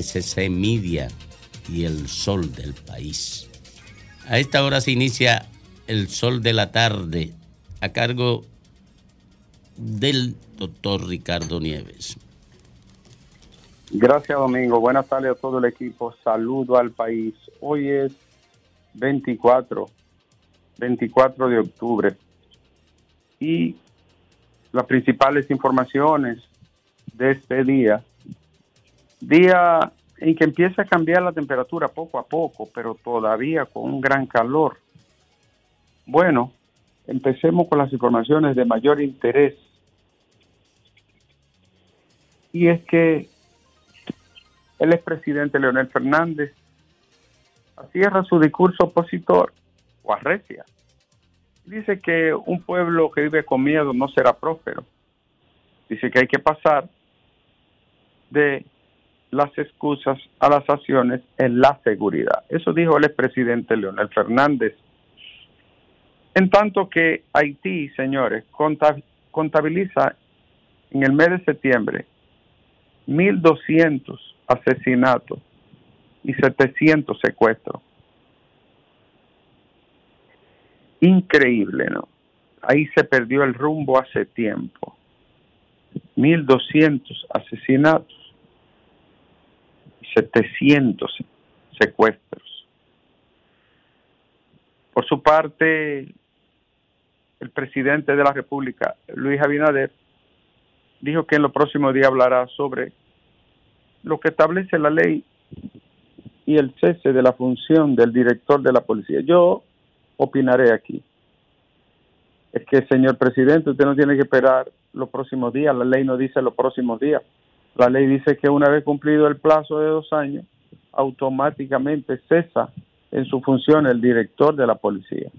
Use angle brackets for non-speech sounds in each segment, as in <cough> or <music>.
RCC Media y el sol del país. A esta hora se inicia el sol de la tarde a cargo del doctor Ricardo Nieves. Gracias Domingo, buenas tardes a todo el equipo, saludo al país. Hoy es 24, 24 de octubre y las principales informaciones de este día. Día en que empieza a cambiar la temperatura poco a poco, pero todavía con un gran calor. Bueno, empecemos con las informaciones de mayor interés. Y es que el expresidente Leonel Fernández cierra su discurso opositor o arrecia dice que un pueblo que vive con miedo no será próspero. Dice que hay que pasar de las excusas a las acciones en la seguridad. Eso dijo el expresidente Leonel Fernández. En tanto que Haití, señores, contabiliza en el mes de septiembre 1.200 asesinatos y 700 secuestros. increíble, ¿no? Ahí se perdió el rumbo hace tiempo. 1.200 asesinatos 700 secuestros. Por su parte, el presidente de la República, Luis Abinader, dijo que en los próximos días hablará sobre lo que establece la ley y el cese de la función del director de la policía. Yo opinaré aquí. Es que, señor presidente, usted no tiene que esperar los próximos días. La ley no dice los próximos días. La ley dice que una vez cumplido el plazo de dos años, automáticamente cesa en su función el director de la policía.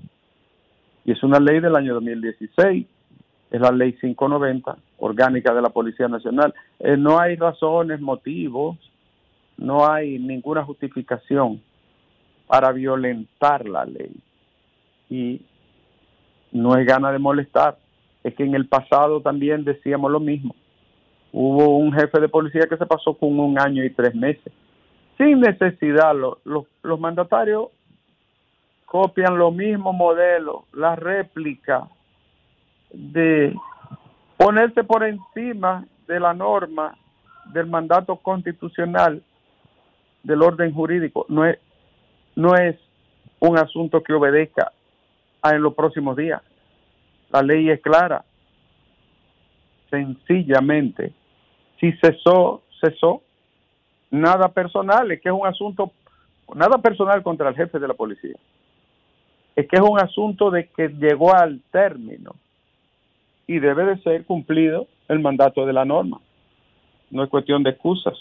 Y es una ley del año 2016, es la ley 590, orgánica de la Policía Nacional. Eh, no hay razones, motivos, no hay ninguna justificación para violentar la ley y no es gana de molestar. Es que en el pasado también decíamos lo mismo. Hubo un jefe de policía que se pasó con un año y tres meses. Sin necesidad, los, mandatarios copian los mismos modelos, la réplica de ponerse por encima de la norma del mandato constitucional del orden jurídico. No es, no es un asunto que obedezca en los próximos días. La ley es clara. Sencillamente, si cesó, cesó. Nada personal, es que es un asunto, nada personal contra el jefe de la policía. Es que es un asunto de que llegó al término y debe de ser cumplido el mandato de la norma. No es cuestión de excusas.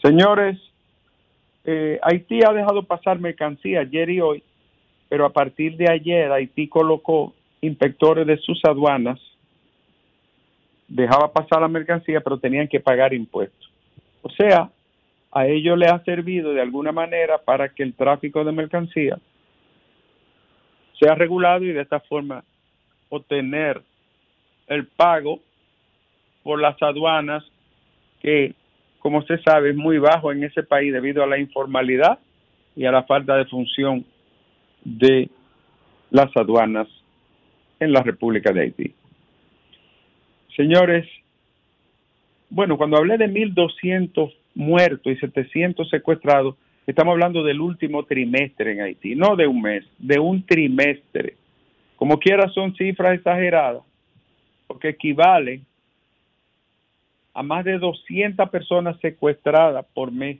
Señores, eh, Haití ha dejado pasar mercancía ayer y hoy pero a partir de ayer Haití colocó inspectores de sus aduanas, dejaba pasar la mercancía, pero tenían que pagar impuestos. O sea, a ellos les ha servido de alguna manera para que el tráfico de mercancía sea regulado y de esta forma obtener el pago por las aduanas que, como se sabe, es muy bajo en ese país debido a la informalidad y a la falta de función de las aduanas en la República de Haití. Señores, bueno, cuando hablé de 1.200 muertos y 700 secuestrados, estamos hablando del último trimestre en Haití, no de un mes, de un trimestre. Como quiera son cifras exageradas, porque equivalen a más de 200 personas secuestradas por mes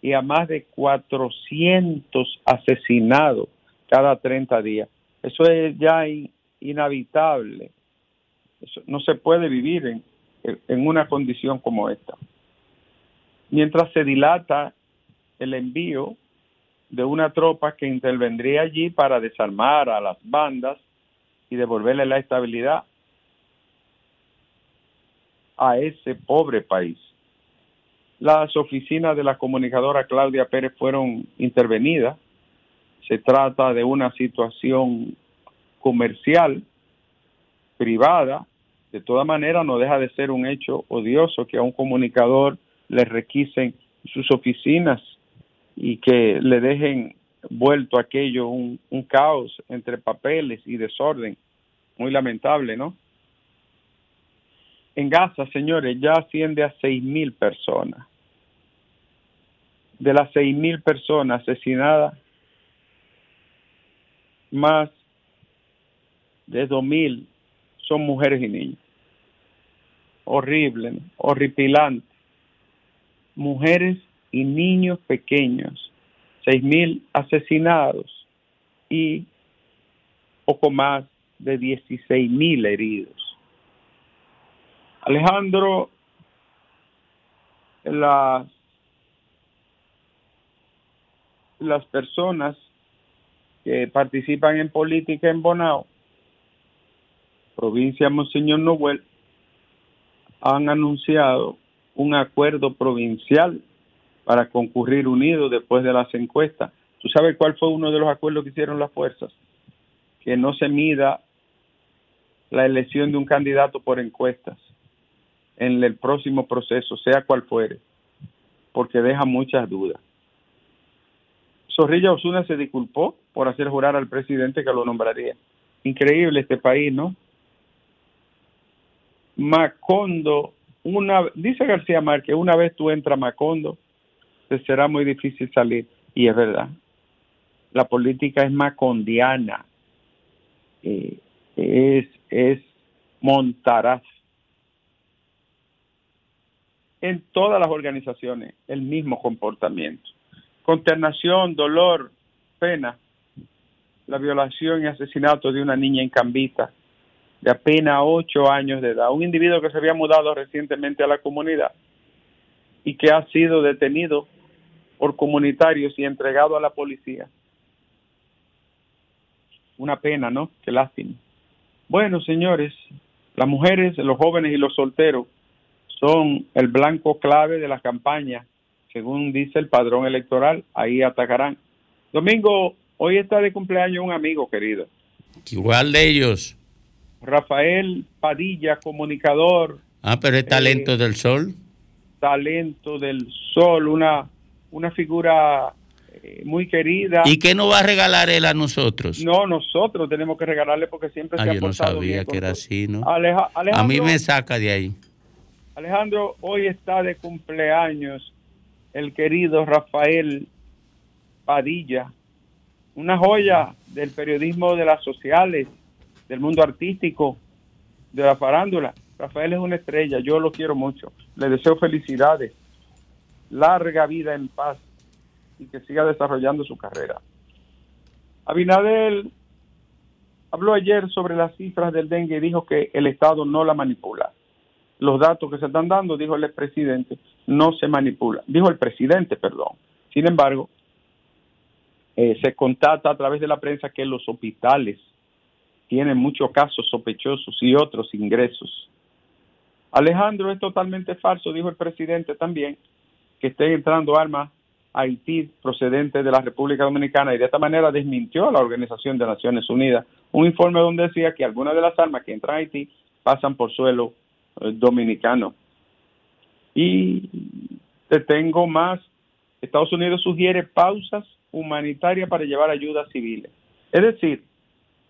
y a más de 400 asesinados cada 30 días. Eso es ya inhabitable. No se puede vivir en, en una condición como esta. Mientras se dilata el envío de una tropa que intervendría allí para desarmar a las bandas y devolverle la estabilidad. a ese pobre país. Las oficinas de la comunicadora Claudia Pérez fueron intervenidas. Se trata de una situación comercial, privada. De toda manera, no deja de ser un hecho odioso que a un comunicador le requisen sus oficinas y que le dejen vuelto aquello un, un caos entre papeles y desorden. Muy lamentable, ¿no? En Gaza, señores, ya asciende a seis mil personas. De las seis mil personas asesinadas, más de dos mil son mujeres y niños. Horrible, horripilante. Mujeres y niños pequeños, seis mil asesinados y poco más de 16 mil heridos. Alejandro, las, las personas que participan en política en Bonao, provincia Monseñor Noel, han anunciado un acuerdo provincial para concurrir unidos después de las encuestas. ¿Tú sabes cuál fue uno de los acuerdos que hicieron las fuerzas? Que no se mida la elección de un candidato por encuestas en el próximo proceso, sea cual fuere, porque deja muchas dudas. Zorrilla Osuna se disculpó por hacer jurar al presidente que lo nombraría. Increíble este país, ¿no? Macondo, una, dice García Márquez, una vez tú entras Macondo, te será muy difícil salir. Y es verdad. La política es macondiana. Eh, es, es montaraz. En todas las organizaciones, el mismo comportamiento. Consternación, dolor, pena. La violación y asesinato de una niña en Cambita de apenas ocho años de edad. Un individuo que se había mudado recientemente a la comunidad y que ha sido detenido por comunitarios y entregado a la policía. Una pena, ¿no? Qué lástima. Bueno, señores, las mujeres, los jóvenes y los solteros son el blanco clave de la campaña, según dice el padrón electoral, ahí atacarán. Domingo, hoy está de cumpleaños un amigo querido. Igual de ellos. Rafael Padilla, comunicador. Ah, pero es talento eh, del sol. Talento del sol, una una figura eh, muy querida. ¿Y qué nos va a regalar él a nosotros? No, nosotros tenemos que regalarle porque siempre ah, se ha yo no sabía que era así, ¿no? a mí me saca de ahí. Alejandro, hoy está de cumpleaños el querido Rafael Padilla, una joya del periodismo de las sociales, del mundo artístico, de la farándula. Rafael es una estrella, yo lo quiero mucho. Le deseo felicidades larga vida en paz y que siga desarrollando su carrera. Abinadel habló ayer sobre las cifras del dengue y dijo que el Estado no la manipula. Los datos que se están dando, dijo el presidente, no se manipula. Dijo el presidente, perdón. Sin embargo, eh, se contata a través de la prensa que los hospitales tienen muchos casos sospechosos y otros ingresos. Alejandro es totalmente falso, dijo el presidente también, que estén entrando armas a Haití procedentes de la República Dominicana y de esta manera desmintió a la Organización de Naciones Unidas un informe donde decía que algunas de las armas que entran a Haití pasan por suelo eh, dominicano. Y te tengo más. Estados Unidos sugiere pausas humanitarias para llevar ayuda civiles. Es decir,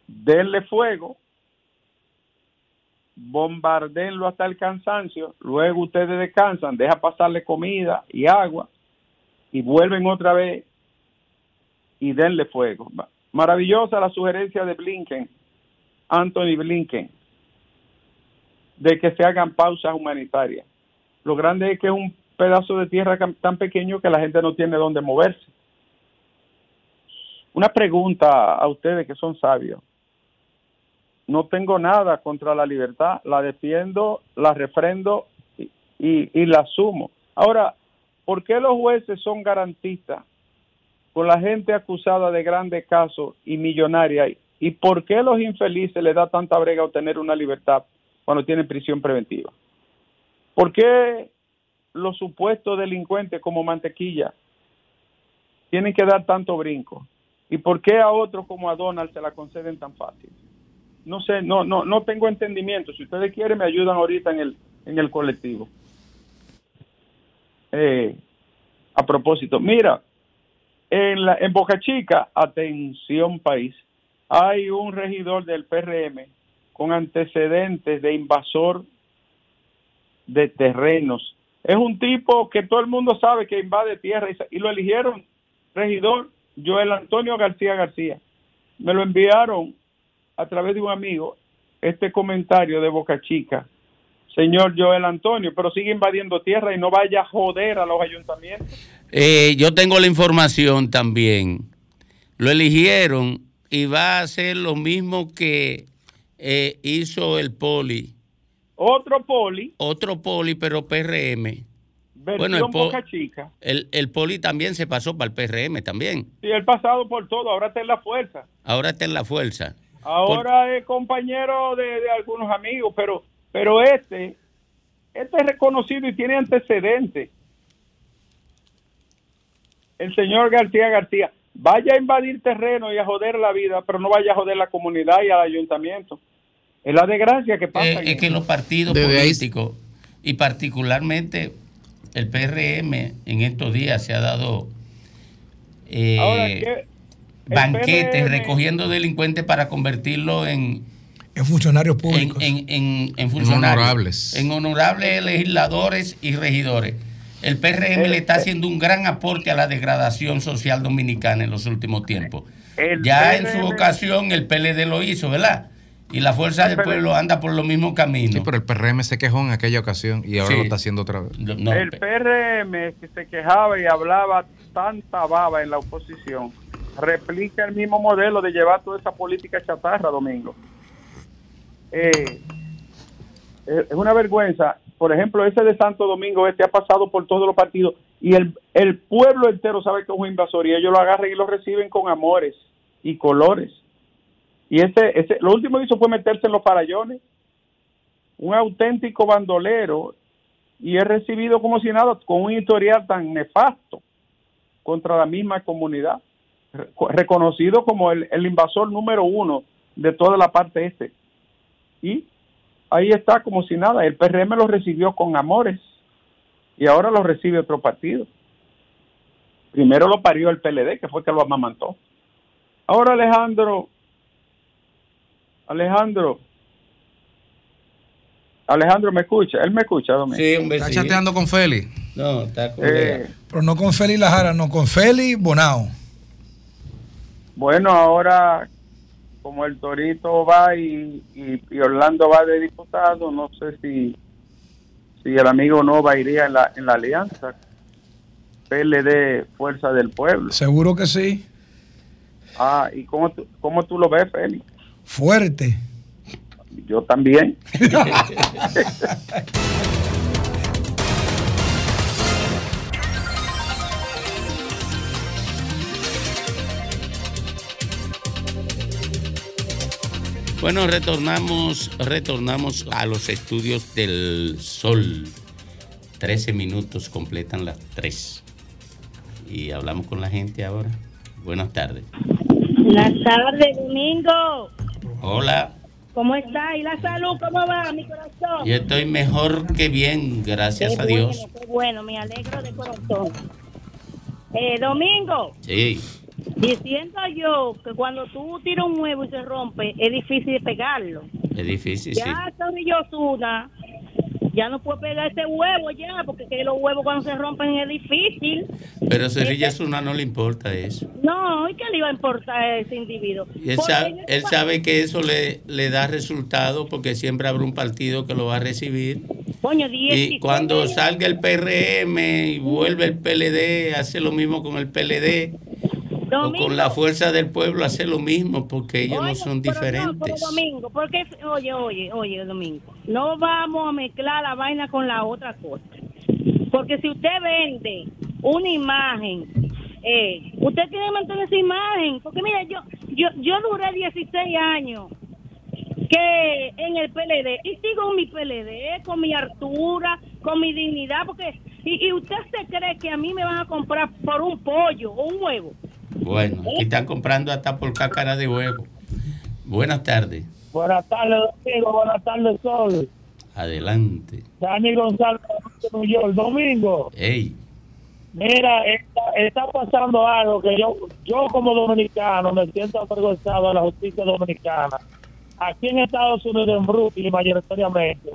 denle fuego bombardenlo hasta el cansancio, luego ustedes descansan, deja pasarle comida y agua y vuelven otra vez y denle fuego. Maravillosa la sugerencia de Blinken, Anthony Blinken, de que se hagan pausas humanitarias. Lo grande es que es un pedazo de tierra tan pequeño que la gente no tiene dónde moverse. Una pregunta a ustedes que son sabios no tengo nada contra la libertad, la defiendo, la refrendo y, la asumo. Ahora, ¿por qué los jueces son garantistas con la gente acusada de grandes casos y millonaria? ¿Y por qué los infelices les da tanta brega obtener una libertad cuando tienen prisión preventiva? ¿Por qué los supuestos delincuentes como mantequilla tienen que dar tanto brinco? ¿Y por qué a otros como a Donald se la conceden tan fácil? No sé, no, no, no tengo entendimiento. Si ustedes quieren, me ayudan ahorita en el, en el colectivo. Eh, a propósito, mira, en, la, en Boca Chica, atención país, hay un regidor del PRM con antecedentes de invasor de terrenos. Es un tipo que todo el mundo sabe que invade tierra y, y lo eligieron regidor Joel Antonio García García. Me lo enviaron a través de un amigo este comentario de Boca Chica. Señor Joel Antonio, pero sigue invadiendo tierra y no vaya a joder a los ayuntamientos. Eh, yo tengo la información también. Lo eligieron y va a hacer lo mismo que eh, hizo el Poli. Otro Poli. Otro Poli, pero PRM bueno, el, Boca Chica. El, el, Poli también se pasó para el PRM también. Sí, el pasado por todo, ahora está en la fuerza. Ahora está en la fuerza. Ahora es compañero de, algunos amigos, pero, pero este, este es reconocido y tiene antecedentes. El señor García García, vaya a invadir terreno y a joder la vida, pero no vaya a joder la comunidad y al ayuntamiento. Es la desgracia que pasa. es que los partidos políticos, y particularmente el PRM en estos días se ha dado eh, banquetes recogiendo delincuentes para convertirlo en, en funcionarios públicos. En, funcionarios. honorables. En honorables legisladores y regidores. El PRM le está haciendo un gran aporte a la degradación social dominicana en los últimos tiempos. ya en su ocasión el PLD lo hizo, ¿verdad? Y la fuerza del pueblo anda por los mismos caminos. Sí, pero el PRM se quejó en aquella ocasión y ahora lo está haciendo otra vez. el PRM que se quejaba y hablaba tanta baba en la oposición, replica el mismo modelo de llevar toda esa política chatarra, Domingo. Eh, es una vergüenza. Por ejemplo, ese de Santo Domingo este ha pasado por todos los partidos y el, el pueblo entero sabe que es un invasor y ellos lo agarran y lo reciben con amores y colores. Y ese, ese, lo último que hizo fue meterse en los farallones. Un auténtico bandolero. Y es recibido como si nada, con un historial tan nefasto contra la misma comunidad. Reconocido como el, el invasor número uno de toda la parte este. Y ahí está como si nada. El PRM lo recibió con amores y ahora lo recibe otro partido. Primero lo parió el PLD, que fue que lo amamantó. Ahora Alejandro, Alejandro. Alejandro me escucha, él me escucha, Domingo. Sí, un Está chateando con Feli. No, está con eh, Pero no con Feli Lajara, no, con Feli Bonao. Bueno, ahora como el Torito va y, y, Orlando va de diputado, no sé si, si el amigo Nova iría en la, en la alianza. PLD Fuerza del Pueblo. Seguro que sí. Ah, ¿y cómo cómo tú lo ves, Félix? Fuerte. Yo también. <laughs> Bueno, retornamos, retornamos a los estudios del sol. Trece minutos completan las tres. Y hablamos con la gente ahora. Buenas tardes. Buenas tardes, Domingo. Hola. ¿Cómo está? ¿Y la salud cómo va, mi corazón? Yo estoy mejor que bien, gracias a Dios. Qué bueno, me alegro de corazón. Eh, Domingo. Sí. Diciendo yo que cuando tú tiras un huevo y se rompe, es difícil de pegarlo. Es difícil, ya sí. Ya Osuna ya no puede pegar ese huevo ya, porque los huevos cuando se rompen es difícil. Pero a Cerilla Zuna no le importa eso. No, ¿y qué le iba a importar a ese individuo? él, sabe, que eso le, le da resultado porque siempre habrá un partido que lo va a recibir. y cuando salga el PRM y vuelve el PLD, hace lo mismo con el PLD o con la fuerza del pueblo hace lo mismo porque ellos no son diferentes. domingo, porque, oye, oye, oye, Domingo, no vamos a mezclar la vaina con la otra cosa. Porque si usted vende una imagen, eh, usted tiene que mantener esa imagen. Porque mira, yo, yo, yo duré 16 años que en el PLD, y sigo en mi PLD, con mi altura, con mi dignidad, porque, y, y usted se cree que a mí me van a comprar por un pollo o un huevo. Bueno, aquí están comprando hasta por cácara de huevo. Buenas tardes. Buenas tardes, Domingo. Buenas tardes, Sol. Adelante. Dani González de New York. Domingo, Ey, mira, está, está pasando algo que yo, yo como dominicano me siento avergonzado de la justicia dominicana. Aquí en Estados Unidos, en Brooklyn, mayoritariamente,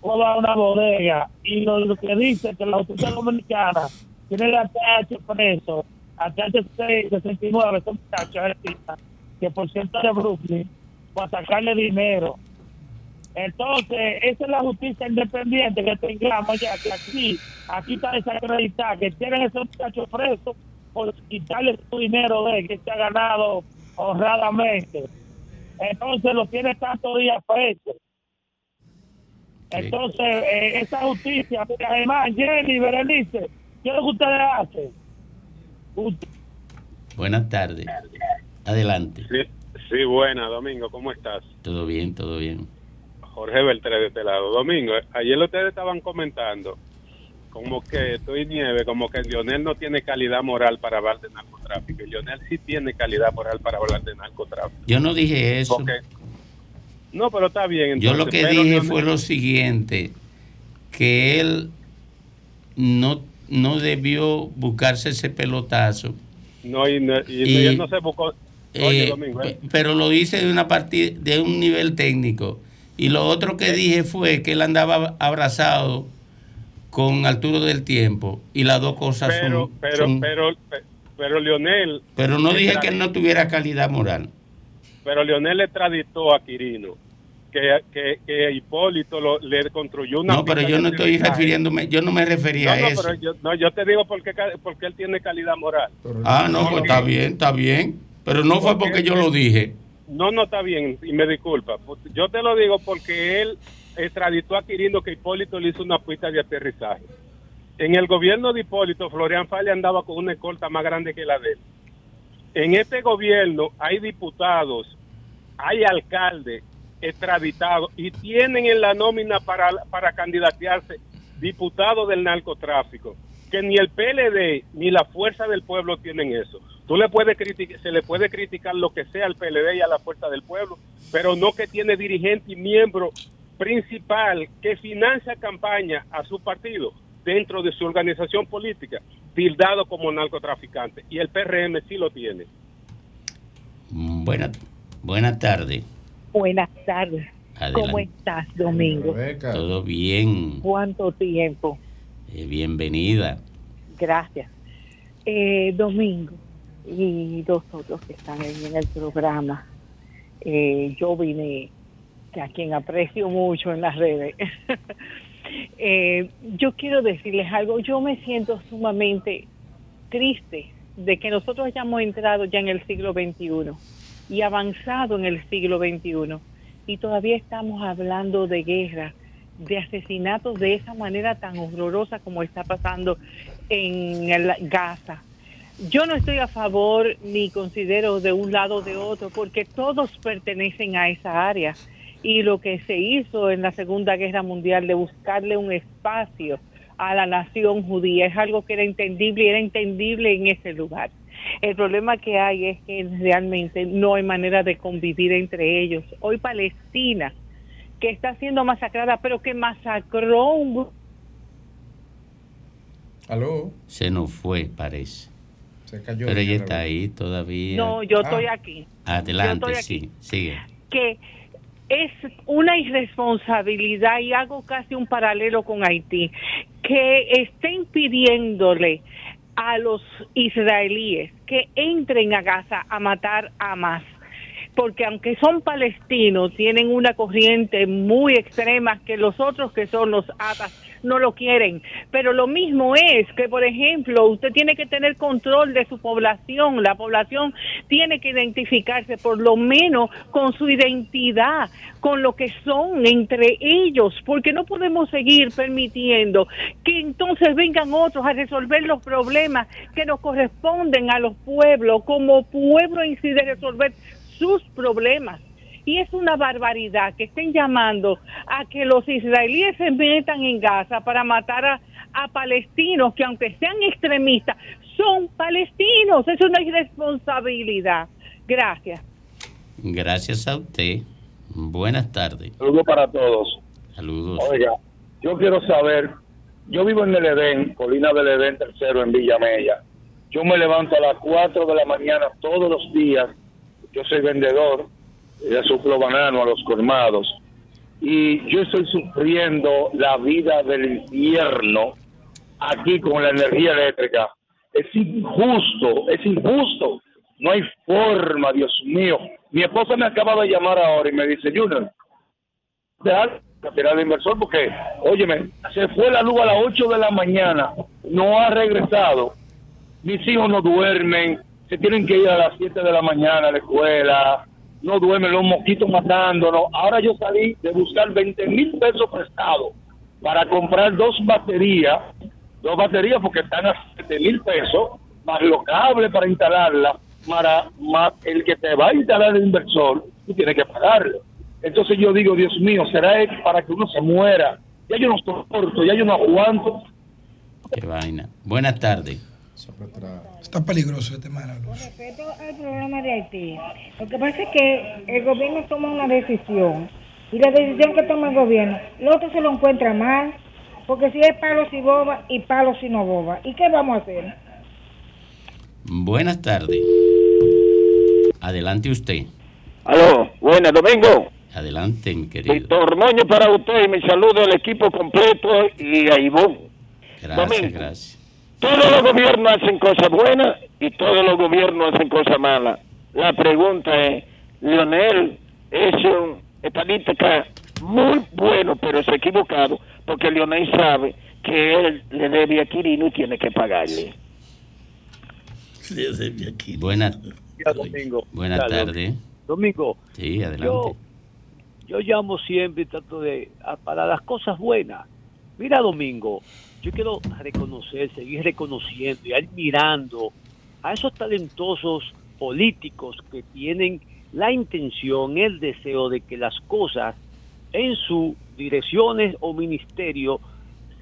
puedo a una bodega y lo, lo que dice que la justicia dominicana tiene el ATH preso, ATH 69, son muchachos artistas, que por ciento de Brooklyn, para sacarle dinero. Entonces, esa es la justicia independiente que tengamos ya, que aquí, aquí está desacreditada, que tienen esos muchachos presos por quitarle su dinero de él, que se ha ganado honradamente. Entonces, lo tiene tantos días presos. Entonces, eh, esa justicia, además, Jenny, Berenice, ¿qué es lo que ustedes hacen? Buenas tardes. Adelante. Sí, sí, buena, Domingo, ¿cómo estás? Todo bien, todo bien. Jorge Beltré de este lado. Domingo, ayer ustedes estaban comentando como que estoy nieve, como que Lionel no tiene calidad moral para hablar de narcotráfico. Y Lionel sí tiene calidad moral para hablar de narcotráfico. Yo no dije eso. Porque- no, pero está bien. Yo lo que dije fue lo siguiente, que él no, no debió buscarse ese pelotazo, No, y, no- y- y- y él no se buscó. Oye, eh, Domingo, ¿eh? pe- pero lo hice de una partida, de un nivel técnico. Y lo otro que dije fue que él andaba abrazado con Arturo del Tiempo y las dos cosas pero, son, pero, son- pero, pe- pero Lionel. pero no dije que él no tuviera calidad moral. Pero Lionel le traditó a Quirino. Que, que, que Hipólito lo- le construyó una. No, pero yo no estoy refiriéndome, yo no me refería No, a no, eso. pero yo, no, yo te digo porque, porque él tiene calidad moral. Ah, no, pues está bien, está bien. Pero no fue porque yo lo dije. No, no está bien, y me disculpa. Yo te lo digo porque él extraditó a Quirino que Hipólito le hizo una pista de aterrizaje. En el gobierno de Hipólito, Florian Falle andaba con una escolta más grande que la de él. En este gobierno hay diputados, hay alcaldes extraditados y tienen en la nómina para, para candidatearse diputados del narcotráfico, que ni el PLD ni la Fuerza del Pueblo tienen eso. Tú le puedes criticar, se le puede criticar lo que sea al PLD y a la Fuerza del Pueblo, pero no que tiene dirigente y miembro principal que financia campaña a su partido dentro de su organización política, tildado como narcotraficante. Y el PRM sí lo tiene. Buena, buena tarde. Buenas tardes. ¿Cómo estás, Domingo? Todo bien. ¿Cuánto tiempo? Eh, bienvenida. Gracias. Eh, Domingo y los otros que están ahí en el programa. Eh, yo vine, que a quien aprecio mucho en las redes. <laughs> Eh, yo quiero decirles algo. Yo me siento sumamente triste de que nosotros hayamos entrado ya en el siglo XXI y avanzado en el siglo XXI y todavía estamos hablando de guerra, de asesinatos de esa manera tan horrorosa como está pasando en el Gaza. Yo no estoy a favor ni considero de un lado o de otro porque todos pertenecen a esa área y lo que se hizo en la Segunda Guerra Mundial de buscarle un espacio a la nación judía es algo que era entendible y era entendible en ese lugar. El problema que hay es que realmente no hay manera de convivir entre ellos. Hoy Palestina, que está siendo masacrada, pero que masacró un grupo Aló, Se nos fue, parece. se cayó. Pero ella está ahí todavía. No, yo Ah. estoy aquí. Adelante, sí, sigue. Que es una irresponsabilidad y hago casi un paralelo con Haití, que estén pidiéndole a los israelíes que entren a Gaza a matar a más. Porque aunque son palestinos, tienen una corriente muy extrema que los otros que son los atas no lo quieren. Pero lo mismo es que, por ejemplo, usted tiene que tener control de su población. La población tiene que identificarse por lo menos con su identidad, con lo que son entre ellos, porque no podemos seguir permitiendo que entonces vengan otros a resolver los problemas que nos corresponden a los pueblos como pueblo en de resolver sus problemas. Y es una barbaridad que estén llamando a que los israelíes se metan en Gaza para matar a, a palestinos que aunque sean extremistas, son palestinos. Es una irresponsabilidad. Gracias. Gracias a usted. Buenas tardes. Saludos para todos. Saludos. Oiga, yo quiero saber, yo vivo en el Edén, Colina del Edén tercero en Villa Mella. Yo me levanto a las 4 de la mañana todos los días. Yo soy vendedor, de sufro banano a los colmados. Y yo estoy sufriendo la vida del infierno aquí con la energía eléctrica. Es injusto, es injusto. No hay forma, Dios mío. Mi esposa me acaba de llamar ahora y me dice, Junior, dejar tirar el inversor porque, óyeme, se fue la luz a las 8 de la mañana, no ha regresado. Mis hijos no duermen, se tienen que ir a las 7 de la mañana a la escuela, no duermen, los mosquitos matándonos. Ahora yo salí de buscar 20 mil pesos prestados para comprar dos baterías, dos baterías porque están a 7 mil pesos, más los cables para instalarla, más, más el que te va a instalar el inversor, tú tienes que pagarlo. Entonces yo digo, Dios mío, será para que uno se muera. Ya yo no soporto, ya yo no aguanto. Qué vaina. Buenas tardes. Está peligroso el tema de la luz. Con respecto al programa de Haití, lo que pasa es que el gobierno toma una decisión y la decisión que toma el gobierno, el otro se lo encuentra mal, porque si es palo si boba y palo si no boba. ¿Y qué vamos a hacer? Buenas tardes. Adelante usted. Aló, buenas, Domingo. Adelante, mi querido. Víctor Moño para usted y mi saludo al equipo completo y a Ivonne. Gracias, Domingo. gracias. Todos los gobiernos hacen cosas buenas y todos los gobiernos hacen cosas malas. La pregunta es, Leonel es un estadística muy bueno, pero se ha equivocado, porque Leonel sabe que él le debe a Quirino y tiene que pagarle. Buenas, Domingo. buenas tardes. Domingo, Sí, adelante. yo, yo llamo siempre trato de a- para las cosas buenas. Mira, Domingo, yo quiero reconocer, seguir reconociendo y admirando a esos talentosos políticos que tienen la intención, el deseo de que las cosas en sus direcciones o ministerio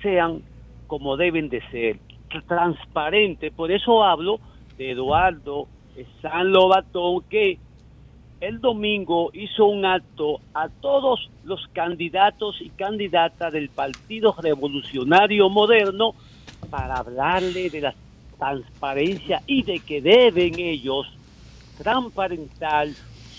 sean como deben de ser, tr- transparentes. Por eso hablo de Eduardo San Lobatón, que el domingo hizo un acto a todos los candidatos y candidatas del Partido Revolucionario Moderno para hablarle de la transparencia y de que deben ellos transparentar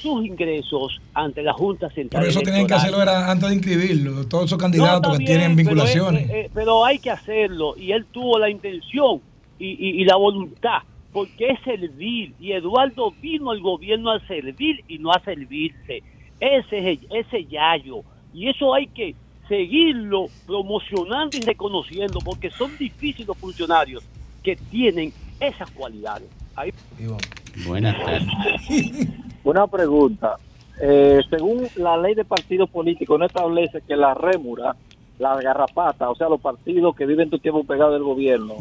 sus ingresos ante la Junta Central. Por eso tenían que hacerlo era antes de inscribirlo. Todos esos No, candidatos que tienen pero vinculaciones. es- eh, eh, Pero, hay que hacerlo y él tuvo la intención y, y- y la voluntad, porque es servir y Eduardo vino al gobierno a servir y no a servirse. Ese es el- ese yayo y eso hay que seguirlo promocionando y reconociendo porque son difíciles los funcionarios que tienen esas cualidades. Ahí- Buenas tardes. <laughs> Una pregunta. Eh, según la ley de partidos políticos, no establece que la rémura, la garrapata, o sea, los partidos que viven tu tiempo pegados del gobierno,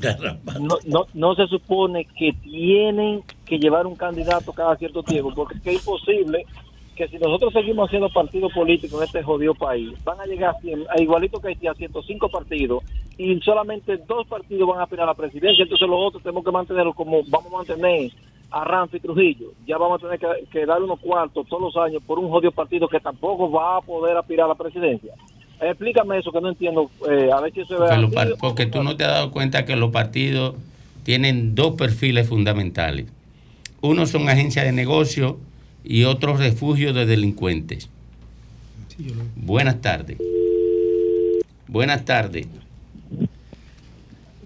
no, no, no se supone que tienen que llevar un candidato cada cierto tiempo, porque es que es imposible que si nosotros seguimos haciendo partidos políticos en este jodido país, van a llegar a, 100, a igualito que Haití, a 105 partidos, y solamente dos partidos van a aspirar a la presidencia, entonces los otros tenemos que mantenerlos como vamos a mantener a Ramfi Trujillo. Ya vamos a tener que, que dar unos cuartos todos los años por un jodido partido que tampoco va a poder aspirar a la presidencia. Explícame eso que no entiendo, eh, a ver si se ve Porque, porque tú no te has dado cuenta que los partidos tienen dos perfiles fundamentales. Uno son agencias de negocio y otros refugios de delincuentes. Buenas tardes. Buenas tardes.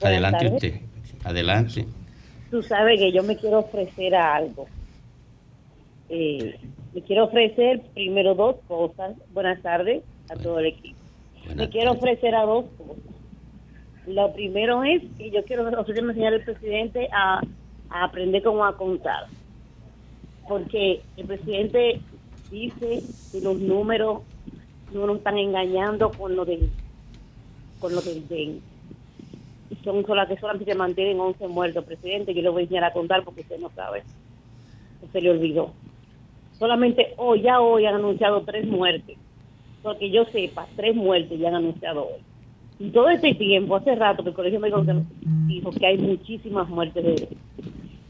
Adelante tardes. usted. Adelante. Tú sabes que yo me quiero ofrecer a algo. Eh, me quiero ofrecer primero dos cosas. Buenas tardes a todo el equipo. Me quiero ofrecer a dos cosas. Lo primero es que yo quiero ofrecerme enseñar al presidente a, a aprender cómo a contar. Porque el presidente dice que los números no nos están engañando con lo del con lo del dengue son solas que solamente se mantienen 11 muertos, presidente. Yo le voy a enseñar a contar porque usted no sabe. Se le olvidó. Solamente hoy, ya hoy han anunciado tres muertes. Porque yo sepa, tres muertes ya han anunciado hoy. Y todo este tiempo, hace rato que el Colegio Médico dijo que hay muchísimas muertes de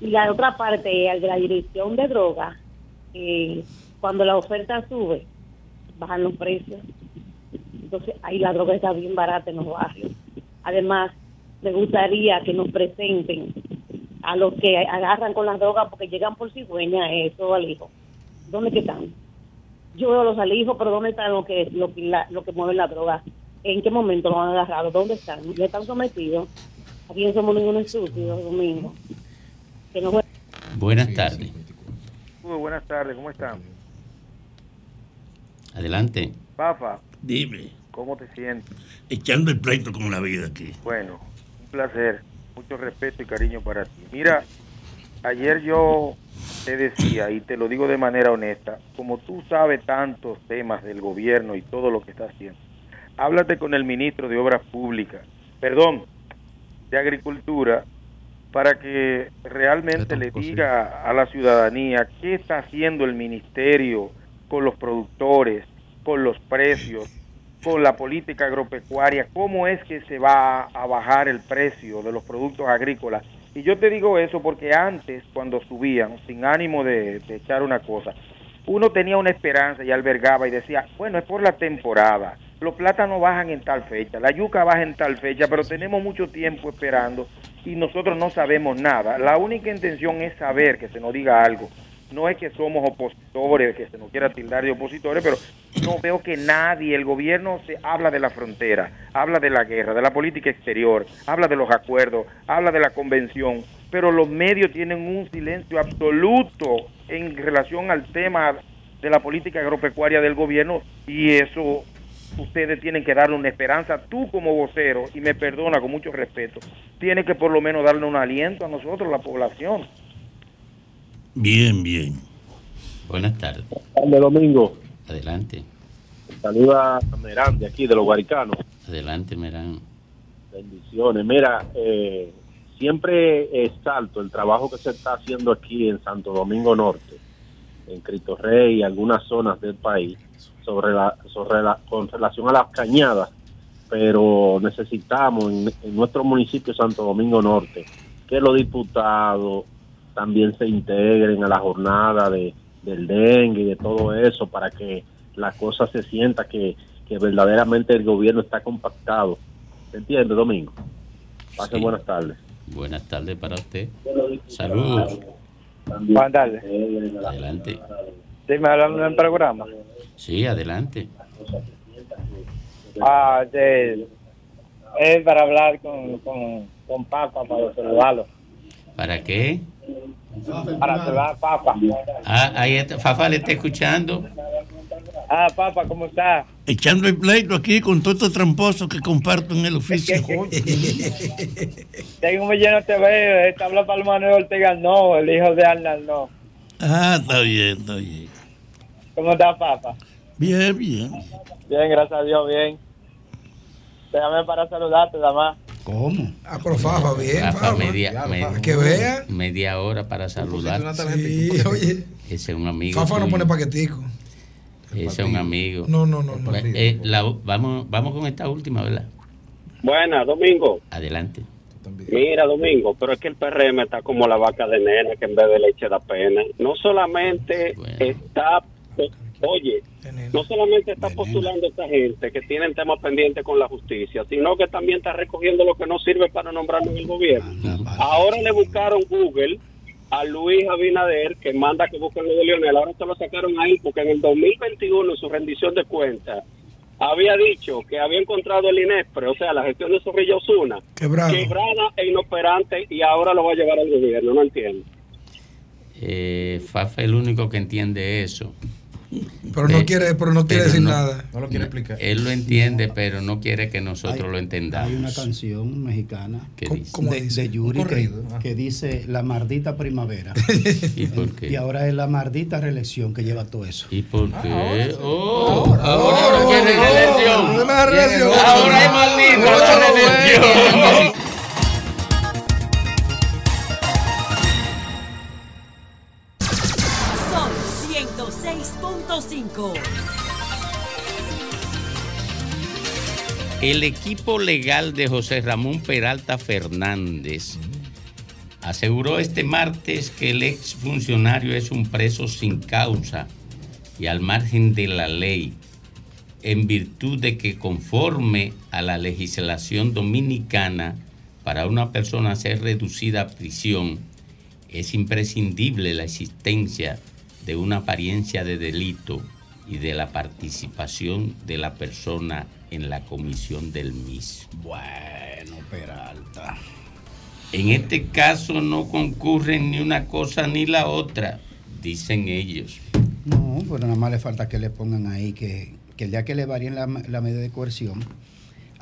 Y la otra parte es la dirección de drogas, cuando la oferta sube, bajan los precios. Entonces ahí la droga está bien barata en los barrios. Además, me gustaría que nos presenten a los que agarran con las drogas porque llegan por cigüeña, eso al hijo. ¿Dónde que están? Yo veo los alijos, pero ¿dónde están los que, lo, que la, lo que mueven la droga? ¿En qué momento lo han agarrado? ¿Dónde están? ¿Ya están sometidos? Aquí no somos ninguno estúpido, Domingo. Que no... Buenas tardes. Muy buenas tardes, ¿cómo están? Adelante. Pafa. Dime. ¿Cómo te sientes? Echando el pleito con la vida aquí. Bueno, un placer. Mucho respeto y cariño para ti. Mira, ayer yo te decía, y te lo digo de manera honesta, como tú sabes tantos temas del gobierno y todo lo que está haciendo, háblate con el ministro de Obras Públicas, perdón, de Agricultura, para que realmente le diga a la ciudadanía qué está haciendo el ministerio con los productores, con los precios, con la política agropecuaria, cómo es que se va a bajar el precio de los productos agrícolas. Y yo te digo eso porque antes, cuando subían, sin ánimo de, de echar una cosa, uno tenía una esperanza y albergaba y decía, bueno, es por la temporada, los plátanos bajan en tal fecha, la yuca baja en tal fecha, pero tenemos mucho tiempo esperando y nosotros no sabemos nada. La única intención es saber que se nos diga algo no es que somos opositores, que se nos quiera tildar de opositores, pero no veo que nadie, el gobierno se habla de la frontera, habla de la guerra, de la política exterior, habla de los acuerdos, habla de la convención, pero los medios tienen un silencio absoluto en relación al tema de la política agropecuaria del gobierno y eso ustedes tienen que darle una esperanza. Tú como vocero, y me perdona con mucho respeto, tienes que por lo menos darle un aliento a nosotros, la población. Bien, bien. Buenas tardes. Buenas Domingo. Adelante. Saluda a Merán de aquí, de los Guaricanos. Adelante, Merán. Bendiciones. Mira, eh, siempre exalto el trabajo que se está haciendo aquí en Santo Domingo Norte, en Cristo Rey y algunas zonas del país, sobre la, sobre la, con relación a las cañadas, pero necesitamos en, en nuestro municipio Santo Domingo Norte que los diputados, también se integren a la jornada de, del dengue y de todo eso para que la cosa se sienta que, verdaderamente el gobierno está compactado. ¿Se entiende, Domingo? Pasen buenas tardes. Buenas tardes para usted. Saludos. Buenas tardes. Adelante. ¿Sí me hablan del programa? Sí, adelante. Ah, de, es para hablar con, con, con Papa, para saludarlo. ¿Para qué? Para saludar Papa. Ah, ahí está, Fafa le está escuchando. Ah, Papa, ¿cómo está? Echando el pleito aquí con todos estos tramposos que comparto en el oficio. <laughs> Tengo un millón de TV, está hablando para Manuel Ortega, no, el hijo de Arnald, no. Ah, está bien, está bien. ¿Cómo está, Papa? Bien, bien. Bien, gracias a Dios, bien. Déjame para saludarte, más. ¿Cómo? Ah, pero Fafa, bien. Fafa, Fafa. media, Ya, me- Fafa. Que vea. media hora para saludar. Sí, oye. Ese es un amigo. Fafa no pone paquetico. Ese es un amigo. No, no, no. no. Eh, la- vamos, vamos con esta última, ¿verdad? Buena, Domingo. Adelante. Mira, Domingo, pero es que el PRM está como la vaca de nena que en vez de leche da pena. No solamente está, oye, no solamente está postulando a esta gente que tienen temas pendientes con la justicia, sino que también está recogiendo lo que no sirve para nombrarlo en el gobierno. Ahora le buscaron Google a Luis Abinader, que manda que busquen lo de Lionel. Ahora se lo sacaron ahí porque en el 2021, en su rendición de cuentas, había dicho que había encontrado el INESPRE, o sea, la gestión de Zorrilla Osuna, Quebrado. quebrada e inoperante y ahora lo va a llevar al gobierno, no entiendo. Eh, Fafa es el único que entiende eso. Pero no quiere, pero no quiere Pero decir no- nada. No lo quiere explicar. Él lo entiende, pero no quiere que nosotros lo entendamos. Hay una canción mexicana ¿Qué co- dice? de, de Yuri que, que dice la maldita primavera. <laughs> ¿Y por qué? Y ahora es la maldita reelección que lleva todo eso. ¿Y por Ah, qué? Oh, ahora no quiere reelección. Ahora es maldita reelección. <laughs> El equipo legal de José Ramón Peralta Fernández aseguró este martes que el ex funcionario es un preso sin causa y al margen de la ley, en virtud de que conforme a la legislación dominicana, para una persona ser reducida a prisión, es imprescindible la existencia de una apariencia de delito y de la participación de la persona en la comisión del mismo. Bueno, Peralta. En este caso no concurren ni una cosa ni la otra, dicen ellos. No, pero nada más le falta que le pongan ahí que, que el día que le varíen la, la medida de coerción,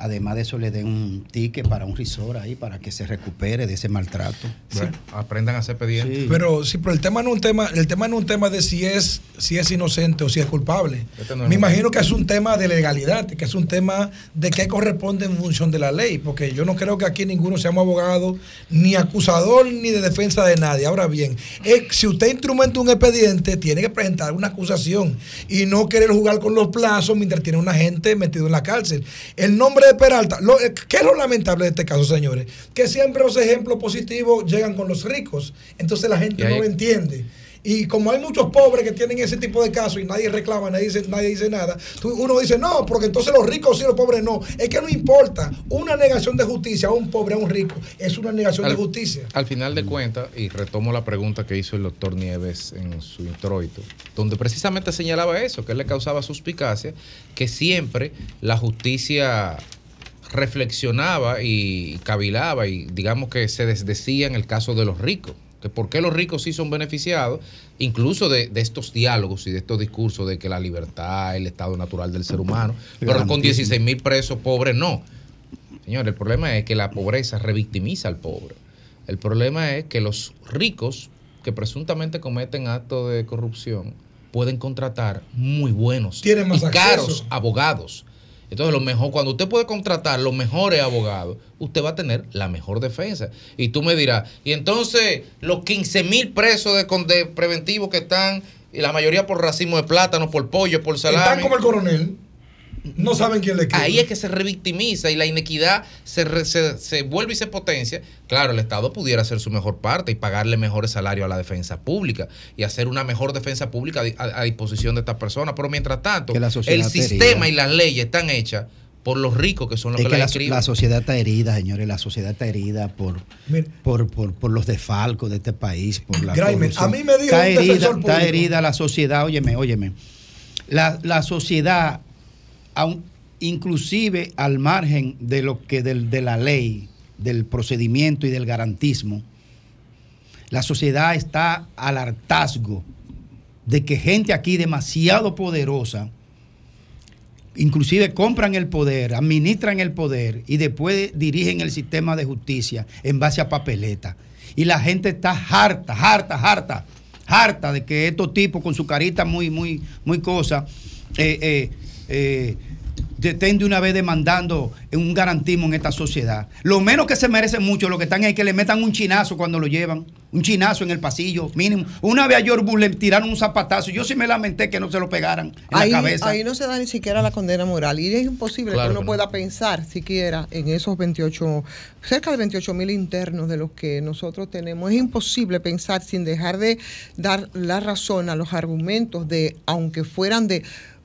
además de eso le den un ticket para un risor ahí para que se recupere de ese maltrato. Bueno, aprendan a ser pedientes. Pero sí, pero el tema no es un tema, el tema no es un tema de si es, si es inocente o si es culpable. Este no es Me un- imagino que es un tema de legalidad, que es un tema de qué corresponde en función de la ley, porque yo no creo que aquí ninguno seamos abogado, ni acusador, ni de defensa de nadie. Ahora bien, eh, si usted instrumenta un expediente, tiene que presentar una acusación y no querer jugar con los plazos mientras tiene una gente metido en la cárcel. El nombre de Peralta, lo, eh, ¿qué es lo lamentable de este caso, señores? Que siempre los ejemplos positivos llegan con los ricos, entonces la gente no lo entiende. Y como hay muchos pobres que tienen ese tipo de casos y nadie reclama, nadie dice, nadie dice nada, uno dice, no, porque entonces los ricos sí, los pobres no. Es que no importa. Una negación de justicia a un pobre, a un rico, es una negación de justicia. Al final de cuentas, y retomo la pregunta que hizo el doctor Nieves en su introito, donde precisamente señalaba eso, que él le causaba suspicacia, que siempre la justicia reflexionaba y cavilaba y digamos que se desdecía en el caso de los ricos. Que por qué los ricos sí son beneficiados, incluso de, de estos diálogos y de estos discursos de que la libertad, el estado natural del ser humano, pero con Garantísimo. 16 mil presos pobres no. Señor, el problema es que la pobreza revictimiza al pobre. El problema es que los ricos que presuntamente cometen actos de corrupción pueden contratar muy buenos Tienen más y acceso. caros abogados. Entonces, lo mejor, cuando usted puede contratar los mejores abogados, usted va a tener la mejor defensa. Y tú me dirás, y entonces los 15 mil presos de, con- de preventivos que están, y la mayoría por racimo de plátano, por pollo, por salami. Están como el coronel. No saben quién le quita. Ahí es que se revictimiza y la inequidad se, re- se, se vuelve y se potencia. Claro, el Estado pudiera hacer su mejor parte y pagarle mejores salarios a la defensa pública y hacer una mejor defensa pública a, di- a- a disposición de estas personas. Pero mientras tanto, el sistema y las leyes están hechas por los ricos que son los Es que, que las la, escriben. la sociedad está herida, señores. La sociedad está herida por, por, por, por los desfalcos de este país, por la Graimer, corrupción. a mí me dijo está un herida, defensor está público. herida la sociedad. Óyeme, óyeme. La, la sociedad, aun- inclusive al margen de lo que del- de la ley, del procedimiento y del garantismo, la sociedad está al hartazgo de que gente aquí demasiado poderosa inclusive compran el poder, administran el poder y después dirigen el sistema de justicia en base a papeleta. Y la gente está harta, harta, harta, harta de que estos tipos con su carita muy, muy, muy cosa, eh, eh, eh, estén de una vez demandando un garantismo en esta sociedad. Lo menos que se merecen mucho, lo que están es que le metan un chinazo cuando lo llevan, un chinazo en el pasillo, mínimo. Una vez a Bush le tiraron un zapatazo, yo sí me lamenté que no se lo pegaran en Ahí, la cabeza. ahí no se da ni siquiera la condena moral y es imposible Claro que uno pueda pensar siquiera en esos 28, cerca de 28 mil internos de los que nosotros tenemos. Es imposible pensar sin dejar de dar la razón a los argumentos de, aunque fueran de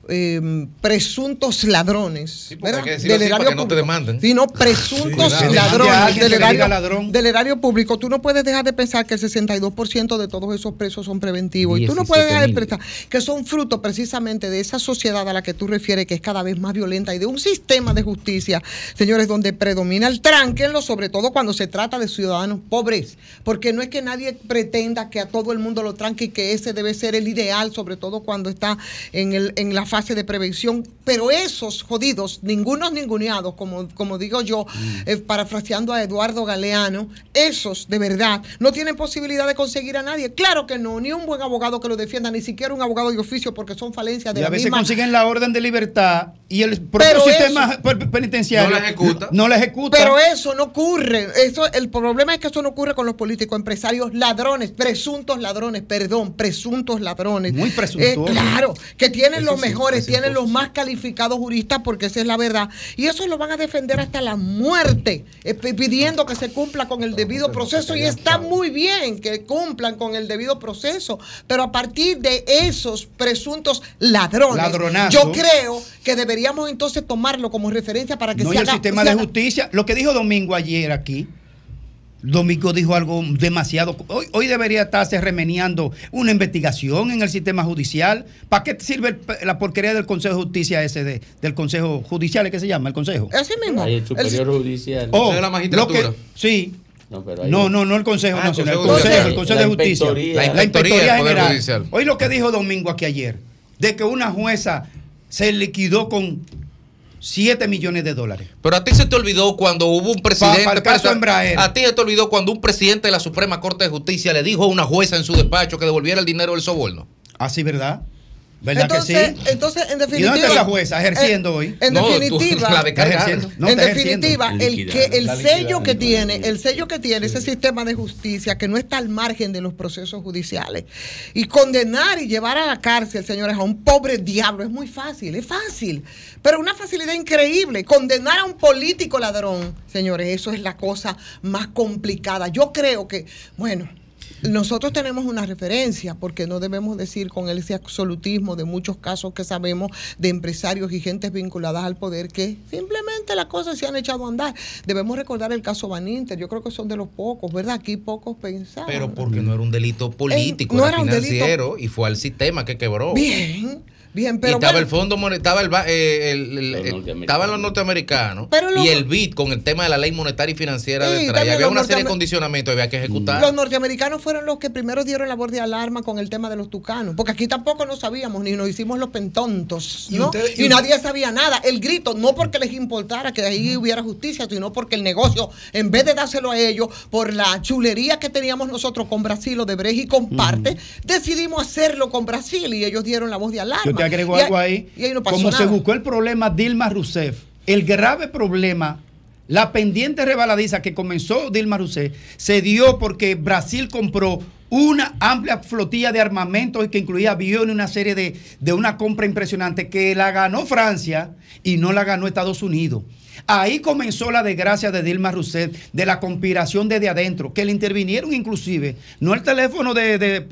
eh, presuntos ladrones. porque ¿verdad? hay que decirlo así para que no te demanden. Sí, no, presuntos <laughs> Sí, ladrones del erario, del erario público. Tú no puedes dejar de pensar que el 62% de todos esos presos son preventivos. Y tú no puedes dejar de 17.000. pensar que son fruto precisamente de esa sociedad a la que tú refieres, que es cada vez más violenta, y de un sistema de justicia, señores, donde predomina el tránquenlo, sobre todo cuando se trata de ciudadanos pobres. Porque no es que nadie pretenda que a todo el mundo lo tranque y que ese debe ser el ideal, sobre todo cuando está en, el, en la fase de prevención. Pero esos jodidos, ningunos ninguneados, como, como digo yo, eh, parafraseando a Eduardo Galeano, esos de verdad no tienen posibilidad de conseguir a nadie. Claro que no, ni un buen abogado que lo defienda, ni siquiera un abogado de oficio, porque son falencias de Y a la veces misma consiguen la orden de libertad y el propio Pero sistema eso- penitenciario No la ejecuta. No la ejecuta. Pero eso no ocurre. Eso, el problema es que eso no ocurre con los políticos, empresarios, ladrones, presuntos ladrones, perdón, presuntos ladrones. Muy presuntuosos. claro, que tienen Eso los sí. Mejores, tienen los más calificados juristas, porque esa es la verdad. Y eso lo van a defender hasta la muerte, eh, pidiendo que se cumpla con el debido proceso. Y está muy bien que cumplan con el debido proceso, pero a partir de esos presuntos ladrones, Ladronazo. yo creo que deberíamos entonces tomarlo como referencia para que No, se y el haga- sistema se de haga- justicia, lo que dijo Domingo ayer aquí, Domingo dijo algo demasiado. Hoy, hoy debería estarse remeniando una investigación en el sistema judicial. ¿Para qué sirve el- la porquería del Consejo de Justicia ese de- del Consejo Judicial? ¿es que se llama? El Consejo. Así mismo. Hay el superior judicial. Oh, lo que- sí. No, pero No, no, no el Consejo Ah, Nacional, el Consejo Judicial. el Consejo La de Justicia. inspectoría. La, La inspectoría General. Judicial. Hoy lo que dijo Domingo aquí ayer, de que una jueza se liquidó con 7 millones de dólares. Pero a ti se te olvidó cuando hubo un presidente. Pa- el caso Embraer. A ti se te olvidó cuando un presidente de la Suprema Corte de Justicia le dijo a una jueza en su despacho que devolviera el dinero del soborno. Así, ¿verdad? ¿Verdad entonces, que sí? entonces, en ¿Y definitiva. dónde está la jueza ejerciendo en- hoy? En No, tú- definitiva, la descargaron. Ejerciendo. No, en definitiva, el, que, el sello que tiene, el sello que tiene ese sistema de justicia que no está al margen de los procesos judiciales. Y condenar y llevar a la cárcel, señores, a un pobre diablo es muy fácil, es fácil. Pero una facilidad increíble. Condenar a un político ladrón, señores, eso es la cosa más complicada. Yo creo que, bueno. Nosotros tenemos una referencia, porque no debemos decir con ese absolutismo de muchos casos que sabemos de empresarios y gentes vinculadas al poder que simplemente las cosas se han echado a andar. Debemos recordar el caso Van Inter, yo creo que son de los pocos, ¿verdad? Aquí pocos pensaban. Pero porque no era un delito político, no era, era un delito- financiero y fue al sistema que quebró. Bien, bien, y pero estaba bueno, el fondo monetario, estaba el, ba- eh, el- el- el- estaban los norteamericanos Pero lo- y el BID con el tema de la ley monetaria y financiera Sí, detrás. Y había una serie de condicionamientos que había que ejecutar. Los norteamericanos fueron los que primero dieron la voz de alarma con el tema de los tucanos, porque aquí tampoco no sabíamos, ni nos hicimos los pentontos, Y ¿no? usted- y y nadie sabía nada. El grito, no porque les importara que ahí hubiera justicia, sino porque el negocio, en vez de dárselo a ellos, por la chulería que teníamos nosotros con Brasil o de Brecht y comparte, decidimos hacerlo con Brasil y ellos dieron la voz de alarma. Y algo ahí- ahí. Y ahí no pasó Como se buscó el problema Dilma Rousseff, el grave problema, la pendiente rebaladiza que comenzó Dilma Rousseff, se dio porque Brasil compró una amplia flotilla de armamentos que incluía aviones, una serie de, de una compra impresionante que la ganó Francia y no la ganó Estados Unidos. Ahí comenzó la desgracia de Dilma Rousseff, de la conspiración desde adentro, que le intervinieron inclusive, no el teléfono de,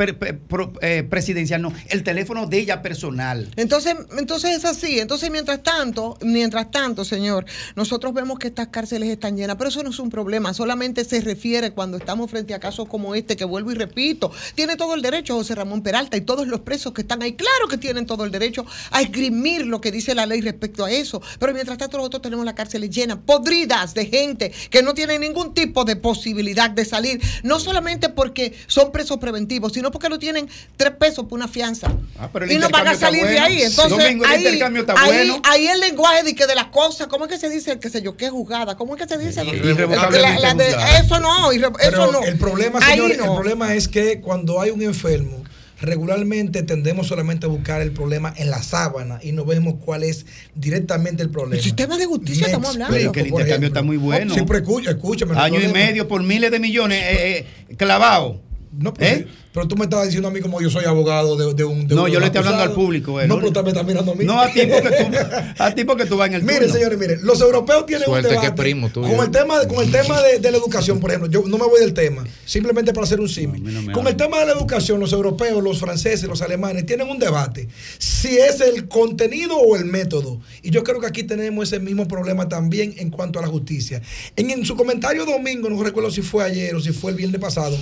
eh, presidencial, no, el teléfono de ella personal. Entonces, entonces es así. Entonces, mientras tanto, mientras tanto, señor, nosotros vemos que estas cárceles están llenas, pero eso no es un problema. Solamente se refiere cuando estamos frente a casos como este, que vuelvo y repito, tiene todo el derecho José Ramón Peralta y todos los presos que están ahí, claro que tienen todo el derecho a esgrimir lo que dice la ley respecto a eso. Pero mientras tanto, nosotros tenemos las cárceles llenas, podridas de gente que no tiene ningún tipo de posibilidad de salir, no solamente porque son presos preventivos, sino porque no tienen tres pesos por una fianza Ah, pero el y no van a salir de bueno. ahí. Entonces, Domingo, el ahí, intercambio está ahí- bueno. ahí el lenguaje de, que de las cosas, ¿cómo es que se dice? Que sé yo, qué juzgada, ¿cómo es que se dice? La- la de- eso no, irre- eso no. el problema, señores, no. el problema es que cuando hay un enfermo, regularmente tendemos solamente a buscar el problema en la sábana y no vemos cuál es directamente el problema. El sistema de justicia estamos hablando. Pero es que el intercambio está muy bueno. Siempre escucha, escúchame. no Año y medio por miles de millones eh, eh, clavado. No, pero, pero tú me estabas diciendo a mí como yo soy abogado de, de un. de No, un yo le estoy hablando al público. eh, No, pero usted me está mirando a mí. No, a ti porque tú, <laughs> a ti porque tú vas en el turno. señores, miren, los europeos tienen Suerte un que debate primo tuyo. con el tema, de- con el tema de, de la educación, por ejemplo. Yo no me voy del tema, simplemente para hacer un símil. con el tema de la educación, los europeos, los franceses, los alemanes tienen un debate si es el contenido o el método. Y yo creo que aquí tenemos ese mismo problema también en cuanto a la justicia. En, en su comentario domingo, no recuerdo si fue ayer o si fue el viernes pasado,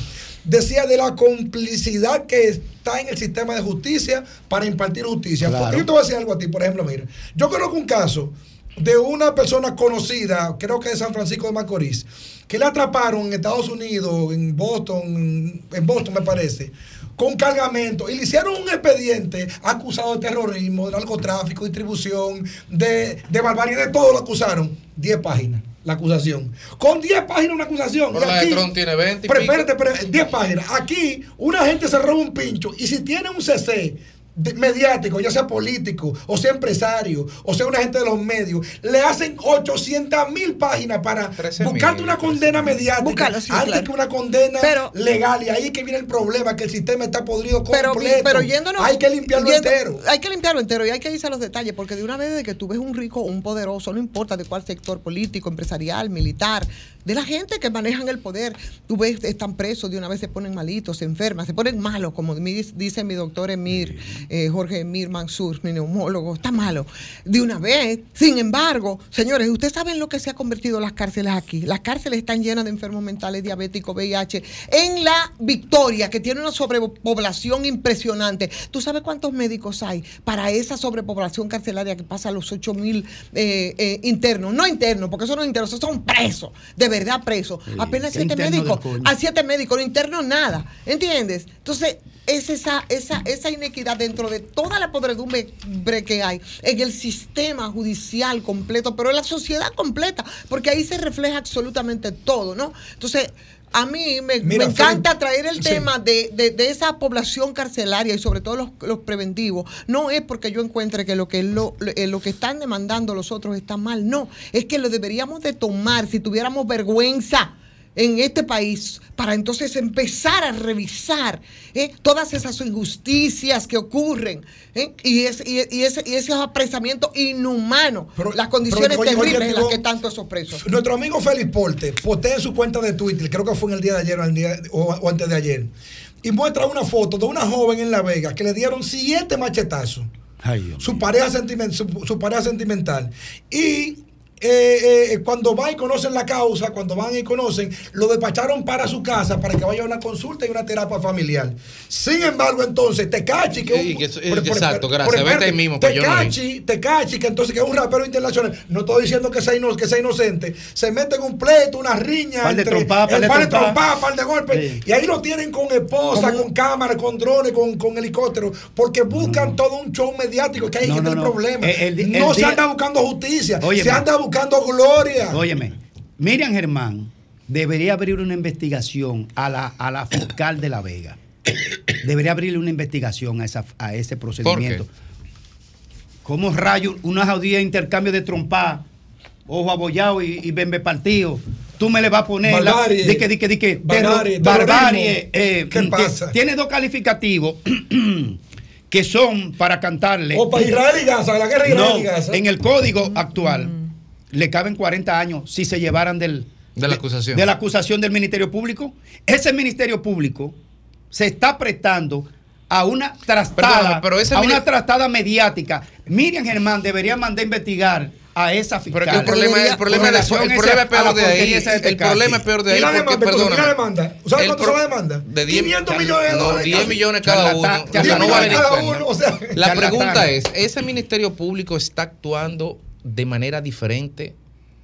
decía de la complicidad que está en el sistema de justicia para impartir justicia. Claro. Porque yo te voy a decir algo a ti, por ejemplo, mira, yo conozco un caso de una persona conocida, creo que de San Francisco de Macorís, que le atraparon en Estados Unidos, en Boston, en Boston me parece, con cargamento y le hicieron un expediente acusado de terrorismo, de narcotráfico, distribución, de, de barbarie, de todo lo acusaron. 10 páginas la acusación. Con 10 páginas una acusación. Pero Y la de aquí- Trump tiene 20 y Pero espérate, pero 10 páginas. Aquí una gente se roba un pincho y si tiene un CC de- mediático, ya sea político, o sea empresario, o sea una gente de los medios, le hacen 800 mil páginas para buscarte una condena mediática Búscalo, sí, antes claro. que una condena Pero- legal. Y ahí es que viene el problema, que el sistema está podrido pero, completo. pero yéndonos. hay que limpiarlo yendo- entero. Hay que limpiarlo entero y hay que irse a los detalles, porque de una vez de que tú ves un rico o un poderoso, no importa de cuál sector político, empresarial, militar, de la gente que manejan el poder, tú ves, están presos, de una vez se ponen malitos, se enferman, se ponen malos, como dice mi doctor Emir, eh, Jorge Emir Mansur, mi neumólogo, está malo. De una vez, sin embargo, señores, ustedes saben lo que se ha convertido las cárceles aquí. Las cárceles están llenas de enfermos mentales, diabéticos, VIH. En la Victoria, que tiene una sobrepoblación impresionante. ¿Tú sabes cuántos médicos hay para esa sobrepoblación carcelaria que pasa a los 8 mil eh, eh, internos? No internos, porque esos no internos, esos son presos, de verdad presos. Sí, Apenas siete interno médicos. A siete médicos, no internos nada. ¿Entiendes? Entonces, es esa, esa, esa inequidad dentro de toda la podredumbre que hay en el sistema judicial completo, pero en la sociedad completa, porque ahí se refleja absolutamente todo, ¿no? Entonces, a mí me, Mira, me encanta Felipe, traer el sí. tema de, de- de esa población carcelaria y sobre todo los, los preventivos. No es porque yo encuentre que lo que, lo, lo- eh, lo que están demandando los otros está mal, no, es que lo deberíamos de tomar si tuviéramos vergüenza en este país para entonces empezar a revisar ¿eh? todas esas injusticias que ocurren ¿eh? y, es, y, y ese, y esos apresamientos inhumanos, las condiciones oye, oye, terribles en las que están todos esos presos. Nuestro amigo Félix Porte postea en su cuenta de Twitter, creo que fue en el día de ayer o, el día- o- o antes de ayer, y muestra una foto de una joven en La Vega que le dieron siete machetazos. su pareja, su, su pareja sentimental. Y eh, eh, cuando van y conocen la causa, cuando van y conocen, lo despacharon para su casa para que vaya a una consulta y una terapia familiar. Sin embargo, entonces, Tecachi, que Sí, un- que por- exacto, por- gracias. por- Vete ahí mismo, pues no. Tecachi, que entonces que es un rapero internacional, no estoy diciendo que sea, ino- que sea inocente, se mete en un pleito, una riña, Par de entre- trompadas, par el de par de par de golpes, y ahí lo tienen con esposa, con cámara, con drones, con, con helicóptero, porque buscan todo un show mediático, que ahí No, que no, el problema. El- el- no el se día- anda buscando justicia, se anda buscando gloria. Óyeme, Miriam Germán debería abrir una investigación a la, a la fiscal de La Vega. Debería abrirle una investigación a, esa, a ese procedimiento. ¿Cómo rayos una jodida intercambio de trompa, ojo abollado y, y bembe partido? Tú me le vas a poner la- Barbarie. de que, de que, de que, Barbarie, terro- barbarie, terrorismo. eh, ¿Qué que pasa? Tiene dos calificativos <clears throat> que son para cantarle. O para Israel y Gaza, la guerra de Israel No, y Gaza. en el código actual le caben 40 años si se llevaran del, De la acusación. de la acusación del Ministerio Público. Ese Ministerio Público se está prestando a una trastada, pero ese a una trastada mediática. Miriam Germán debería mandar a investigar a esa fiscal. Pero que el problema, el problema, es- relación el a problema es peor a de ahí. de El problema es peor de ahí. Y la demanda, perdón, perdóname, y la demanda. ¿Sabes cuánto pro- son la demanda? De 10 500 millones de no, dólares. 10 millones cada uno. No vale ni cada cuenta. uno, o sea. La Charlatán. pregunta es, ¿ese Ministerio Público está actuando de manera diferente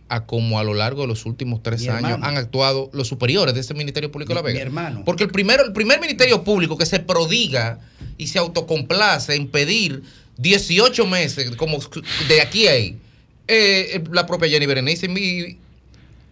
a como a lo largo de los últimos tres Mi años hermano. han actuado los superiores de ese Ministerio Público de La Vega? mi hermano. Porque el primero, el primer Ministerio Público que se prodiga y se autocomplace en pedir 18 meses como de aquí a ahí, eh, la propia Jenny Berenice. Mi-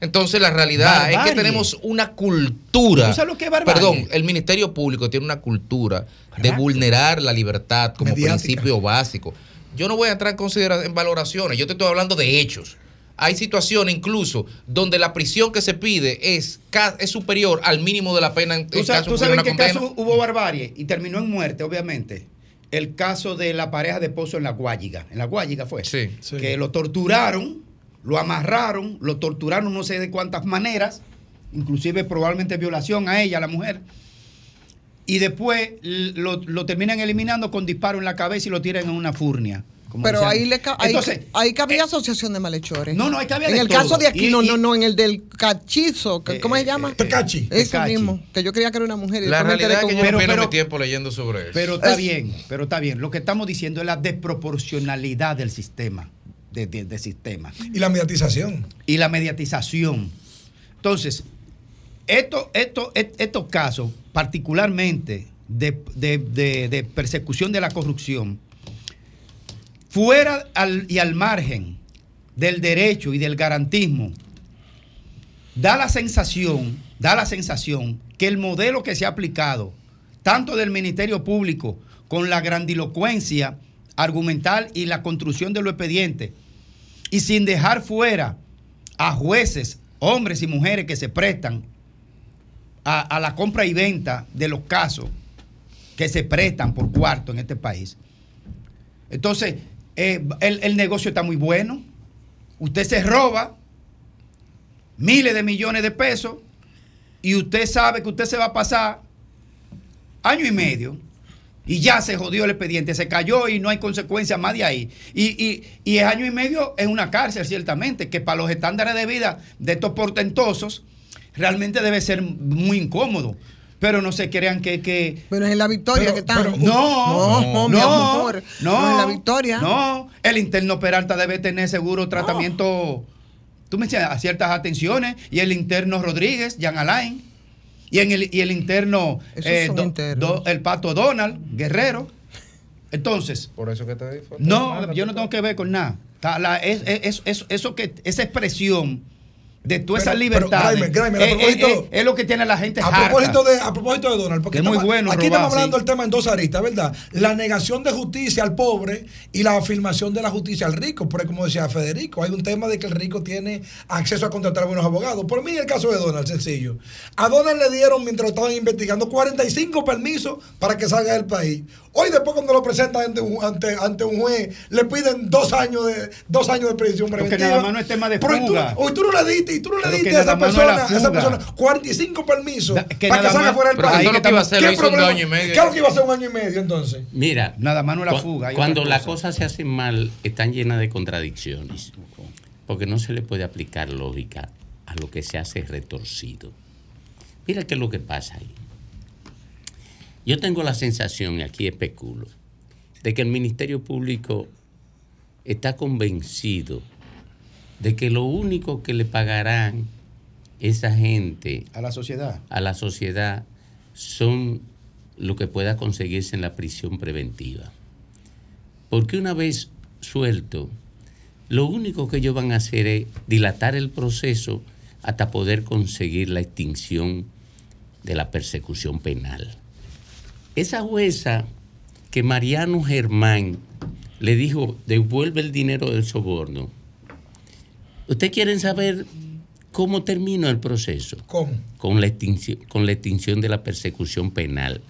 entonces la realidad es que tenemos una cultura. ¿Tú sabes lo que? Perdón, el Ministerio Público tiene una cultura de vulnerar la libertad como Mediática. principio básico. Yo no voy a entrar en, en valoraciones, yo te estoy hablando de hechos. Hay situaciones incluso donde la prisión que se pide es, es superior al mínimo de la pena en, ¿Tú sabes, caso tú de sabes una en qué condena. caso hubo barbarie y terminó en muerte, obviamente? El caso de la pareja de Pozo en la Guayiga. En la Guayiga fue. Sí. Que lo torturaron, lo amarraron, lo torturaron no sé de cuántas maneras, inclusive probablemente violación a ella, a la mujer. Y después lo, lo terminan eliminando con disparo en la cabeza y lo tiran en una furnia. como Pero ahí, le ca- ahí, Entonces, ahí cabía asociación de malhechores. No, no, ahí cabía En de el todo. caso de aquí, Y- no, no, no, en el del cachizo, que- ¿cómo se llama? Tecachi. Eso Tecachi. mismo, que yo creía que era una mujer. y La realidad es que yo Pero- pierdo pero- mi tiempo leyendo sobre eso. Pero está Es- bien, pero está bien. Lo que estamos diciendo es la desproporcionalidad del sistema, de- de- del sistema. Y la mediatización. y la mediatización. Entonces, esto, esto, estos casos, particularmente de, persecución de la corrupción, fuera y al margen del derecho y del garantismo, da la sensación, da la sensación que el modelo que se ha aplicado, tanto del Ministerio Público con la grandilocuencia argumental y la construcción de los expedientes, y sin dejar fuera a jueces, hombres y mujeres que se prestan a, la compra y venta de los casos que se prestan por cuarto en este país. Entonces, eh, el, el negocio está muy bueno. Usted se roba miles de millones de pesos y usted sabe que usted se va a pasar año y medio y ya se jodió el expediente, se cayó y no hay consecuencia más de ahí. Y, y, y año y medio es una cárcel, ciertamente, que para los estándares de vida de estos portentosos realmente debe ser muy incómodo. Pero no se crean que... que Pero es en la victoria que están. no, no, mi amor. no, No es la victoria. No, el interno Peralta debe tener seguro tratamiento, tú me decías, a ciertas atenciones, y el interno Rodríguez, Jan Alain, y, en el, y el interno, eh, Do-. Do- el pato Donald, Guerrero. Entonces, Por eso que te digo. no, yo no tengo que ver con nada. Está la- es- es- es- es- eso que, esa expresión de toda esa Pero- libertad pero, Graeme, Graeme, a es, propósito- es- es lo que tiene la gente A propósito, de, a propósito de Donald, porque Es muy bueno aquí robar, estamos hablando sí. del tema en dos aristas, ¿verdad? La negación de justicia al pobre y la afirmación de la justicia al rico. Porque como decía Federico, hay un tema de que el rico tiene acceso a contratar buenos abogados. Por mí, el caso de Donald, sencillo. A Donald le dieron, mientras lo estaban investigando, 45 permisos para que salga del país. Hoy después cuando lo presentan ante un, ante, ante un juez, le piden dos años de dos años de prisión Porque nada más no es tema de fuga. hoy tú no le diste, y tú no le diste a esa no persona, a esa persona 45 permisos que para que salga más- fuera del país. que iba a hacer ¿Qué hizo dos años y medio. ¿Qué es lo que iba a hacer un año y medio entonces? Mira, Nada más no la fuga, Cuando las cosa. cosas se hacen mal, están llenas de contradicciones. Porque no se le puede aplicar lógica a lo que se hace retorcido. Mira qué es lo que pasa ahí. Yo tengo la sensación, y aquí especulo, de que el Ministerio Público está convencido de que lo único que le pagarán esa gente A la sociedad. a la sociedad son lo que pueda conseguirse en la prisión preventiva. Porque una vez suelto, lo único que ellos van a hacer es dilatar el proceso hasta poder conseguir la extinción de la persecución penal. Esa jueza que Mariano Germán le dijo, devuelve el dinero del soborno. ¿Ustedes quieren saber cómo terminó el proceso? ¿Cómo? Con la extinción, con la extinción de la persecución penal.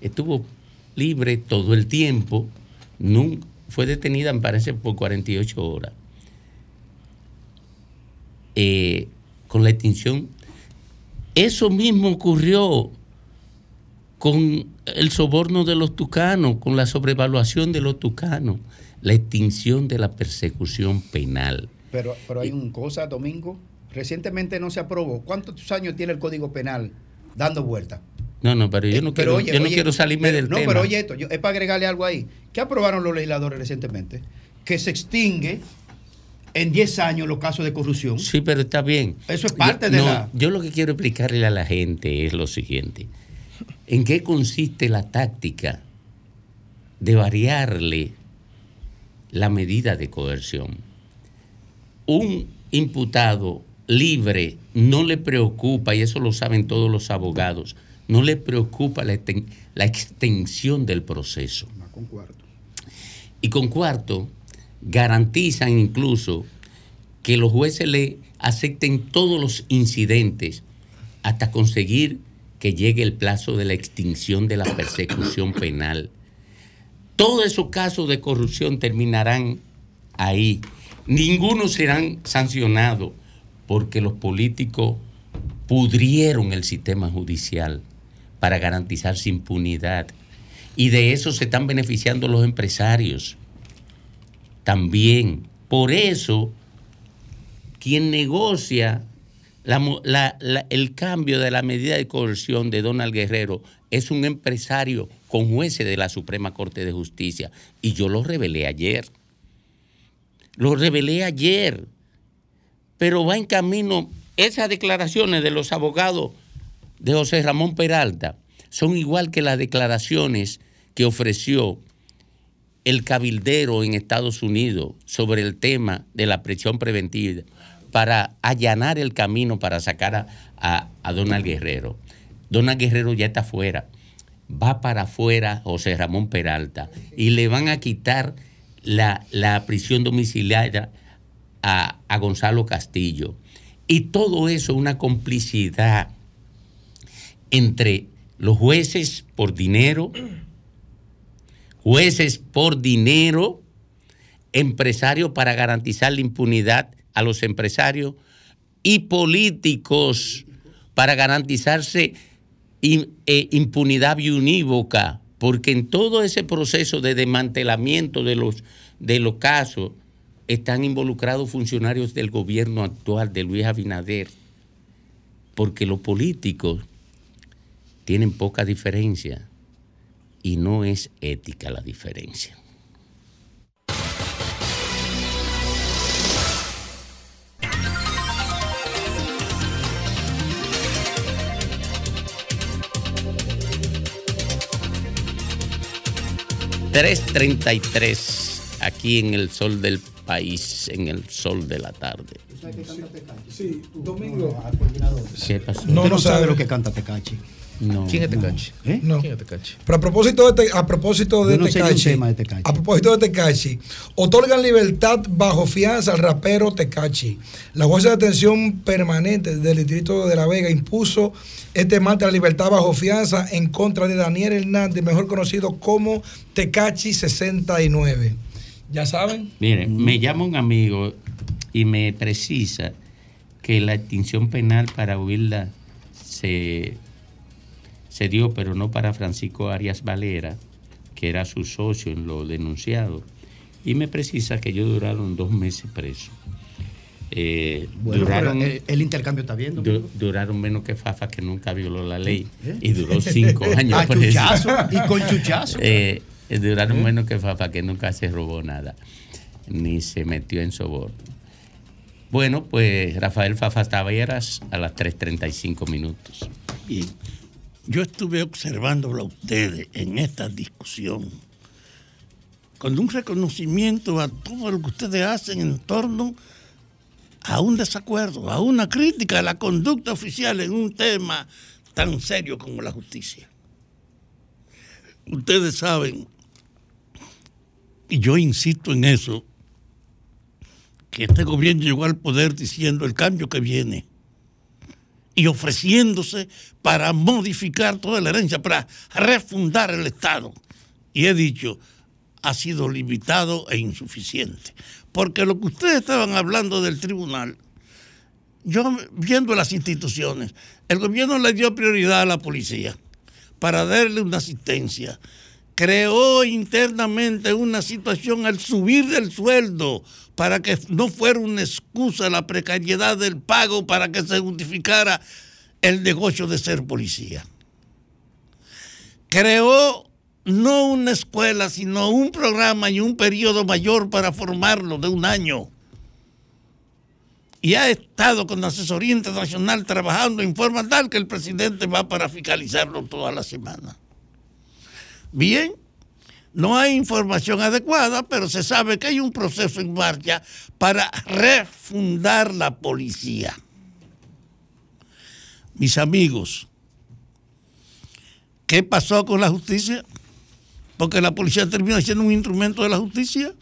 Estuvo libre todo el tiempo, fue detenida, me parece, por 48 horas. Eh, con la extinción. Eso mismo ocurrió con el soborno de los tucanos, con la sobrevaluación de los tucanos, la extinción de la persecución penal. Pero, pero hay una cosa, Domingo. Recientemente no se aprobó. ¿Cuántos años tiene el Código Penal dando vuelta? No, no, pero yo no, Eh, Pero quiero, oye, yo no oye, quiero salirme pero- del no, tema. pero oye esto, yo- es para agregarle algo ahí. ¿Qué aprobaron los legisladores recientemente? Que se extingue en 10 años los casos de corrupción. Sí, pero está bien. Eso es parte Yo- de no, la... Yo lo que quiero explicarle a la gente es lo siguiente. ¿En qué consiste la táctica de variarle la medida de coerción? Un imputado libre no le preocupa, y eso lo saben todos los abogados, no le preocupa la, exten- la extensión del proceso. Con cuarto. Y con cuarto, garantizan incluso que los jueces le acepten todos los incidentes hasta conseguir que llegue el plazo de la extinción de la persecución penal. Todos esos casos de corrupción terminarán ahí. Ninguno serán sancionados porque los políticos pudrieron el sistema judicial para garantizarse impunidad. Y de eso se están beneficiando los empresarios también. Por eso, quien negocia el cambio de la medida de coerción de Donald Guerrero es un empresario con jueces de la Suprema Corte de Justicia. Y yo lo revelé ayer. Lo revelé ayer. Pero va en camino. Esas declaraciones de los abogados de José Ramón Peralta son igual que las declaraciones que ofreció el cabildero en Estados Unidos sobre el tema de la prisión preventiva para allanar el camino para sacar a, a- Donald Guerrero. Donald Guerrero ya está fuera. va para afuera José Ramón Peralta y le van a quitar la, la prisión domiciliaria a, a Gonzalo Castillo. Y todo eso, una complicidad entre los jueces por dinero, jueces por dinero, empresarios para garantizar la impunidad a los empresarios y políticos para garantizarse im- eh, impunidad unívoca, porque en todo ese proceso de desmantelamiento de los, de los casos están involucrados funcionarios del gobierno actual de Luis Abinader, porque los políticos tienen poca diferencia y no es ética la diferencia. ...3.33 aquí en el sol del país, en el sol de la tarde. Sí, Domingo. ¿Qué pasó? No, no sabe lo que canta Tecachi. No. ¿Quién es Tecachi? ¿Eh? No. ¿Quién es Tecachi? Pero a propósito de, Te- a propósito de no Tecachi, tema de Tecachi. a propósito de Tecachi, otorgan libertad bajo fianza al rapero Tecachi. La jueza de atención permanente del distrito de La Vega impuso este martes la libertad bajo fianza en contra de Daniel Hernández, mejor conocido como Tecachi 69. ¿Ya saben? Miren, me llama un amigo y me precisa que la extinción penal para Wilda se, se dio, pero no para Francisco Arias Valera, que era su socio en lo denunciado. Y me precisa que ellos duraron dos meses presos. Eh, Bueno, duraron, el, el intercambio está viendo. du- duraron menos que Fafa, que nunca violó la ley. ¿Eh? Y duró cinco <laughs> años A preso. chuchazo, y con chuchazo. <laughs> Eh, eh, duraron ¿Eh? menos que Fafa, que nunca se robó nada, ni se metió en soborno. Bueno, pues Rafael Fafa Taveras a las 3.35 minutos. Bien. Yo estuve observándolo a ustedes en esta discusión con un reconocimiento a todo lo que ustedes hacen en torno a un desacuerdo, a una crítica a la conducta oficial en un tema tan serio como la justicia. Ustedes saben, y yo insisto en eso, que este gobierno llegó al poder diciendo el cambio que viene y ofreciéndose para modificar toda la herencia, para refundar el Estado. Y he dicho, ha sido limitado e insuficiente. Porque lo que ustedes estaban hablando del tribunal, yo viendo las instituciones, el gobierno le dio prioridad a la policía para darle una asistencia. Creó internamente una situación al subir del sueldo para que no fuera una excusa la precariedad del pago para que se justificara el negocio de ser policía. Creó no una escuela, sino un programa y un periodo mayor para formarlo de un año. Y ha estado con asesoría internacional trabajando en forma tal que el presidente va para fiscalizarlo toda la semana. Bien, no hay información adecuada, pero se sabe que hay un proceso en marcha para refundar la policía. Mis amigos, ¿qué pasó con la justicia? Porque la policía termina siendo un instrumento de la justicia.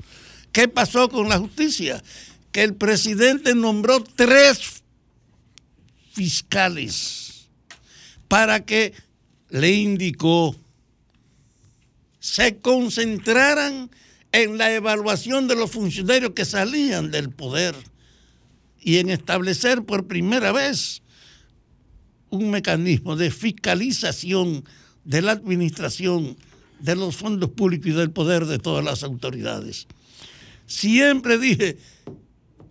¿Qué pasó con la justicia? Que el presidente nombró tres fiscales para que le indicó se concentraran en la evaluación de los funcionarios que salían del poder y en establecer por primera vez un mecanismo de fiscalización de la administración de los fondos públicos y del poder de todas las autoridades. Siempre dije,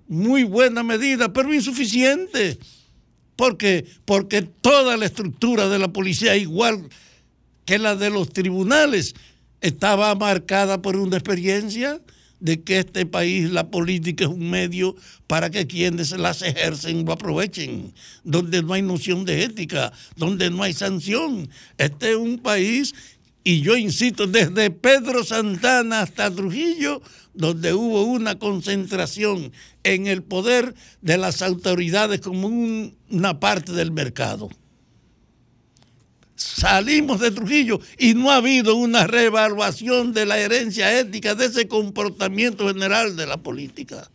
muy buena medida, pero insuficiente. ¿Por qué? Porque toda la estructura de la policía, igual que la de los tribunales, estaba marcada por una experiencia de que este país la política es un medio para que quienes las ejercen lo aprovechen, donde no hay noción de ética, donde no hay sanción. Este es un país, y yo insisto, desde Pedro Santana hasta Trujillo, donde hubo una concentración en el poder de las autoridades como un- una parte del mercado. Salimos de Trujillo y no ha habido una reevaluación de la herencia ética, de ese comportamiento general de la política.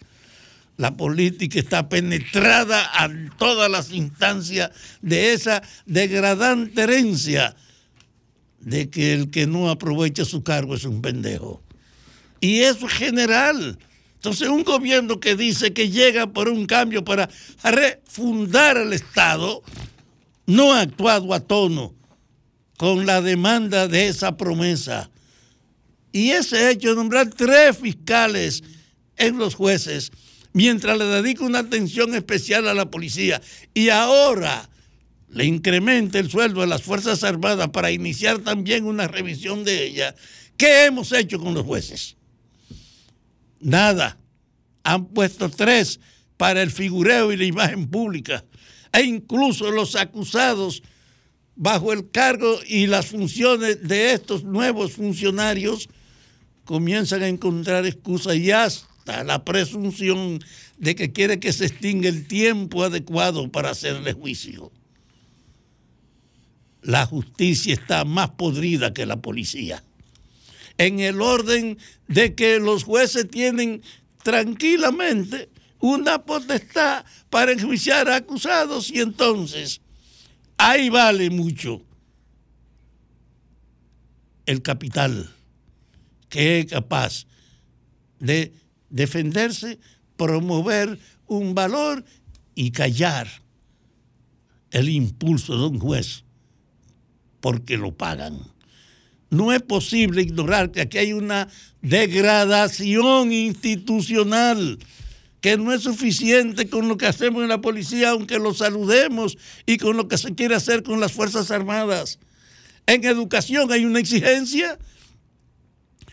La política está penetrada a todas las instancias de esa degradante herencia de que el que no aprovecha su cargo es un pendejo. Y eso es general. Entonces, un gobierno que dice que llega por un cambio para refundar el Estado, no ha actuado a tono con la demanda de esa promesa. Y ese hecho de nombrar tres fiscales en los jueces, mientras le dedica una atención especial a la policía, y ahora le incrementa el sueldo de las Fuerzas Armadas para iniciar también una revisión de ella, ¿qué hemos hecho con los jueces? Nada. Han puesto tres para el figureo y la imagen pública. E incluso los acusados bajo el cargo y las funciones de estos nuevos funcionarios comienzan a encontrar excusas y hasta la presunción de que quiere que se extinga el tiempo adecuado para hacerle juicio. La justicia está más podrida que la policía en el orden de que los jueces tienen tranquilamente una potestad para enjuiciar a acusados y entonces ahí vale mucho el capital que es capaz de defenderse, promover un valor y callar el impulso de un juez porque lo pagan. No es posible ignorar que aquí hay una degradación institucional que no es suficiente con lo que hacemos en la policía, aunque lo saludemos, y con lo que se quiere hacer con las Fuerzas Armadas. En educación hay una exigencia.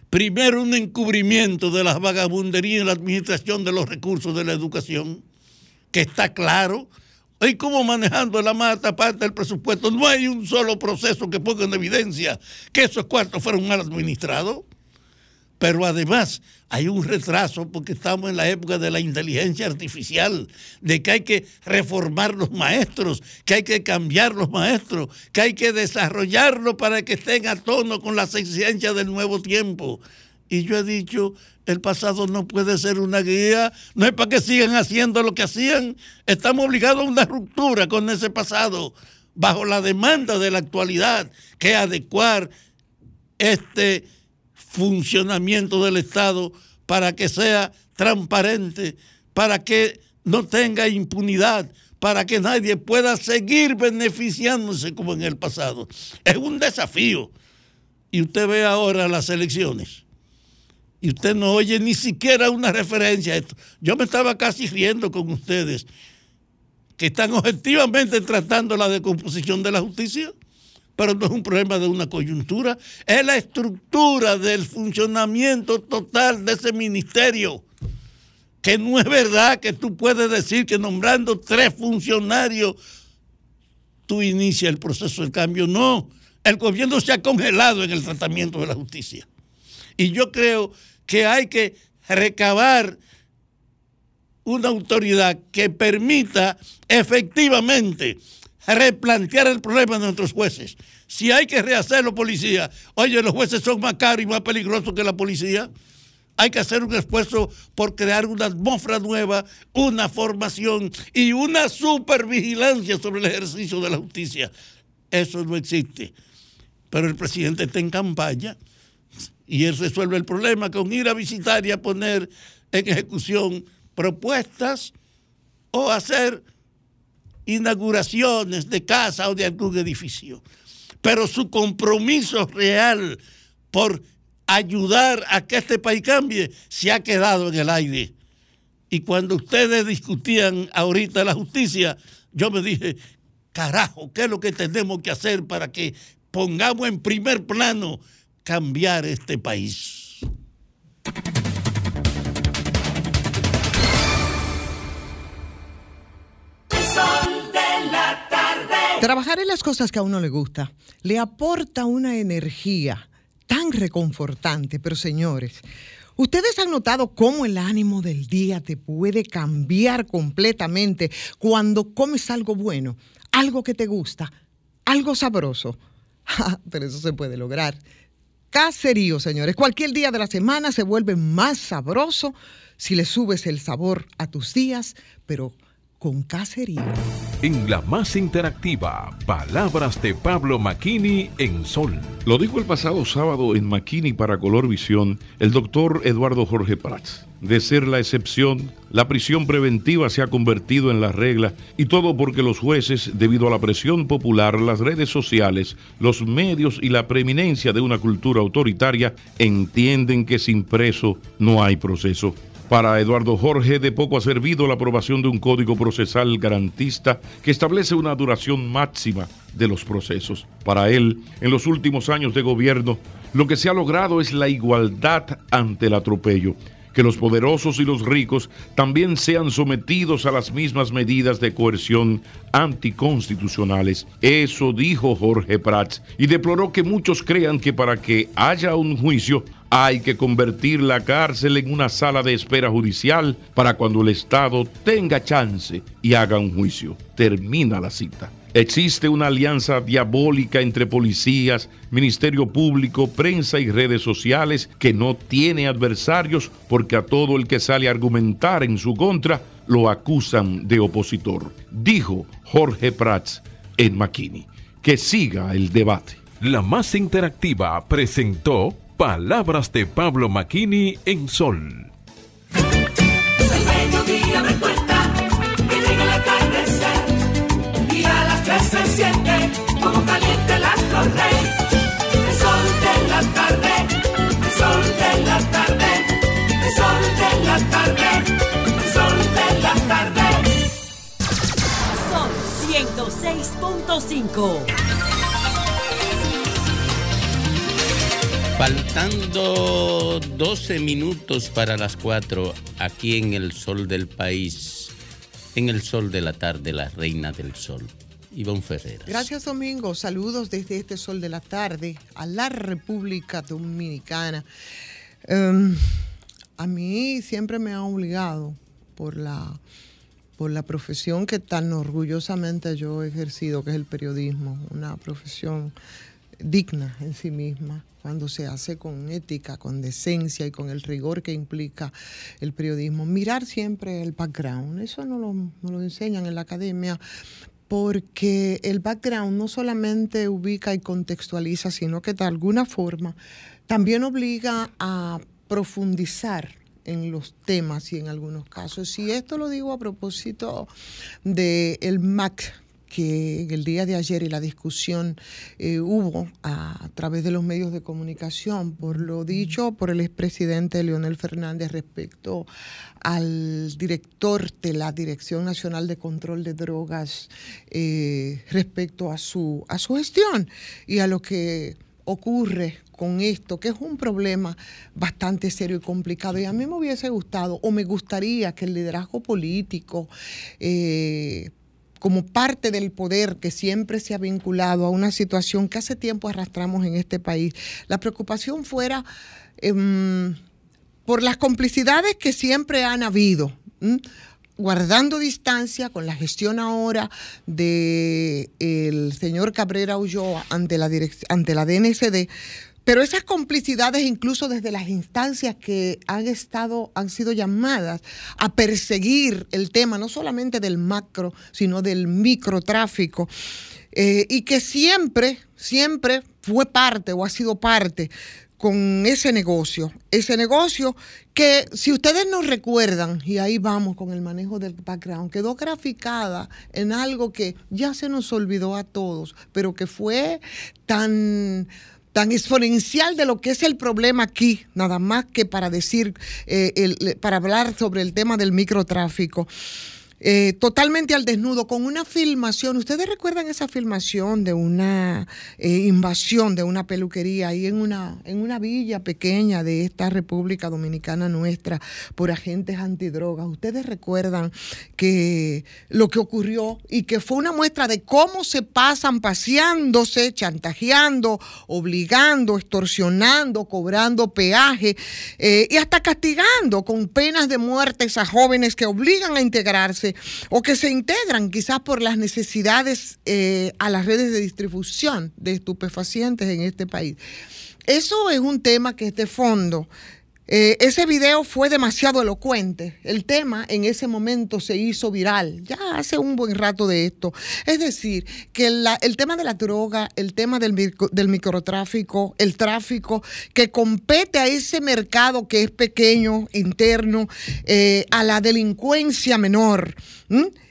Primero, un encubrimiento de las vagabunderías en la administración de los recursos de la educación, que está claro y como manejando la mata parte del presupuesto. No hay un solo proceso que ponga en evidencia que esos cuartos fueron mal administrados. Pero además hay un retraso porque estamos en la época de la inteligencia artificial, de que hay que reformar los maestros, que hay que cambiar los maestros, que hay que desarrollarlos para que estén a tono con las exigencias del nuevo tiempo. Y yo he dicho, el pasado no puede ser una guía, no es para que sigan haciendo lo que hacían, estamos obligados a una ruptura con ese pasado, bajo la demanda de la actualidad, que adecuar este funcionamiento del Estado para que sea transparente, para que no tenga impunidad, para que nadie pueda seguir beneficiándose como en el pasado. Es un desafío. Y usted ve ahora las elecciones y usted no oye ni siquiera una referencia a esto. Yo me estaba casi riendo con ustedes que están objetivamente tratando la decomposición de la justicia, pero no es un problema de una coyuntura, es la estructura del funcionamiento total de ese ministerio. Que no es verdad que tú puedes decir que nombrando tres funcionarios tú inicias el proceso de cambio. No, el gobierno se ha congelado en el tratamiento de la justicia. Y yo creo que hay que recabar una autoridad que permita efectivamente replantear el problema de nuestros jueces. Si hay que rehacerlo, policía, oye, los jueces son más caros y más peligrosos que la policía. Hay que hacer un esfuerzo por crear una atmósfera nueva, una formación y una supervigilancia sobre el ejercicio de la justicia. Eso no existe. Pero el presidente está en campaña y él resuelve el problema con ir a visitar y a poner en ejecución propuestas o hacer inauguraciones de casa o de algún edificio. Pero su compromiso real por ayudar a que este país cambie se ha quedado en el aire. Y cuando ustedes discutían ahorita la justicia, yo me dije, carajo, ¿qué es lo que tenemos que hacer para que pongamos en primer plano cambiar este país. Trabajar en las cosas que a uno le gusta le aporta una energía tan reconfortante, pero señores, ¿ustedes han notado cómo el ánimo del día te puede cambiar completamente cuando comes algo bueno, algo que te gusta, algo sabroso? <laughs> Pero eso se puede lograr. Caserío, señores. Cualquier día de la semana se vuelve más sabroso si le subes el sabor a tus días, pero con caserío. En la más interactiva, palabras de Pablo Maquini en Sol. Lo dijo el pasado sábado en Maquini para Color Visión el doctor Eduardo Jorge Prats. De ser la excepción, la prisión preventiva se ha convertido en la regla y todo porque los jueces, debido a la presión popular, las redes sociales, los medios y la preeminencia de una cultura autoritaria, entienden que sin preso no hay proceso. Para Eduardo Jorge, de poco ha servido la aprobación de un código procesal garantista que establece una duración máxima de los procesos. Para él, en los últimos años de gobierno, lo que se ha logrado es la igualdad ante el atropello que los poderosos y los ricos también sean sometidos a las mismas medidas de coerción anticonstitucionales. Eso dijo Jorge Prats y deploró que muchos crean que para que haya un juicio hay que convertir la cárcel en una sala de espera judicial para cuando el Estado tenga chance y haga un juicio. Termina la cita. Existe una alianza diabólica entre policías, Ministerio Público, prensa y redes sociales que no tiene adversarios porque a todo el que sale a argumentar en su contra lo acusan de opositor. Dijo Jorge Prats en Makini. Que siga el debate. La más interactiva presentó Palabras de Pablo Makini en Sol. se siente como caliente el astro rey. El sol de la tarde, el sol de la tarde, el sol de la tarde, el sol de la tarde. Son 106.5. Faltando 12 minutos para las 4 aquí en el sol del país, en el sol de la tarde, la reina del sol. Ivonne Ferreira. Gracias, Domingo. Saludos desde este sol de la tarde a la República Dominicana. Em, a mí siempre me ha obligado por la, por la profesión que tan orgullosamente yo he ejercido, que es el periodismo, una profesión digna en sí misma, cuando se hace con ética, con decencia y con el rigor que implica el periodismo. Mirar siempre el background, eso no lo, no lo enseñan en la academia, porque el background no solamente ubica y contextualiza, sino que de alguna forma también obliga a profundizar en los temas y en algunos casos. Y esto lo digo a propósito del el MAC que el día de ayer y la discusión eh, hubo a, través de los medios de comunicación por lo dicho por el expresidente Leonel Fernández respecto al director de la Dirección Nacional de Control de Drogas eh, respecto a su, a su gestión y a lo que ocurre con esto, que es un problema bastante serio y complicado. Y a mí me hubiese gustado o me gustaría que el liderazgo político eh, como parte del poder que siempre se ha vinculado a una situación que hace tiempo arrastramos en este país, la preocupación fuera em, por las complicidades que siempre han habido. guardando distancia con la gestión ahora del el señor Cabrera Ulloa ante la, ante la DNCD, pero esas complicidades, incluso desde las instancias que han estado, han sido llamadas a perseguir el tema, no solamente del macro, sino del microtráfico, eh, y que siempre, siempre fue parte o ha sido parte con ese negocio, ese negocio que si ustedes nos recuerdan, y ahí vamos con el manejo del background, quedó graficada en algo que ya se nos olvidó a todos, pero que fue tan tan exponencial de lo que es el problema aquí, nada más que para decir, eh, para hablar sobre el tema del microtráfico. Eh, totalmente al desnudo, con una filmación. ¿Ustedes recuerdan esa filmación de una eh, invasión de una peluquería ahí en una, en una villa pequeña de esta República Dominicana nuestra por agentes antidrogas? ¿Ustedes recuerdan que lo que ocurrió y que fue una muestra de cómo se pasan paseándose, chantajeando, obligando, extorsionando, cobrando peaje eh, y hasta castigando con penas de muerte a jóvenes que obligan a integrarse base o que se integran quizás por las necesidades eh, a las redes de distribución de estupefacientes en este país. Eso es un tema que es de fondo. Eh, ese video fue demasiado elocuente. El tema en ese momento se hizo viral, ya hace un buen rato de esto. Es decir, que el tema de la droga, el tema del, micro- del microtráfico, el tráfico, que compete a ese mercado que es pequeño, interno, eh, a la delincuencia menor.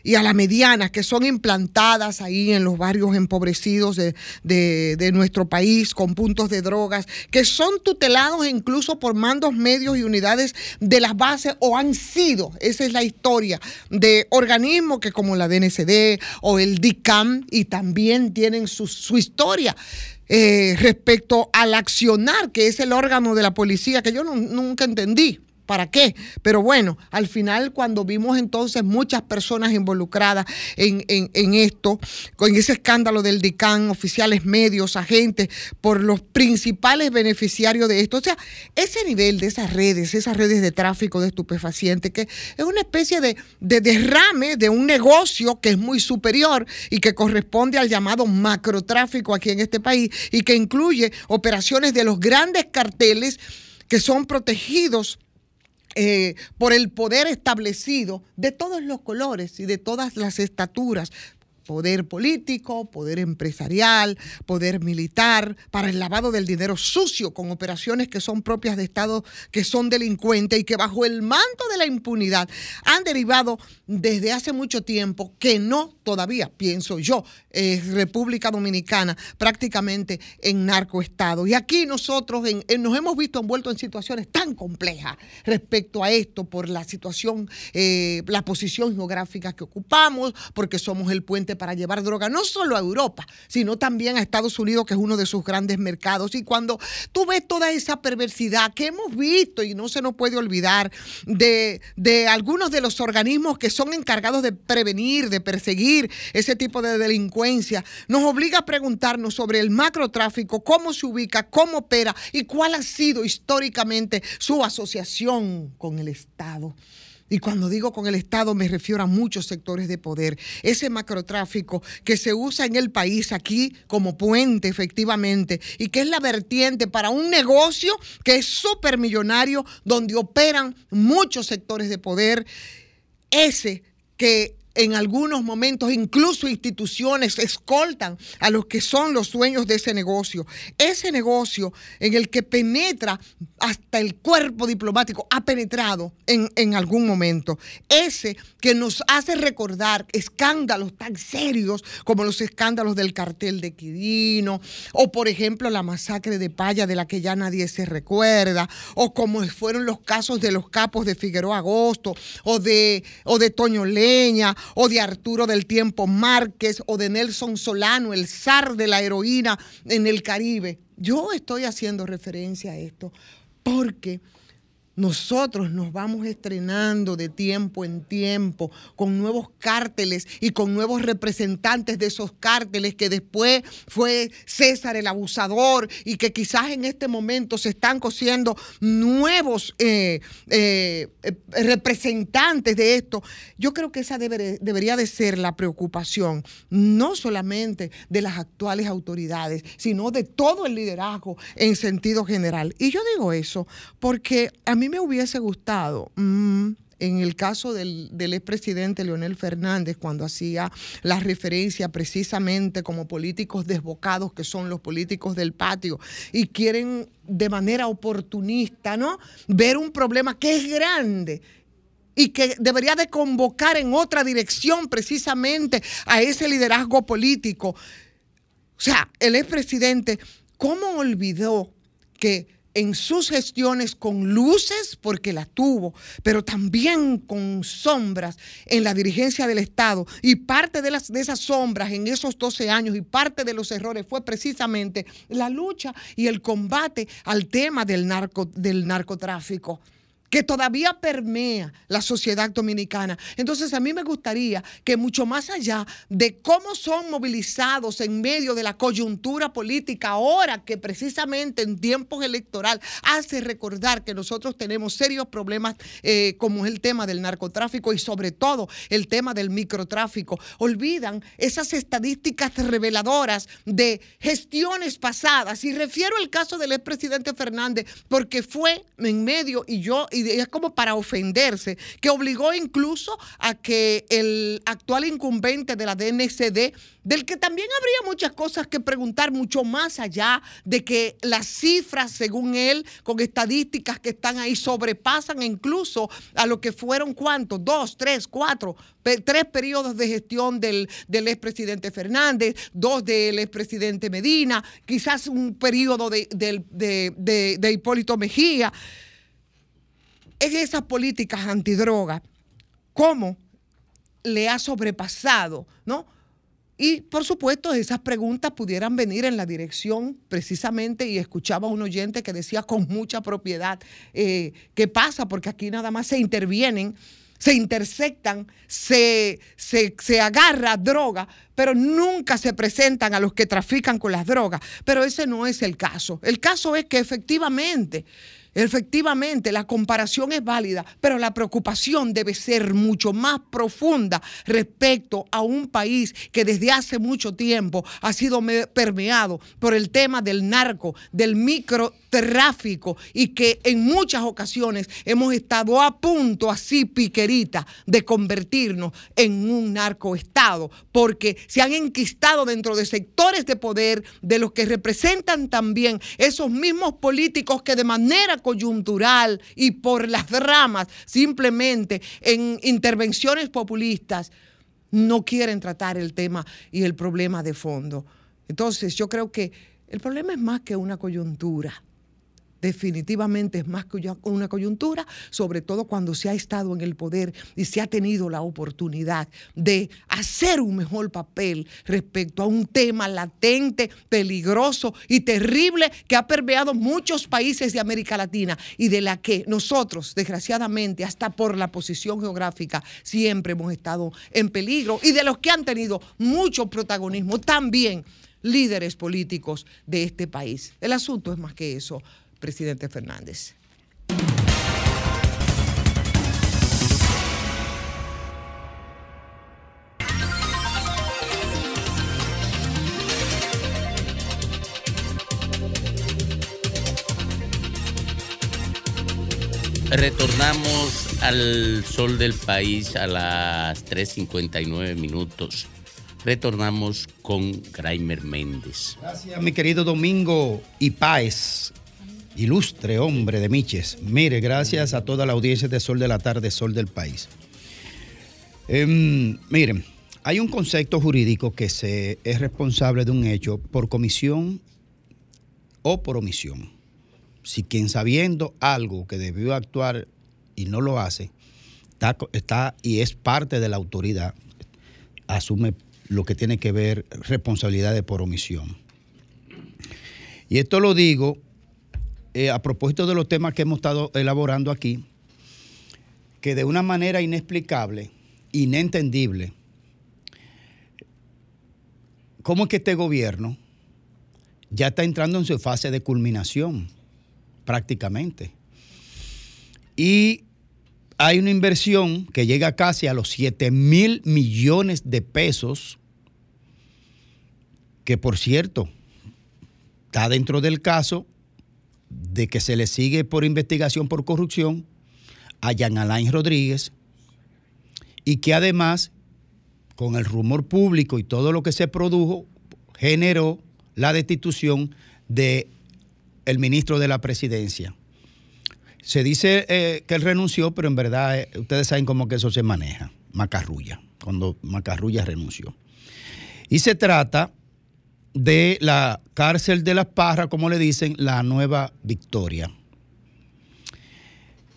Y a la mediana que son implantadas ahí en los barrios empobrecidos de, de- nuestro país con puntos de drogas, que son tutelados incluso por mandos medios y unidades de las bases o han sido, esa es la historia, de organismos que como la DNCD o el DICAM y también tienen su, su historia. eh, respecto al accionar, que es el órgano de la policía, que yo nunca entendí. ¿Para qué? Pero bueno, al final cuando vimos entonces muchas personas involucradas en, en- esto, con ese escándalo del DICAN, oficiales medios, agentes, por los principales beneficiarios de esto, o sea, ese nivel de esas redes, esas redes de tráfico de estupefacientes, que es una especie de, de derrame de un negocio que es muy superior y que corresponde al llamado macrotráfico aquí en este país y que incluye operaciones de los grandes carteles que son protegidos eh, por el poder establecido de todos los colores y de todas las estaturas. Poder político, poder empresarial, poder militar, para el lavado del dinero sucio con operaciones que son propias de Estados que son delincuentes y que bajo el manto de la impunidad han derivado desde hace mucho tiempo que no todavía, pienso yo, República Dominicana prácticamente en narcoestado. Y aquí nosotros nos hemos visto envueltos en situaciones tan complejas respecto a esto por la situación, eh, la posición geográfica que ocupamos, porque somos el puente para llevar droga no solo a Europa, sino también a Estados Unidos, que es uno de sus grandes mercados. Y cuando tú ves toda esa perversidad que hemos visto y no se nos puede olvidar de, de algunos de los organismos que son encargados de prevenir, de perseguir ese tipo de delincuencia, nos obliga a preguntarnos sobre el macrotráfico, cómo se ubica, cómo opera y cuál ha sido históricamente su asociación con el Estado. Y cuando digo con el Estado me refiero a muchos sectores de poder. Ese macrotráfico que se usa en el país aquí como puente efectivamente y que es la vertiente para un negocio que es súper millonario donde operan muchos sectores de poder. Ese que en algunos momentos incluso instituciones escoltan a los que son los dueños de ese negocio. Ese negocio en el que penetra hasta el cuerpo diplomático, ha penetrado en, en algún momento. Ese que nos hace recordar escándalos tan serios como los escándalos del cartel de Quirino, o por ejemplo la masacre de Paya de la que ya nadie se recuerda, o como fueron los casos de los capos de Figueroa Agosto, o de, o de Toño Leña, o de Arturo del Tiempo Márquez, o de Nelson Solano, el zar de la heroína en el Caribe. Yo estoy haciendo referencia a esto porque nosotros nos vamos estrenando de tiempo en tiempo con nuevos cárteles y con nuevos representantes de esos cárteles que después fue César el abusador y que quizás en este momento se están cosiendo nuevos eh, eh, eh, representantes de esto. Yo creo que esa debe- debería de ser la preocupación, no solamente de las actuales autoridades, sino de todo el liderazgo en sentido general. Y yo digo eso porque a mí me hubiese gustado... mm, en el caso del, expresidente Leonel Fernández, cuando hacía la referencia precisamente como políticos desbocados que son los políticos del patio y quieren de manera oportunista, ¿no? Ver un problema que es grande y que debería de convocar en otra dirección precisamente a ese liderazgo político. O sea, el expresidente, ¿cómo olvidó que en sus gestiones con luces, porque las tuvo, pero también con sombras en la dirigencia del Estado. Y parte de, las, de esas sombras en esos 12 años y parte de los errores fue precisamente la lucha y el combate al tema del, del narcotráfico que todavía permea la sociedad dominicana. Entonces a mí me gustaría que mucho más allá de cómo son movilizados en medio de la coyuntura política, ahora que precisamente en tiempos electoral hace recordar que nosotros tenemos serios problemas eh, como es el tema del narcotráfico y sobre todo el tema del microtráfico, olvidan esas estadísticas reveladoras de gestiones pasadas. Y refiero al caso del expresidente Fernández porque fue en medio y yo es como para ofenderse, que obligó incluso a que el actual incumbente de la DNCD, del que también habría muchas cosas que preguntar mucho más allá de que las cifras, según él, con estadísticas que están ahí, sobrepasan incluso a lo que fueron cuántos, dos, tres, cuatro, tres periodos de gestión del, del expresidente Fernández, dos del expresidente Medina, quizás un periodo de, de, de Hipólito Mejía en esas políticas antidroga, cómo le ha sobrepasado, ¿no? Y por supuesto, esas preguntas pudieran venir en la dirección precisamente, y escuchaba a un oyente que decía con mucha propiedad, eh, ¿qué pasa? Porque aquí nada más se intervienen, se intersectan, se, se, se agarra droga, pero nunca se presentan a los que trafican con las drogas. Pero ese no es el caso. El caso es que efectivamente Efectivamente, la comparación es válida, pero la preocupación debe ser mucho más profunda respecto a un país que desde hace mucho tiempo ha sido permeado por el tema del narco, del microtráfico y que en muchas ocasiones hemos estado a punto, así piquerita, de convertirnos en un narcoestado, porque se han enquistado dentro de sectores de poder de los que representan también esos mismos políticos que de manera coyuntural y por las ramas, simplemente en intervenciones populistas, no quieren tratar el tema y el problema de fondo. Entonces, yo creo que el problema es más que una coyuntura definitivamente es más que una coyuntura, sobre todo cuando se ha estado en el poder y se ha tenido la oportunidad de hacer un mejor papel respecto a un tema latente, peligroso y terrible que ha permeado muchos países de América Latina y de la que nosotros, desgraciadamente, hasta por la posición geográfica, siempre hemos estado en peligro y de los que han tenido mucho protagonismo también líderes políticos de este país. El asunto es más que eso presidente Fernández. Retornamos al sol del país a las 3.59 minutos. Retornamos con Graimer Méndez. Gracias, mi querido Domingo y Páez ilustre hombre de Miches. Mire, gracias a toda la audiencia de Sol de la Tarde, Sol del País. Em, miren, hay un concepto jurídico que se es responsable de un hecho por comisión o por omisión. Si quien sabiendo algo que debió actuar y no lo hace, está, está y es parte de la autoridad, asume lo que tiene que ver responsabilidades por omisión. Y esto lo digo eh, a propósito de los temas que hemos estado elaborando aquí, que de una manera inexplicable, inentendible, cómo es que este gobierno ya está entrando en su fase de culminación, prácticamente. Y hay una inversión que llega casi a los 7 mil millones de pesos, que por cierto, está dentro del caso de que se le sigue por investigación por corrupción a Jean Alain Rodríguez y que además, con el rumor público y todo lo que se produjo, generó la destitución de ministro de la presidencia. Se dice eh, que él renunció, pero en verdad eh, ustedes saben cómo que eso se maneja, Macarrulla, cuando Macarrulla renunció. Y se trata de la cárcel de las Parras, como le dicen, la nueva Victoria.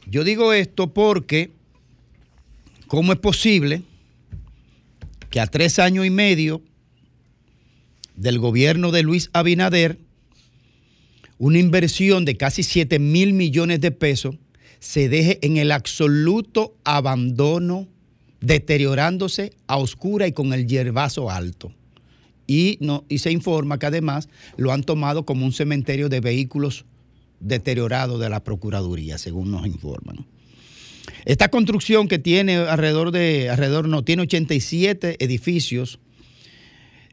Yo digo esto porque, ¿cómo es posible que a tres años y medio del gobierno de Luis Abinader, una inversión de casi 7 mil millones de pesos se deje en el absoluto abandono, deteriorándose a oscura y con el hierbazo alto. Y, se informa que además lo han tomado como un cementerio de vehículos deteriorados de la Procuraduría, según nos informan. Esta construcción que tiene alrededor de, alrededor no, tiene 87 edificios,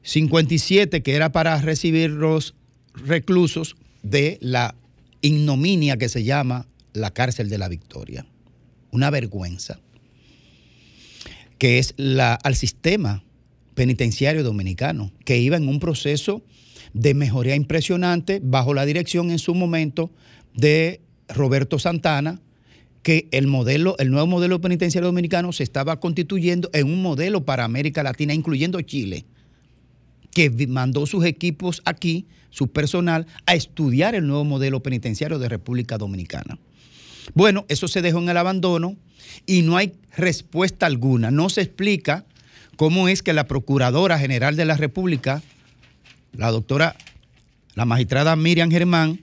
57 que era para recibir los reclusos de la ignominia que se llama la cárcel de la Victoria. Una vergüenza que es al sistema penitenciario dominicano, que iba en un proceso de mejoría impresionante bajo la dirección en su momento de Roberto Santana, que el modelo, el nuevo modelo penitenciario dominicano se estaba constituyendo en un modelo para América Latina, incluyendo Chile, que mandó sus equipos aquí, su personal, a estudiar el nuevo modelo penitenciario de República Dominicana. Bueno, eso se dejó en el abandono y no hay respuesta alguna. No se explica cómo es que la Procuradora General de la República, la doctora, la magistrada Miriam Germán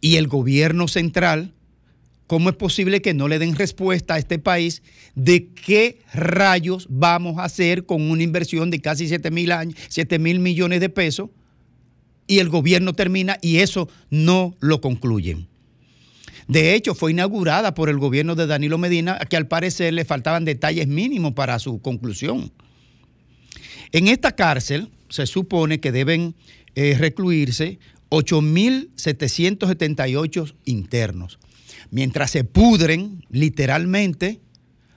y el gobierno central, ¿cómo es posible que no le den respuesta a este país de qué rayos vamos a hacer con una inversión de casi 7 mil, años, 7 mil millones de pesos? Y el gobierno termina y eso no lo concluyen. De hecho, fue inaugurada por el gobierno de Danilo Medina, que al parecer le faltaban detalles mínimos para su conclusión. En esta cárcel se supone que deben eh, recluirse 8.778 internos, mientras se pudren literalmente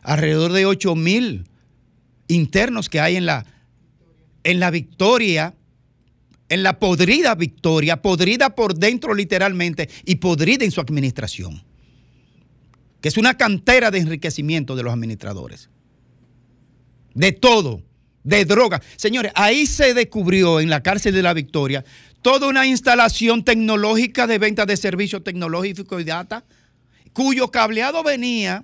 alrededor de 8.000 internos que hay en la, en la Victoria en la podrida victoria, podrida por dentro literalmente y podrida en su administración, que es una cantera de enriquecimiento de los administradores. De todo, de droga. Señores, ahí se descubrió en la cárcel de la Victoria toda una instalación tecnológica de venta de servicios tecnológicos y data, cuyo cableado venía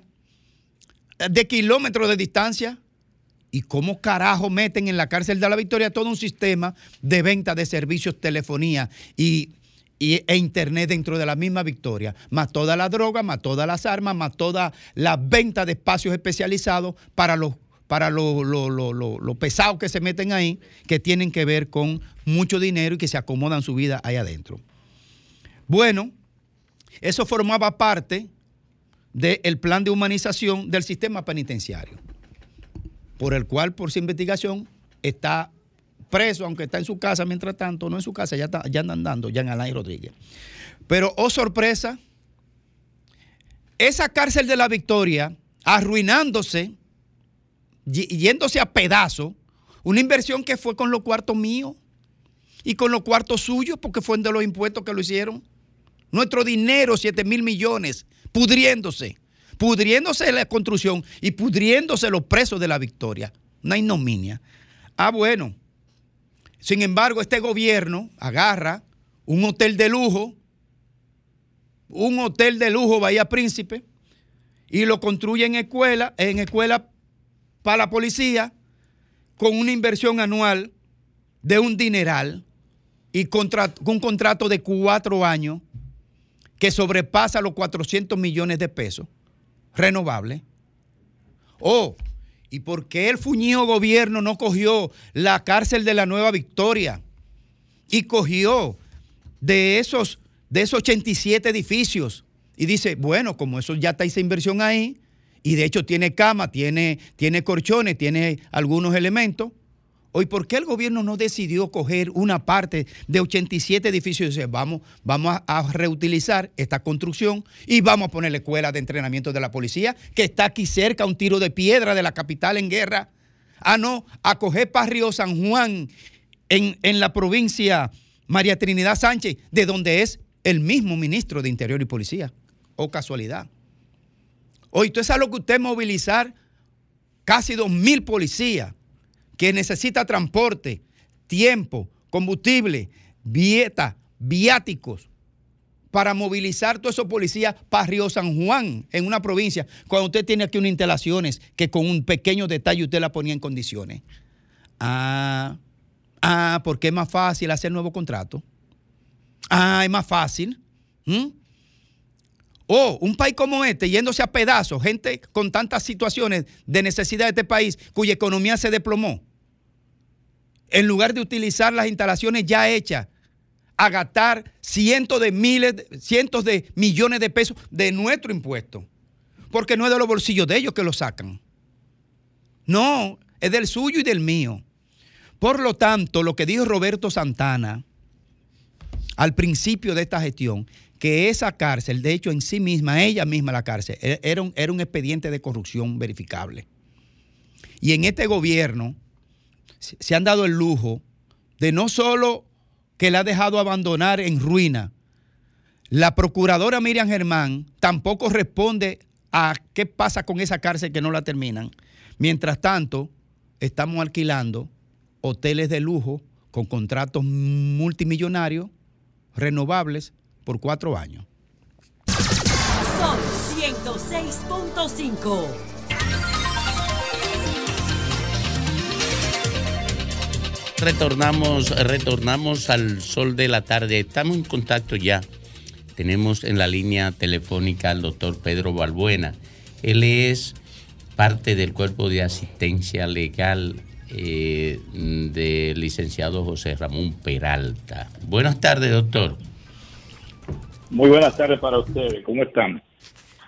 de kilómetros de distancia ¿Y cómo carajo meten en la cárcel de la Victoria todo un sistema de venta de servicios, telefonía y, e internet dentro de la misma Victoria? Más toda la droga, más todas las armas, más toda la venta de espacios especializados para los para lo, lo, pesados que se meten ahí, que tienen que ver con mucho dinero y que se acomodan su vida ahí adentro. Bueno, eso formaba parte del plan de humanización del sistema penitenciario por el cual por su investigación está preso, aunque está en su casa mientras tanto, no en su casa, ya, está, ya andan dando, en Alain Rodríguez. Pero, oh sorpresa, esa cárcel de la Victoria, arruinándose, yéndose a pedazos, una inversión que fue con los cuartos míos y con los cuartos suyos, porque fue de los impuestos que lo hicieron. Nuestro dinero, 7 mil millones, pudriéndose pudriéndose la construcción y pudriéndose los presos de la victoria. Una ignominia. Ah, bueno. Sin embargo, este gobierno agarra un hotel de lujo, un hotel de lujo Bahía Príncipe, y lo construye en escuela, en escuela para la policía, con una inversión anual de un dineral y con un contrato de cuatro años que sobrepasa los 400 millones de pesos renovable. Oh, ¿y por qué el fuñido gobierno no cogió la cárcel de la Nueva Victoria y cogió de esos, de esos 87 edificios? Y dice, bueno, como eso ya está esa inversión ahí, y de hecho tiene cama, tiene, tiene colchones, tiene algunos elementos, Hoy, ¿por qué el gobierno no decidió coger una parte de 87 edificios y decir, vamos, vamos a, reutilizar esta construcción y vamos a poner la escuela de entrenamiento de la policía, que está aquí cerca, un tiro de piedra de la capital en guerra? Ah, no, a coger para Río San Juan, en, en la provincia María Trinidad Sánchez, de donde es el mismo ministro de Interior y Policía. O oh, casualidad. Hoy, ¿tú sabes lo que usted movilizar? Casi dos mil policías que necesita transporte, tiempo, combustible, dieta, viáticos, para movilizar todos esos policías para Río San Juan, en una provincia, cuando usted tiene aquí unas instalaciones que con un pequeño detalle usted la ponía en condiciones. Ah, ah, porque es más fácil hacer nuevo contrato. Ah, es más fácil. O un país como este, yéndose a pedazos, gente con tantas situaciones de necesidad de este país, cuya economía se desplomó, en lugar de utilizar las instalaciones ya hechas, a gastar cientos de miles, cientos de millones de pesos de nuestro impuesto. Porque no es de los bolsillos de ellos que lo sacan. No, es del suyo y del mío. Por lo tanto, lo que dijo Roberto Santana al principio de esta gestión, que esa cárcel, de hecho en sí misma, ella misma la cárcel, e- era un, era un expediente de corrupción verificable. Y en este gobierno se se han dado el lujo de no solo que la ha dejado abandonar en ruina, la procuradora Miriam Germán tampoco responde a qué pasa con esa cárcel que no la terminan. Mientras tanto, estamos alquilando hoteles de lujo con contratos multimillonarios renovables por cuatro años. Son 106.5. Retornamos, retornamos al sol de la tarde. Estamos en contacto ya. Tenemos en la línea telefónica al doctor Pedro Balbuena. Él es parte del cuerpo de asistencia legal eh, del licenciado José Ramón Peralta. Buenas tardes, doctor. Muy buenas tardes para ustedes. ¿Cómo están?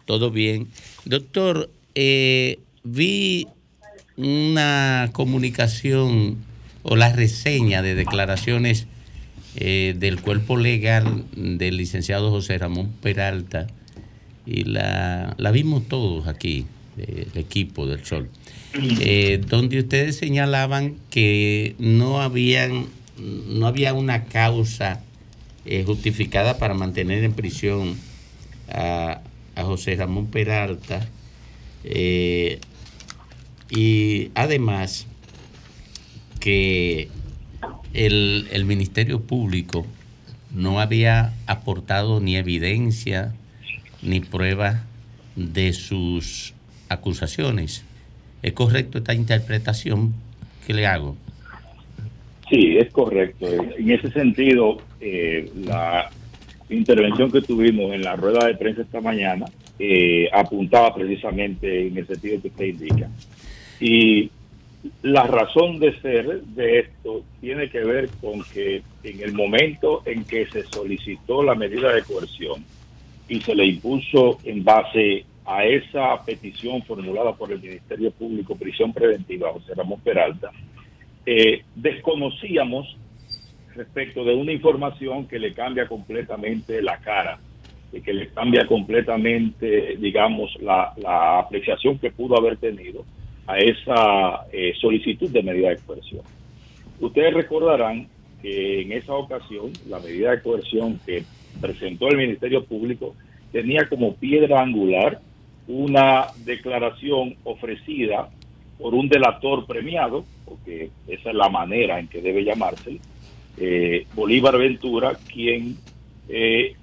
Todo bien. Doctor, eh, vi una comunicación o la reseña de declaraciones eh, del cuerpo legal del licenciado José Ramón Peralta y la, la vimos todos aquí, eh, el equipo del Sol, eh, donde ustedes señalaban que no habían no había una causa eh, justificada para mantener en prisión a, a José Ramón Peralta eh, y además que el, el Ministerio Público no había aportado ni evidencia ni prueba de sus acusaciones. ¿Es correcto esta interpretación que le hago? Sí, es correcto. En ese sentido, eh, la intervención que tuvimos en la rueda de prensa esta mañana eh, apuntaba precisamente en el sentido que usted indica. Y la razón de ser de esto tiene que ver con que en el momento en que se solicitó la medida de coerción y se le impuso en base a esa petición formulada por el Ministerio Público, prisión preventiva, José Ramón Peralta, eh, desconocíamos respecto de una información que le cambia completamente la cara, y que le cambia completamente, digamos, la, apreciación que pudo haber tenido a esa eh, solicitud de medida de coerción. Ustedes recordarán que en esa ocasión la medida de coerción que presentó el Ministerio Público tenía como piedra angular una declaración ofrecida por un delator premiado, porque esa es la manera en que debe llamarse, eh, Bolívar Ventura, quien eh,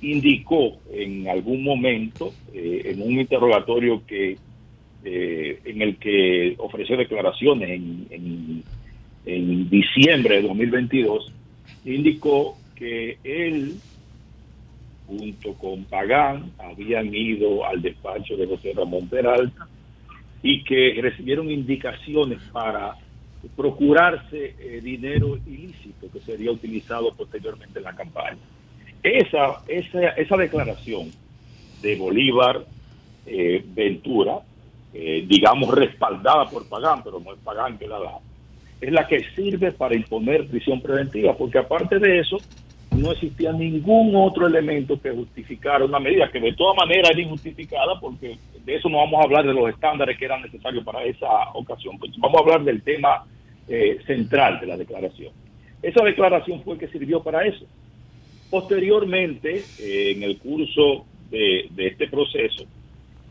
indicó en algún momento, eh, en un interrogatorio que eh, en el que ofreció declaraciones en, en, en diciembre de 2022, indicó que él, junto con Pagán, habían ido al despacho de José Ramón Peralta y que recibieron indicaciones para procurarse eh, dinero ilícito que sería utilizado posteriormente en la campaña. Esa, esa, esa declaración de Bolívar eh, Ventura, eh, digamos respaldada por Pagán, pero no es Pagán que la da, es la que sirve para imponer prisión preventiva, porque aparte de eso, no existía ningún otro elemento que justificara una medida que de todas maneras era injustificada, porque de eso no vamos a hablar de los estándares que eran necesarios para esa ocasión, pues vamos a hablar del tema eh, central de la declaración. Esa declaración fue que sirvió para eso. Posteriormente, eh, en el curso de, este proceso,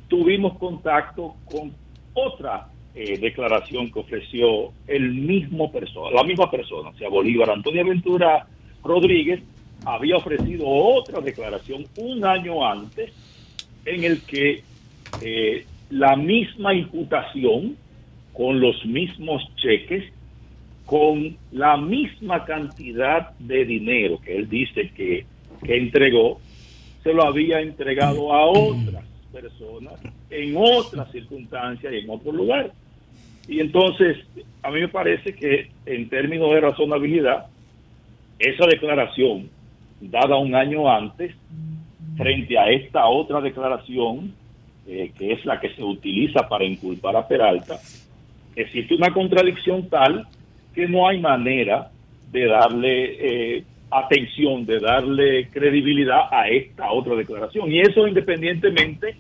tuvimos contacto con otra eh, declaración que ofreció el mismo persona, la misma persona, o sea, Bolívar Antonio Ventura Rodríguez había ofrecido otra declaración un año antes en el que eh, la misma imputación con los mismos cheques, con la misma cantidad de dinero que él dice que, que entregó, se lo había entregado a otras personas en otras circunstancias y en otro lugar. Y entonces, a mí me parece que en términos de razonabilidad, esa declaración dada un año antes, frente a esta otra declaración, eh, que es la que se utiliza para inculpar a Peralta, existe una contradicción tal que no hay manera de darle eh, atención, de darle credibilidad a esta otra declaración. Y eso independientemente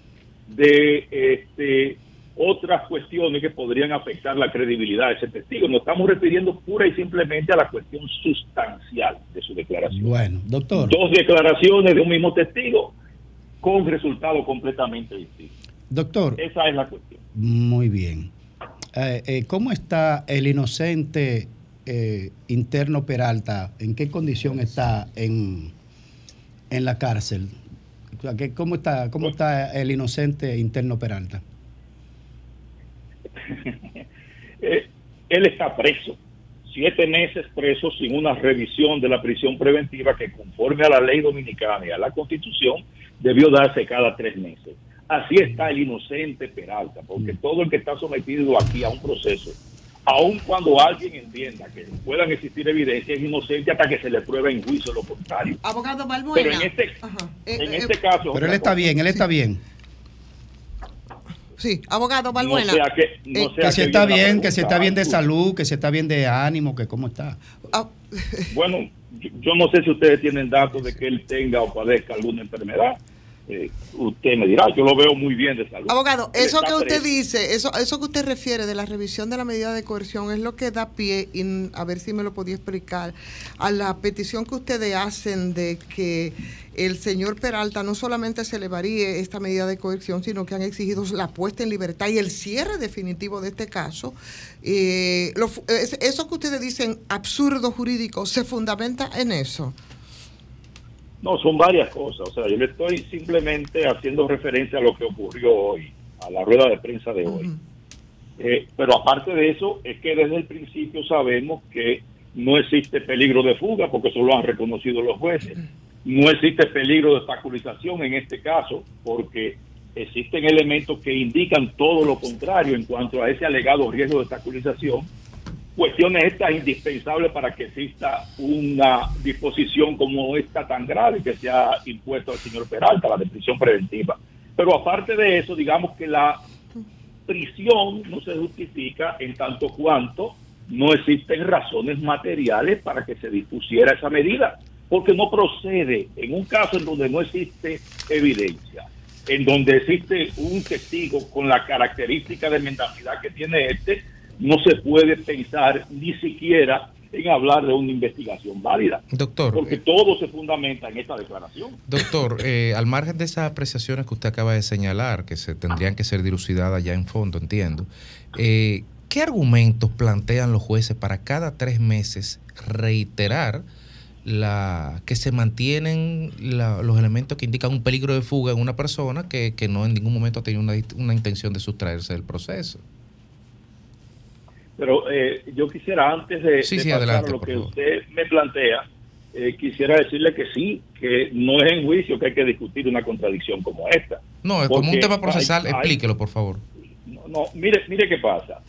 de este, otras cuestiones que podrían afectar la credibilidad de ese testigo. Nos estamos refiriendo pura y simplemente a la cuestión sustancial de su declaración. Bueno, doctor. Dos declaraciones de un mismo testigo con resultados completamente distintos. Doctor. Esa es la cuestión. Muy bien. Eh, eh, ¿Cómo está el inocente eh, interno Peralta? ¿En qué condición está en, en la cárcel? O sea, ¿qué- ¿Cómo está, ¿Cómo está el inocente interno Peralta? <laughs> Eh, él está preso, siete meses preso sin una revisión de la prisión preventiva que conforme a la ley dominicana y a la constitución debió darse cada tres meses. Así está el inocente Peralta, porque todo el que está sometido aquí a un proceso, aun cuando alguien entienda que puedan existir evidencias, es inocente hasta que se le pruebe en juicio lo contrario. Abogado Balbuena. Pero en este, en eh, este caso... Pero él está bien, él está bien. Sí, abogado Balbuena. sea que- no Eh, sea Que si que está bien, que si está bien de salud, que si está bien de ánimo, que cómo está. Bueno, yo, yo no sé si ustedes tienen datos de que él tenga o padezca alguna enfermedad. Eh, usted me dirá, yo lo veo muy bien de salud. Abogado, eso que usted preso. dice, eso, eso que usted refiere de la revisión de la medida de coerción es lo que da pie, y a ver si me lo podía explicar, a la petición que ustedes hacen de que el señor Peralta no solamente se le varíe esta medida de coerción, sino que han exigido la puesta en libertad y el cierre definitivo de este caso. Eh, lo eso que ustedes dicen absurdo jurídico, ¿se fundamenta en eso? No, son varias cosas. O sea, yo le estoy simplemente haciendo referencia a lo que ocurrió hoy, a la rueda de prensa de hoy. Eh, pero aparte de eso, es que desde el principio sabemos que no existe peligro de fuga, porque eso lo han reconocido los jueces. No existe peligro de obstaculización en este caso, porque existen elementos que indican todo lo contrario en cuanto a ese alegado riesgo de obstaculización. Cuestiones estas indispensables para que exista una disposición como esta tan grave que se ha impuesto al señor Peralta, la de prisión preventiva. Pero aparte de eso, digamos que la prisión no se justifica en tanto cuanto no existen razones materiales para que se dispusiera esa medida, porque no procede en un caso en donde no existe evidencia, en donde existe un testigo con la característica de mendacidad que tiene este, no se puede pensar ni siquiera en hablar de una investigación válida, Doctor, porque todo se fundamenta en esta declaración. Doctor, eh, al margen de esas apreciaciones que usted acaba de señalar, que se tendrían que ser dilucidadas ya en fondo, entiendo, eh, ¿qué argumentos plantean los jueces para cada tres meses reiterar la que se mantienen la- los elementos que indican un peligro de fuga en una persona que, que no en ningún momento ha tenido una, una intención de sustraerse del proceso? Pero eh, yo quisiera, antes de, Sí, de sí, pasar adelante, a lo que favor. usted me plantea, eh, quisiera decirle que sí, que no es en juicio que hay que discutir una contradicción como esta. No, es como un tema procesal, hay- explíquelo, por favor. No, no, mire, mire qué pasa.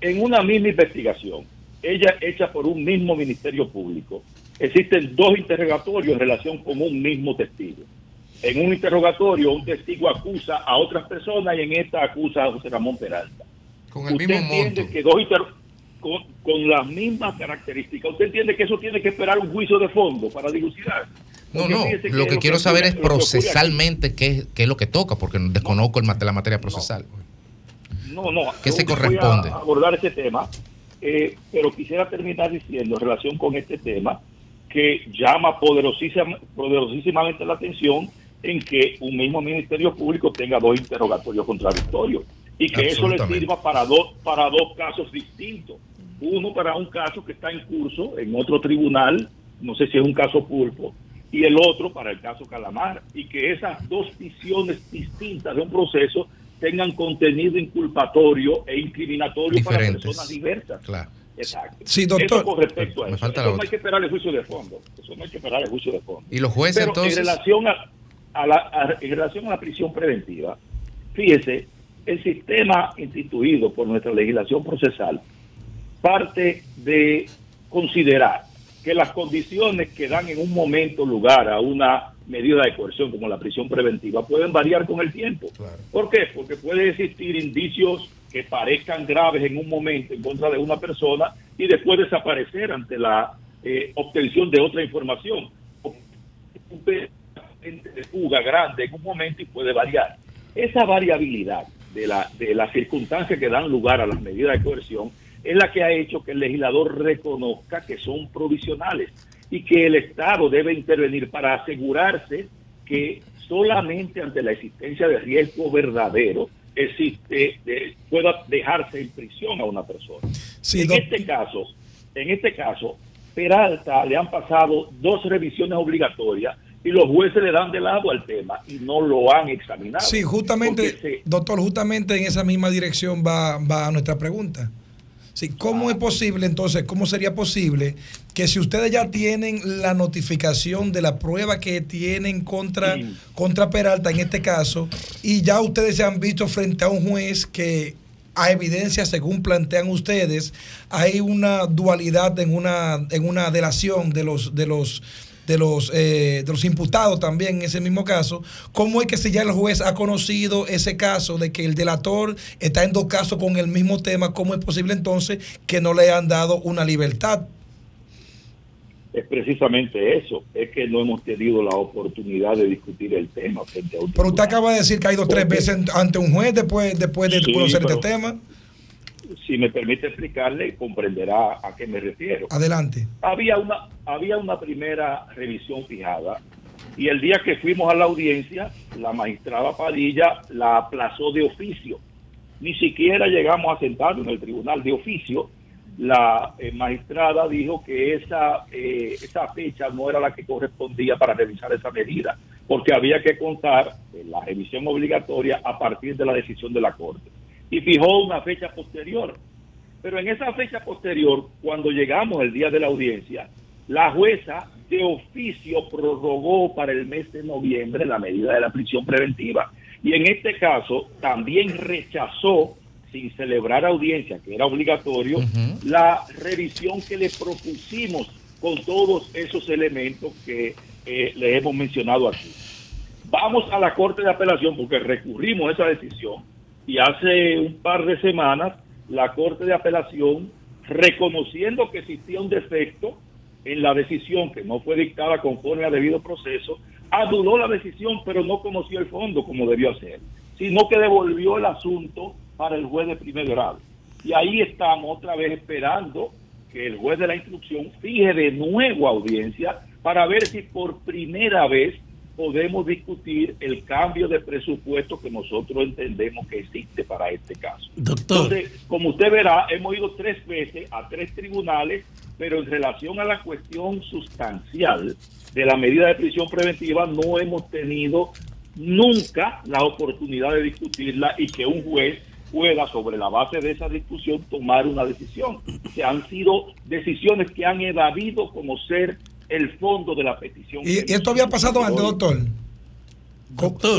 En una misma investigación, ella hecha por un mismo ministerio público, existen dos interrogatorios en relación con un mismo testigo. En un interrogatorio, un testigo acusa a otras personas y en esta acusa a José Ramón Peralta. Con el usted mismo entiende monto. que dos con, con las mismas características, usted entiende que eso tiene que esperar un juicio de fondo para dilucidar. No, no, lo que quiero saber es procesalmente qué, es- qué es lo que toca, porque desconozco el la materia procesal. No, no. ¿Qué se yo voy corresponde? a abordar este tema, eh, pero quisiera terminar diciendo en relación con este tema que llama poderosísima- poderosísimamente la atención en que un mismo Ministerio Público tenga dos interrogatorios contradictorios y que eso le sirva para dos, para dos casos distintos. Uno para un caso que está en curso en otro tribunal, no sé si es un caso pulpo, y el otro para el caso Calamar, y que esas dos visiones distintas de un proceso tengan contenido inculpatorio e incriminatorio para Diferentes. personas diversas. Claro. Exacto. Sí, doctor. Eso con respecto a Me eso. falta Eso no hay que esperar el juicio de fondo. Eso no hay que esperar el juicio de fondo. ¿Y los jueces Pero entonces? en relación a, a la, a- en relación a la prisión preventiva, fíjese, el sistema instituido por nuestra legislación procesal parte de considerar que las condiciones que dan en un momento lugar a una medida de coerción como la prisión preventiva pueden variar con el tiempo. ¿Por qué? Porque puede existir indicios que parezcan graves en un momento en contra de una persona y después desaparecer ante la eh, obtención de otra información. Un de fuga grande en un momento y puede variar. Esa variabilidad de la, de las circunstancias que dan lugar a las medidas de coerción es la que ha hecho que el legislador reconozca que son provisionales y que el Estado debe intervenir para asegurarse que solamente ante la existencia de riesgo verdadero existe de- pueda dejarse en prisión a una persona. en este caso, en este caso, Peralta le han pasado dos revisiones obligatorias y los jueces le dan de lado al tema y no lo han examinado. Sí, justamente, se- doctor, justamente en esa misma dirección va, va nuestra pregunta. Sí, ¿Cómo es posible entonces, cómo sería posible que si ustedes ya tienen la notificación de la prueba que tienen contra, contra Peralta en este caso, y ya ustedes se han visto frente a un juez que a evidencia, según plantean ustedes, hay una dualidad en una, en una delación de los, de los de los, eh, de los imputados también en ese mismo caso, ¿cómo es que si ya el juez ha conocido ese caso de que el delator está en dos casos con el mismo tema, cómo es posible entonces que no le han dado una libertad? es precisamente eso, es que no hemos tenido la oportunidad de discutir el tema frente a Pero usted acaba de decir que ha ido tres veces ante un juez después, después de Sí, conocer pero- este tema. Si me permite explicarle, comprenderá a qué me refiero. Adelante. Había una, había una primera revisión fijada y el día que fuimos a la audiencia, la magistrada Padilla la aplazó de oficio. Ni siquiera llegamos a sentarnos en el tribunal de oficio. La eh, magistrada dijo que esa, eh, esa fecha no era la que correspondía para revisar esa medida, porque había que contar la revisión obligatoria a partir de la decisión de la Corte. Y fijó una fecha posterior. Pero en esa fecha posterior, cuando llegamos el día de la audiencia, la jueza de oficio prorrogó para el mes de noviembre la medida de la prisión preventiva. Y en este caso también rechazó, sin celebrar audiencia, que era obligatorio, la revisión que le propusimos con todos esos elementos que eh, les hemos mencionado aquí. Vamos a la Corte de Apelación porque recurrimos a esa decisión y hace un par de semanas la Corte de Apelación, reconociendo que existía un defecto en la decisión que no fue dictada conforme al debido proceso, anuló la decisión pero no conoció el fondo como debió hacer, sino que devolvió el asunto para el juez de primer grado. Y ahí estamos otra vez esperando que el juez de la instrucción fije de nuevo audiencia para ver si por primera vez podemos discutir el cambio de presupuesto que nosotros entendemos que existe para este caso. Doctor. Entonces, como usted verá, hemos ido tres veces a tres tribunales, pero en relación a la cuestión sustancial de la medida de prisión preventiva no hemos tenido nunca la oportunidad de discutirla y que un juez pueda sobre la base de esa discusión tomar una decisión. Que han sido decisiones que han evadido conocer el fondo de la petición. Y, y esto había pasado antes, doctor.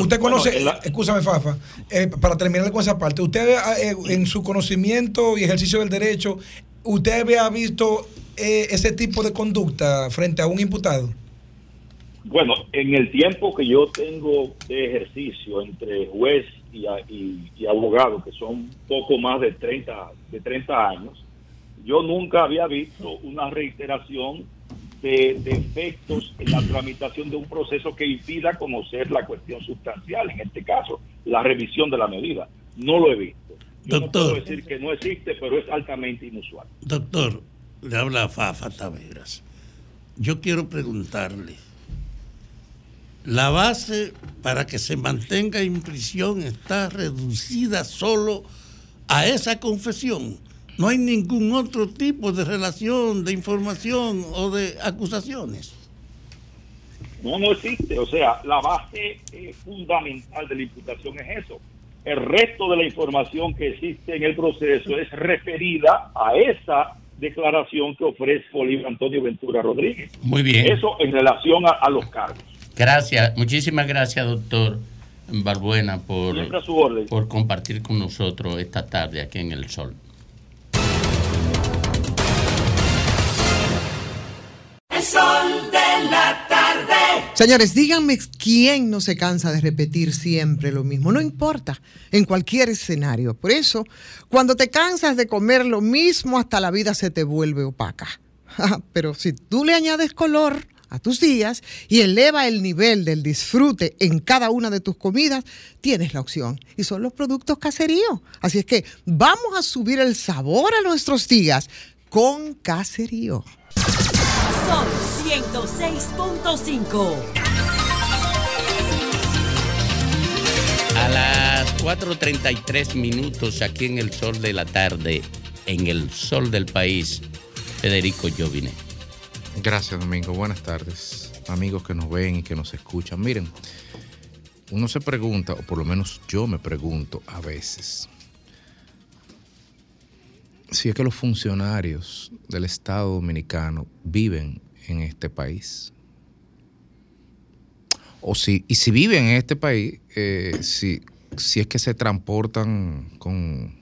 Usted conoce, Bueno, en la- escúchame, Fafa, eh, para terminar con esa parte, usted eh, en su conocimiento y ejercicio del derecho, ¿usted había visto eh, ese tipo de conducta frente a un imputado? Bueno, en el tiempo que yo tengo de ejercicio entre juez y- y abogado, que son poco más de 30, de 30 años, yo nunca había visto una reiteración de defectos en la tramitación de un proceso que impida conocer la cuestión sustancial, en este caso, la revisión de la medida. No lo he visto. Yo no puedo decir que no existe, pero es altamente inusual. Doctor, le habla Fafa Taveras. Yo quiero preguntarle, la base para que se mantenga en prisión está reducida solo a esa confesión. No hay ningún otro tipo de relación, de información o de acusaciones. No, no existe. O sea, la base eh, fundamental de la imputación es eso. El resto de la información que existe en el proceso es referida a esa declaración que ofrece Bolívar Antonio Ventura Rodríguez. Muy bien. Eso en relación a, a los cargos. Gracias, muchísimas gracias, doctor Barbuena, por, por compartir con nosotros esta tarde aquí en El Sol. Sol de la tarde. Señores, díganme quién no se cansa de repetir siempre lo mismo. No importa, en cualquier escenario. Por eso, cuando te cansas de comer lo mismo, hasta la vida se te vuelve opaca. <laughs> Pero si tú le añades color a tus días y eleva el nivel del disfrute en cada una de tus comidas, tienes la opción. Y son los productos caserío. Así es que vamos a subir el sabor a nuestros días con caserío. Sol 106.5. A las 4.33 minutos aquí en el sol de la tarde, en el sol del país, Federico Jovine. Gracias, Domingo. Buenas tardes, amigos que nos ven y que nos escuchan. Miren, uno se pregunta, o por lo menos yo me pregunto a veces, si es que los funcionarios del Estado Dominicano viven en este país. O si, y si viven en este país, eh, si, si es que se transportan con,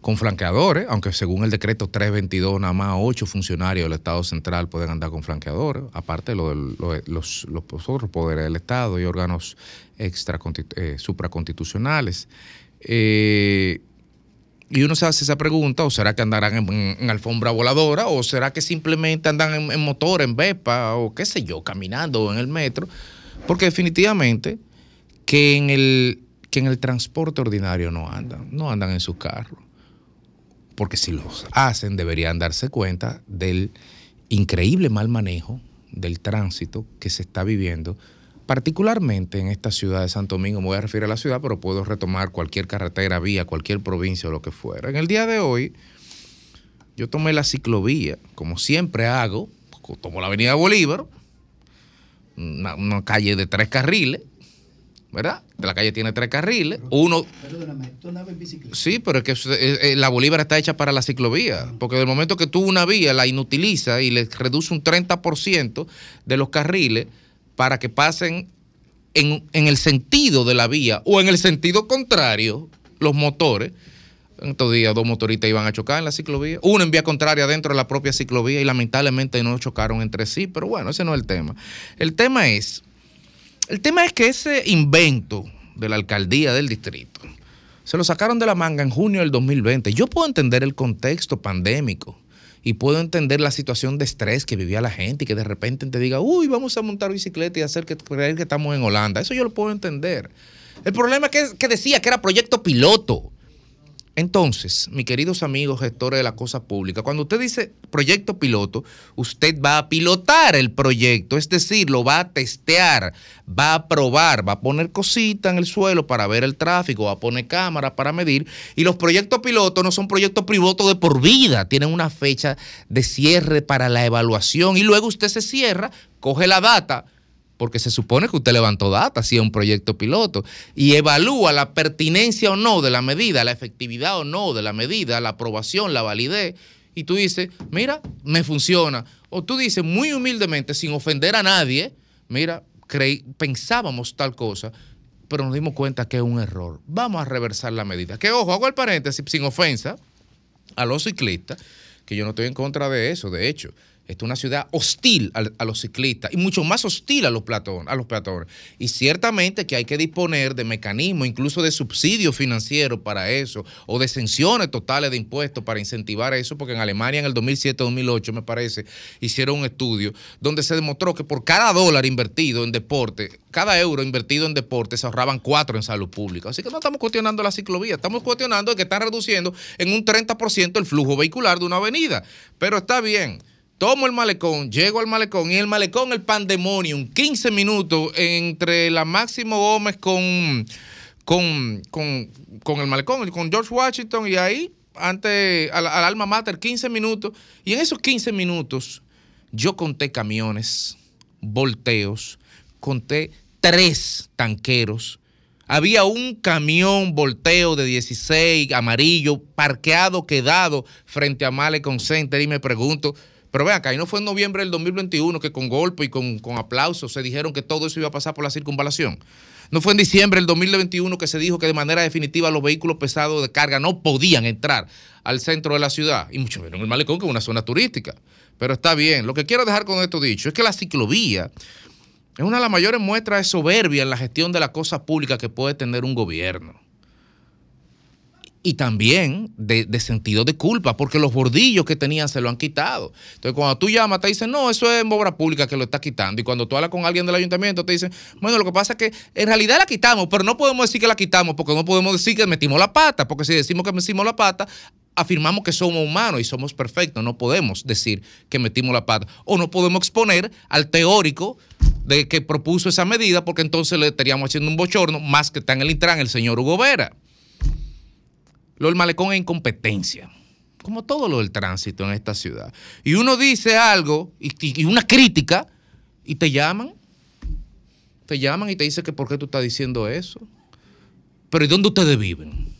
con flanqueadores, aunque según el decreto 322, nada más ocho funcionarios del Estado Central pueden andar con flanqueadores, aparte de los, los otros poderes del Estado y órganos extra eh, supraconstitucionales. Eh, y uno se hace esa pregunta, o será que andarán en, alfombra voladora, o será que simplemente andan en, motor, en Vespa, o qué sé yo, caminando en el metro. Porque definitivamente que en el, que en el transporte ordinario no andan, no andan en sus carros. Porque si los hacen, deberían darse cuenta del increíble mal manejo del tránsito que se está viviendo, particularmente en esta ciudad de Santo Domingo. Me voy a referir a la ciudad, pero puedo retomar cualquier carretera, vía, cualquier provincia o lo que fuera. En el día de hoy, yo tomé la ciclovía, como siempre hago, tomo la Avenida Bolívar, una, una calle de tres carriles, ¿verdad? La calle tiene tres carriles, uno, Perdóname, tú andabas en bicicleta. Sí, pero es que eh, eh, la Bolívar está hecha para la ciclovía, porque del momento que tú una vía la inutiliza y le reduce un 30% de los carriles para que pasen en, en el sentido de la vía o en el sentido contrario los motores, en estos días dos motoristas iban a chocar en la ciclovía, uno en vía contraria dentro de la propia ciclovía y lamentablemente no chocaron entre sí, pero bueno, ese no es el tema. El tema es, el tema es que ese invento de la alcaldía del distrito, se lo sacaron de la manga en junio del 2020. Yo puedo entender el contexto pandémico y puedo entender la situación de estrés que vivía la gente y que de repente te diga, uy, vamos a montar bicicleta y hacer que creer que estamos en Holanda. Eso yo lo puedo entender. El problema es que, que decía que era proyecto piloto. Entonces, mis queridos amigos gestores de la cosa pública, cuando usted dice proyecto piloto, usted va a pilotar el proyecto, es decir, lo va a testear, va a probar, va a poner cositas en el suelo para ver el tráfico, va a poner cámaras para medir. Y los proyectos pilotos no son proyectos pilotos de por vida, tienen una fecha de cierre para la evaluación y luego usted se cierra, coge la data porque se supone que usted levantó data, si es un proyecto piloto, y evalúa la pertinencia o no de la medida, la efectividad o no de la medida, la aprobación, la validez, y tú dices, mira, me funciona. O tú dices muy humildemente, sin ofender a nadie, mira, creí, pensábamos tal cosa, pero nos dimos cuenta que es un error. Vamos a reversar la medida. Que ojo, hago el paréntesis sin ofensa a los ciclistas, que yo no estoy en contra de eso, de hecho. Esta es una ciudad hostil a, los ciclistas y mucho más hostil a los, platón, a los peatones. Y ciertamente que hay que disponer de mecanismos, incluso de subsidios financieros para eso, o de exenciones totales de impuestos para incentivar eso, porque en Alemania en el 2007-2008, me parece, hicieron un estudio donde se demostró que por cada dólar invertido en deporte, cada euro invertido en deporte, se ahorraban cuatro en salud pública. Así que no estamos cuestionando la ciclovía, estamos cuestionando que están reduciendo en un 30% el flujo vehicular de una avenida. Pero está bien tomo el malecón, llego al malecón y el malecón el pandemonium, 15 minutos entre la Máximo Gómez con, con, con, con el malecón, con George Washington y ahí ante al, al alma mater 15 minutos y en esos 15 minutos yo conté camiones, volteos, conté tres tanqueros. Había un camión volteo de 16 amarillo parqueado, quedado frente a Malecon Center y me pregunto, Pero vean, acá, y no fue en noviembre del 2021 que con golpe y con, con aplausos se dijeron que todo eso iba a pasar por la circunvalación. No fue en diciembre del 2021 que se dijo que de manera definitiva los vehículos pesados de carga no podían entrar al centro de la ciudad, y mucho menos en el malecón, que es una zona turística. Pero está bien. Lo que quiero dejar con esto dicho es que la ciclovía es una de las mayores muestras de soberbia en la gestión de la cosa pública que puede tener un gobierno. Y también de, sentido de culpa, porque los bordillos que tenían se lo han quitado. Entonces, cuando tú llamas, te dicen, no, eso es obra pública que lo está quitando. Y cuando tú hablas con alguien del ayuntamiento, te dicen, bueno, lo que pasa es que en realidad la quitamos, pero no podemos decir que la quitamos, porque no podemos decir que metimos la pata, porque si decimos que metimos la pata, afirmamos que somos humanos y somos perfectos. No podemos decir que metimos la pata. O no podemos exponer al teórico de que propuso esa medida, porque entonces le estaríamos haciendo un bochorno, más que está en el Intran el señor Hugo Vera. Lo del malecón es incompetencia, como todo lo del tránsito en esta ciudad. Y uno dice algo y, una crítica y te llaman, te llaman y te dicen que por qué tú estás diciendo eso. Pero ¿y dónde ustedes viven?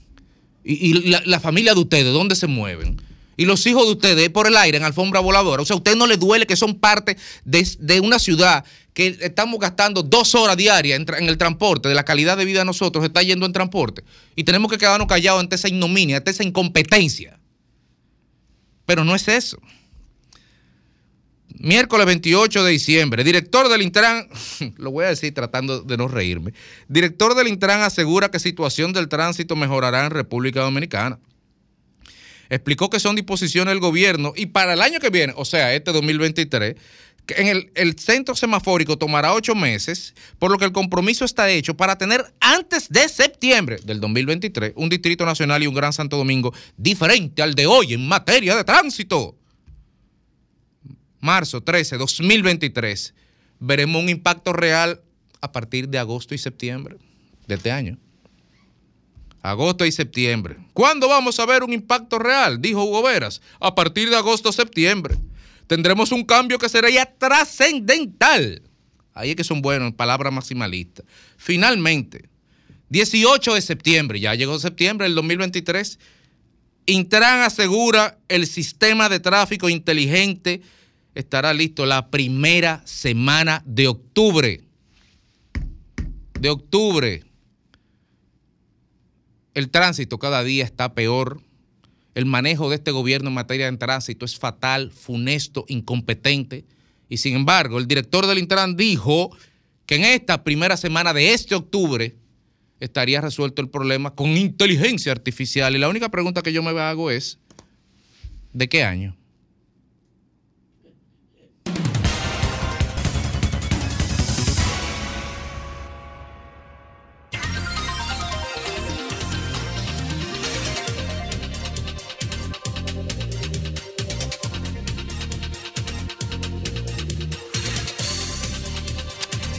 Y, y la, la familia de ustedes, ¿dónde se mueven? Y los hijos de ustedes por el aire en alfombra voladora. O sea, a usted no le duele que son parte de, una ciudad que estamos gastando dos horas diarias en el transporte, de la calidad de vida de nosotros está yendo en transporte. Y tenemos que quedarnos callados ante esa ignominia, ante esa incompetencia. Pero no es eso. Miércoles 28 de diciembre, director del Intran, <laughs> lo voy a decir tratando de no reírme, director del Intran asegura que situación del tránsito mejorará en República Dominicana. Explicó que son disposiciones del gobierno y para el año que viene, o sea, este 2023, que en el, el centro semafórico tomará ocho meses, por lo que el compromiso está hecho para tener antes de septiembre del 2023 un distrito nacional y un gran Santo Domingo diferente al de hoy en materia de tránsito marzo 13, 2023, veremos un impacto real a partir de agosto y septiembre de este año. Agosto y septiembre. ¿Cuándo vamos a ver un impacto real? Dijo Hugo Veras. A partir de agosto septiembre. Tendremos un cambio que sería trascendental. Ahí es que son buenos, palabras maximalistas. Finalmente, 18 de septiembre, ya llegó septiembre del 2023, Intran asegura el sistema de tráfico inteligente estará listo la primera semana de octubre. De octubre. El tránsito cada día está peor. El manejo de este gobierno en materia de tránsito es fatal, funesto, incompetente. Y sin embargo, el director del Intran dijo que en esta primera semana de este octubre estaría resuelto el problema con inteligencia artificial. Y la única pregunta que yo me hago es, ¿de qué año?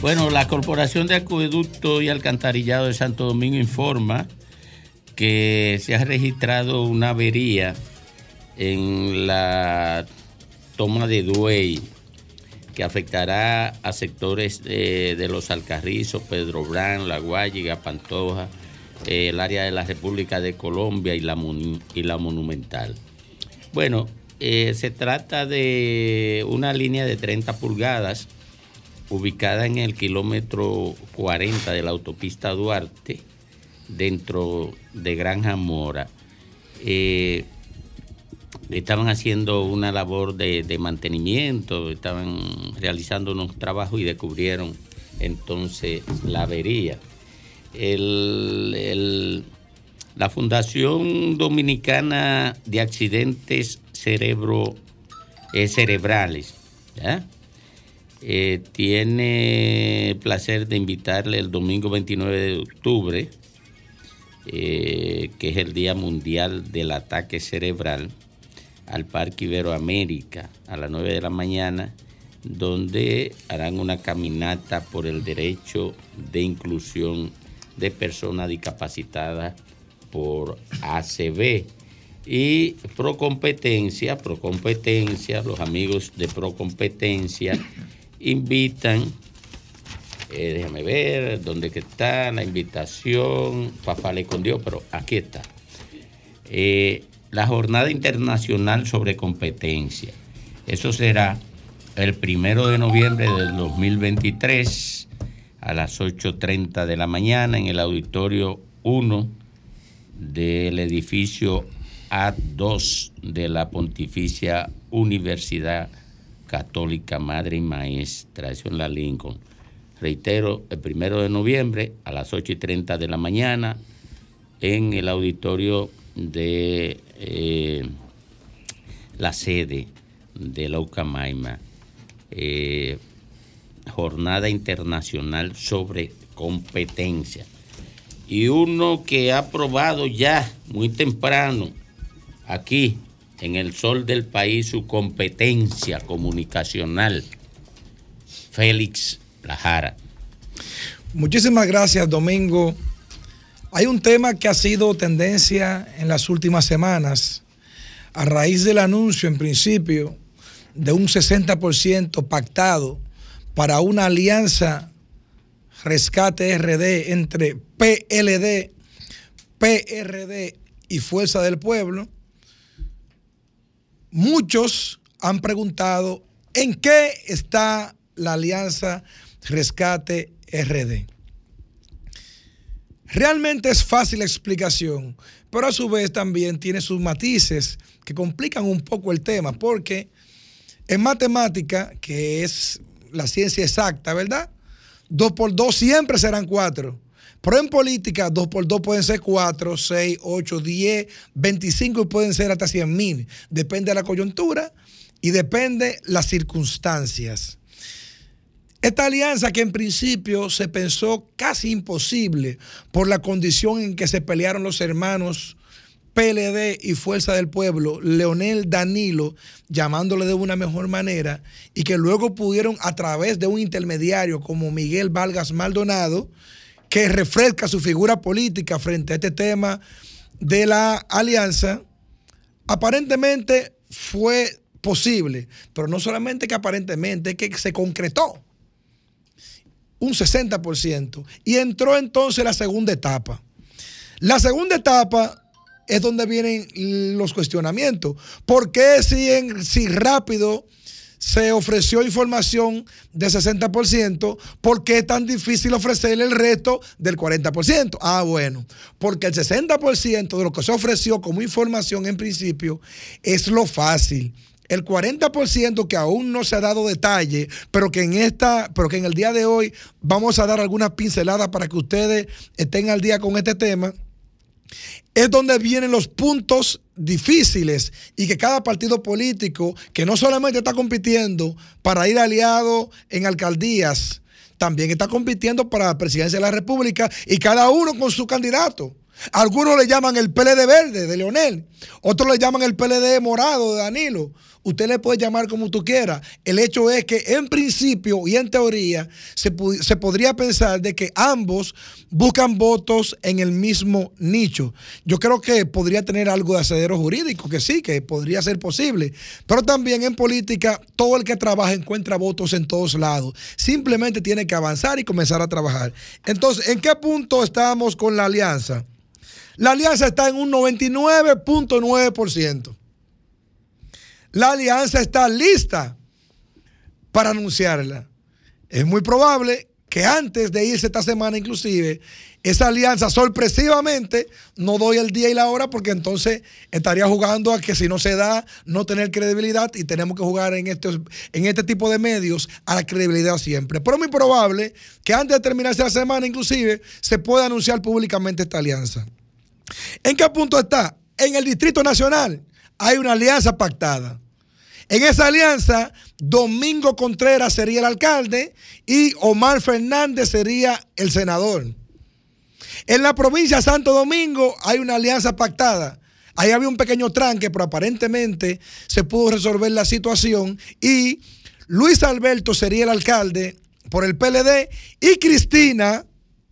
Bueno, la Corporación de Acueducto y Alcantarillado de Santo Domingo informa que se ha registrado una avería en la toma de Duey que afectará a sectores eh, de los Alcarrizos, Pedro Brán, La Guayiga, Pantoja, eh, el área de la República de Colombia y la, y la Monumental. Bueno, eh, se trata de una línea de 30 pulgadas ubicada en el kilómetro 40 de la autopista Duarte, dentro de Granja Mora. Eh, estaban haciendo una labor de, de mantenimiento, estaban realizando unos trabajos y descubrieron entonces la avería. El- el- la Fundación Dominicana de Accidentes Cerebro, eh, Cerebrales, ¿ya? Eh, tiene placer de invitarle el domingo 29 de octubre, eh, que es el Día Mundial del Ataque Cerebral, al Parque Iberoamérica a las 9 de la mañana, donde harán una caminata por el derecho de inclusión de personas discapacitadas por ACB. Y Procompetencia, Procompetencia, los amigos de Procompetencia invitan, eh, déjame ver dónde que está la invitación, papá le escondió, pero aquí está. Eh, la Jornada Internacional sobre Competencia. Eso será el primero de noviembre del 2023 a las 8.30 de la mañana en el auditorio 1 del edificio A2 de la Pontificia Universidad Católica Madre y Maestra, eso en la Lincoln. Reitero, el primero de noviembre a las 8 y 30 de la mañana en el auditorio de eh, la sede de la UCAMAIMA. Eh, jornada Internacional sobre Competencia. Y uno que ha probado ya muy temprano aquí en el sol del país su competencia comunicacional, Félix Lajara. Muchísimas gracias, Domingo. Hay un tema que ha sido tendencia en las últimas semanas, a raíz del anuncio en principio de un 60% pactado para una alianza rescate RD entre PLD, PRD y Fuerza del Pueblo, muchos han preguntado en qué está la alianza rescate RD. Realmente es fácil la explicación, pero a su vez también tiene sus matices que complican un poco el tema, porque en matemática, que es la ciencia exacta, ¿verdad? Dos por dos siempre serán cuatro. Pero en política, dos por dos pueden ser cuatro, seis, ocho, diez, veinticinco y pueden ser hasta cien mil. Depende de la coyuntura y depende las circunstancias. Esta alianza que en principio se pensó casi imposible por la condición en que se pelearon los hermanos PLD y Fuerza del Pueblo, Leonel Danilo, llamándole de una mejor manera, y que luego pudieron a través de un intermediario como Miguel Vargas Maldonado, que refresca su figura política frente a este tema de la alianza, aparentemente fue posible, pero no solamente que aparentemente, que se concretó un 60%, y entró entonces la segunda etapa. La segunda etapa es donde vienen los cuestionamientos. ¿Por qué si, en, si rápido se ofreció información de 60%, ¿por qué es tan difícil ofrecerle el resto del 40%? Ah, bueno, porque el 60% de lo que se ofreció como información en principio es lo fácil el 40% que aún no se ha dado detalle, pero que en esta, pero que en el día de hoy vamos a dar algunas pinceladas para que ustedes estén al día con este tema, es donde vienen los puntos difíciles y que cada partido político, que no solamente está compitiendo para ir aliado en alcaldías, también está compitiendo para la presidencia de la República y cada uno con su candidato. Algunos le llaman el PLD verde de Leonel, otros le llaman el PLD morado de Danilo. Usted le puede llamar como tú quieras. El hecho es que en principio y en teoría se, se, podría pensar de que ambos buscan votos en el mismo nicho. Yo creo que podría tener algo de asedero jurídico, que sí, que podría ser posible. Pero también en política, todo el que trabaja encuentra votos en todos lados. Simplemente tiene que avanzar y comenzar a trabajar. Entonces, ¿en qué punto estamos con la alianza? La alianza está en un 99.9%. La alianza está lista para anunciarla. Es muy probable que antes de irse esta semana inclusive, esa alianza sorpresivamente, no doy el día y la hora porque entonces estaría jugando a que si no se da, no tener credibilidad y tenemos que jugar en, estos, en este tipo de medios a la credibilidad siempre. Pero muy probable que antes de terminarse la semana inclusive se pueda anunciar públicamente esta alianza. ¿En qué punto está? En el Distrito Nacional hay una alianza pactada. En esa alianza, Domingo Contreras sería el alcalde y Omar Fernández sería el senador. En la provincia de Santo Domingo hay una alianza pactada. Ahí había un pequeño tranque, pero aparentemente se pudo resolver la situación y Luis Alberto sería el alcalde por el PLD y Cristina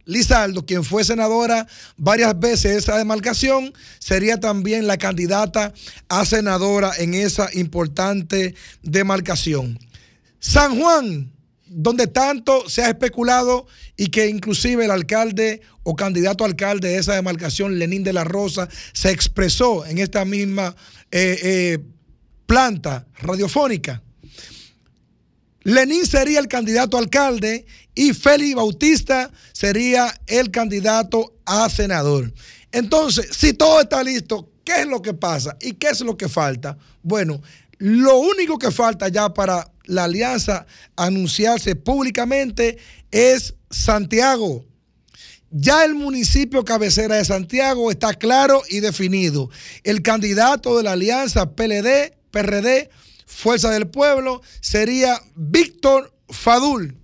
Lizaldo, quien fue senadora varias veces esa demarcación, sería también la candidata a senadora en esa importante demarcación. San Juan, donde tanto se ha especulado y que inclusive el alcalde o candidato alcalde de esa demarcación, Lenín de la Rosa, se expresó en esta misma eh, eh, planta radiofónica. Lenín sería el candidato a alcalde y Félix Bautista sería el candidato a senador. Entonces, si todo está listo, ¿qué es lo que pasa y qué es lo que falta? Bueno, lo único que falta ya para la alianza anunciarse públicamente es Santiago. Ya el municipio cabecera de Santiago está claro y definido. El candidato de la alianza PLD, PRD, Fuerza del Pueblo, sería Víctor Fadul.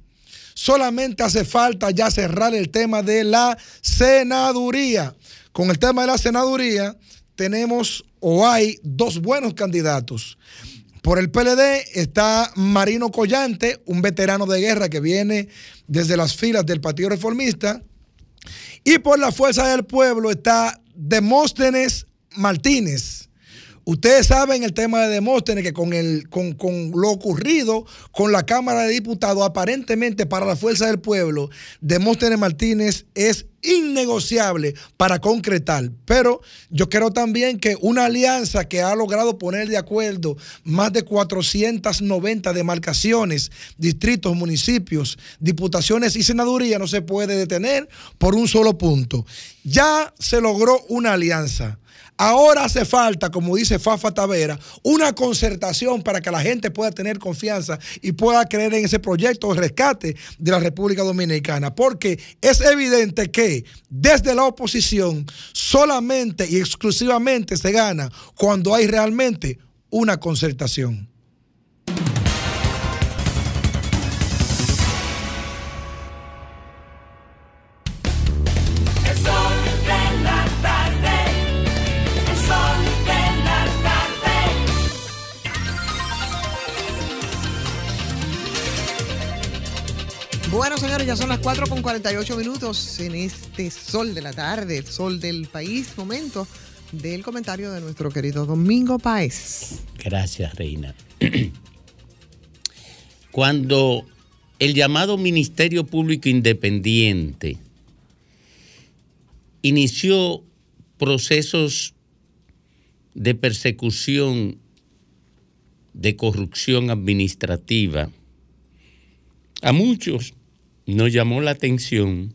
Solamente hace falta ya cerrar el tema de la senaduría. Con el tema de la senaduría tenemos o hay dos buenos candidatos. Por el PLD está Marino Collante, un veterano de guerra que viene desde las filas del Partido Reformista. Y por la Fuerza del Pueblo está Demóstenes Martínez. Ustedes saben el tema de Demóstenes que con, el, con, con, lo ocurrido con la Cámara de Diputados, aparentemente para la Fuerza del Pueblo, Demóstenes Martínez es innegociable para concretar. Pero yo creo también que una alianza que ha logrado poner de acuerdo más de 490 demarcaciones, distritos, municipios, diputaciones y senaduría no se puede detener por un solo punto. Ya se logró una alianza. Ahora hace falta, como dice Fafa Tavera, una concertación para que la gente pueda tener confianza y pueda creer en ese proyecto de rescate de la República Dominicana. Porque es evidente que desde la oposición solamente y exclusivamente se gana cuando hay realmente una concertación. Bueno, señores, ya son las 4 con 48 minutos en este sol de la tarde, el sol del país. Momento del comentario de nuestro querido Domingo Páez. Gracias, Reina. <clears throat> Cuando el llamado Ministerio Público Independiente inició procesos de persecución de corrupción administrativa, a muchos nos llamó la atención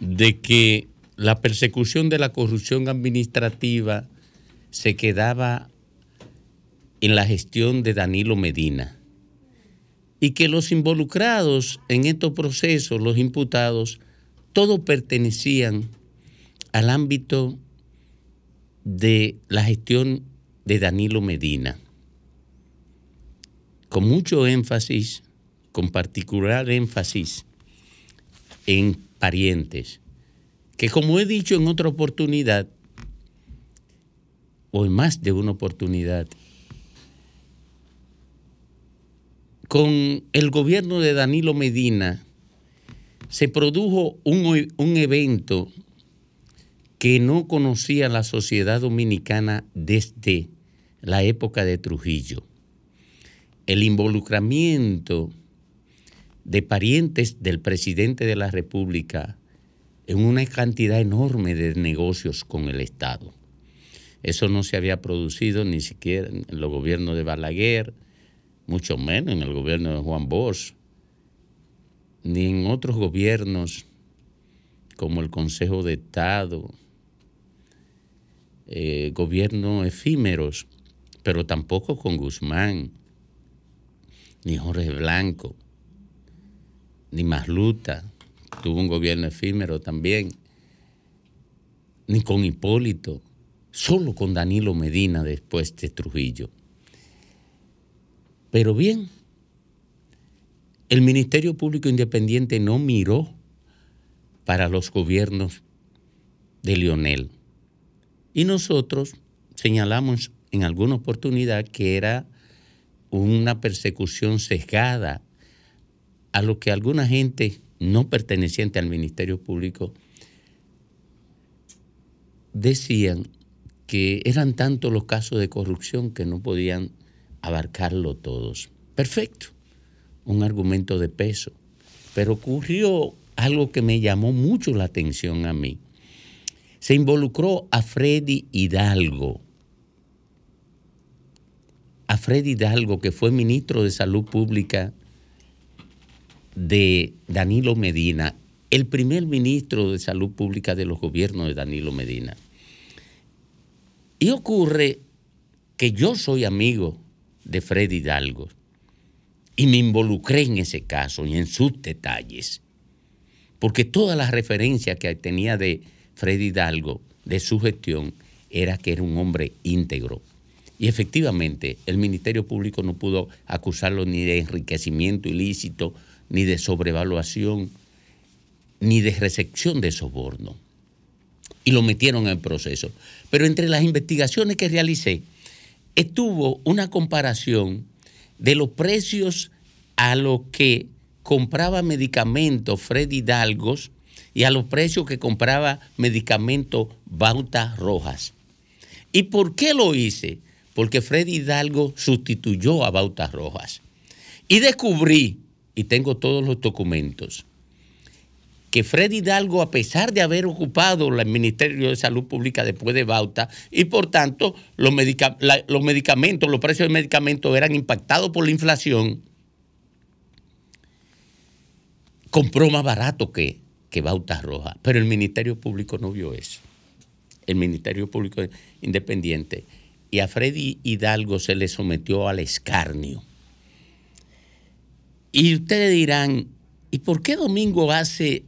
de que la persecución de la corrupción administrativa se quedaba en la gestión de Danilo Medina y que los involucrados en estos procesos, los imputados, todos pertenecían al ámbito de la gestión de Danilo Medina. Con mucho énfasis, con particular énfasis en parientes, que como he dicho en otra oportunidad, o en más de una oportunidad, con el gobierno de Danilo Medina se produjo un, un evento que no conocía la sociedad dominicana desde la época de Trujillo. El involucramiento de parientes del presidente de la República en una cantidad enorme de negocios con el Estado. Eso no se había producido ni siquiera en los gobiernos de Balaguer, mucho menos en el gobierno de Juan Bosch, ni en otros gobiernos como el Consejo de Estado, eh, gobiernos efímeros, pero tampoco con Guzmán, ni Jorge Blanco, ni Masluta, tuvo un gobierno efímero también, ni con Hipólito, solo con Danilo Medina después de Trujillo. Pero bien, el Ministerio Público Independiente no miró para los gobiernos de Lionel. Y nosotros señalamos en alguna oportunidad que era una persecución sesgada a lo que alguna gente no perteneciente al Ministerio Público decían que eran tantos los casos de corrupción que no podían abarcarlo todos. Perfecto, un argumento de peso. Pero ocurrió algo que me llamó mucho la atención a mí. Se involucró a Freddy Hidalgo a Freddy Hidalgo, que fue ministro de Salud Pública de Danilo Medina, el primer ministro de Salud Pública de los gobiernos de Danilo Medina. Y ocurre que yo soy amigo de Freddy Hidalgo y me involucré en ese caso y en sus detalles, porque todas las referencias que tenía de Freddy Hidalgo, de su gestión, era que era un hombre íntegro. Y efectivamente, el Ministerio Público no pudo acusarlo ni de enriquecimiento ilícito, ni de sobrevaluación, ni de recepción de soborno. Y lo metieron en proceso. Pero entre las investigaciones que realicé, estuvo una comparación de los precios a los que compraba medicamentos Freddy Hidalgos y a los precios que compraba medicamentos Bauta Rojas. ¿Y por qué lo hice? Porque Freddy Hidalgo sustituyó a Bauta Rojas. Y descubrí, y tengo todos los documentos, que Freddy Hidalgo, a pesar de haber ocupado el Ministerio de Salud Pública después de Bauta, y por tanto los, medicamentos, los precios de medicamentos eran impactados por la inflación, compró más barato que, que Bauta Roja. Pero el Ministerio Público no vio eso. El Ministerio Público Independiente. Y a Freddy Hidalgo se le sometió al escarnio. Y ustedes dirán, ¿y por qué Domingo hace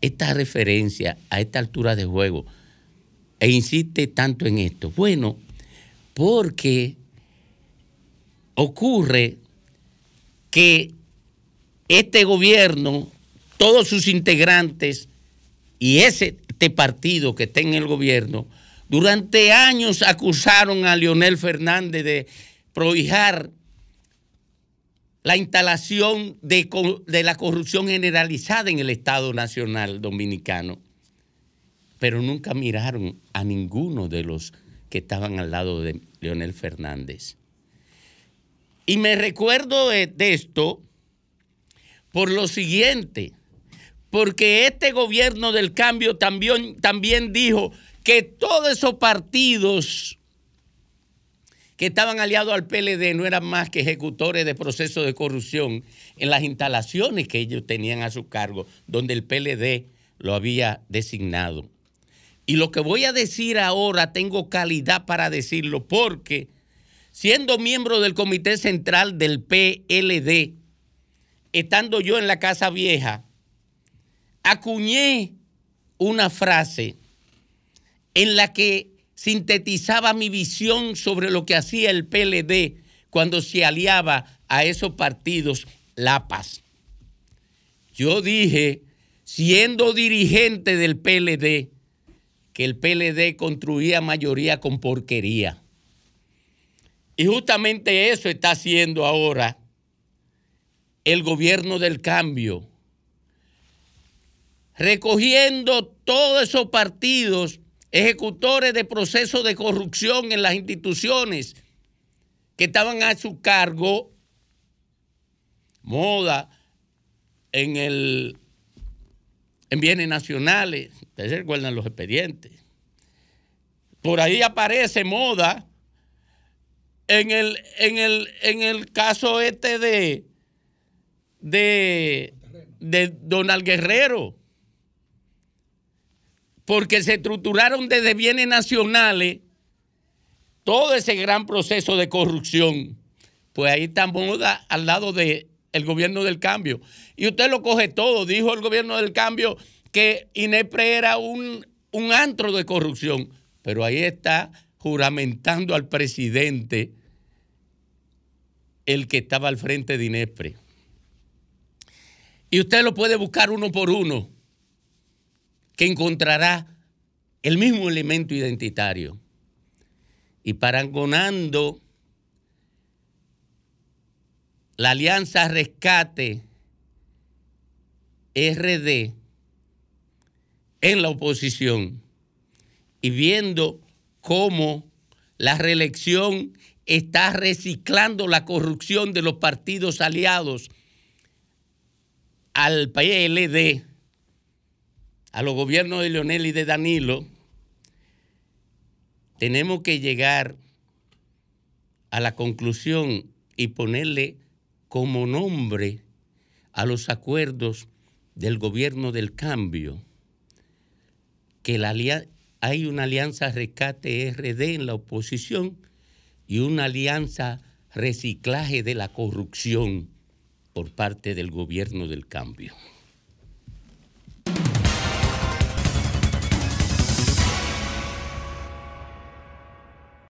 esta referencia a esta altura de juego e insiste tanto en esto? Bueno, porque ocurre que este gobierno, todos sus integrantes y ese este partido que está en el gobierno, durante años acusaron a Leonel Fernández de prohijar la instalación de, la corrupción generalizada en el Estado Nacional Dominicano, pero nunca miraron a ninguno de los que estaban al lado de Leonel Fernández. Y me recuerdo de, de esto por lo siguiente, porque este gobierno del cambio también, también dijo que todos esos partidos que estaban aliados al PLD no eran más que ejecutores de procesos de corrupción en las instalaciones que ellos tenían a su cargo, donde el PLD lo había designado. Y lo que voy a decir ahora tengo calidad para decirlo porque siendo miembro del Comité Central del PLD, estando yo en la Casa Vieja, acuñé una frase en la que sintetizaba mi visión sobre lo que hacía el PLD cuando se aliaba a esos partidos La Paz. Yo dije, siendo dirigente del PLD, que el PLD construía mayoría con porquería. Y justamente eso está haciendo ahora el gobierno del cambio, recogiendo todos esos partidos ejecutores de procesos de corrupción en las instituciones que estaban a su cargo, moda en el en bienes nacionales, ustedes recuerdan los expedientes. Por ahí aparece moda en el, en el, en el caso este de, de, de Donald Guerrero porque se estructuraron desde bienes nacionales todo ese gran proceso de corrupción. Pues ahí está Moda al lado del gobierno del cambio. Y usted lo coge todo. Dijo el gobierno del cambio que Inepre era un, un antro de corrupción. Pero ahí está juramentando al presidente el que estaba al frente de Inepre. Y usted lo puede buscar uno por uno que encontrará el mismo elemento identitario. Y parangonando la alianza rescate RD en la oposición y viendo cómo la reelección está reciclando la corrupción de los partidos aliados al PLD, a los gobiernos de Leonel y de Danilo, tenemos que llegar a la conclusión y ponerle como nombre a los acuerdos del gobierno del cambio, que la hay una alianza rescate RD en la oposición y una alianza reciclaje de la corrupción por parte del gobierno del cambio.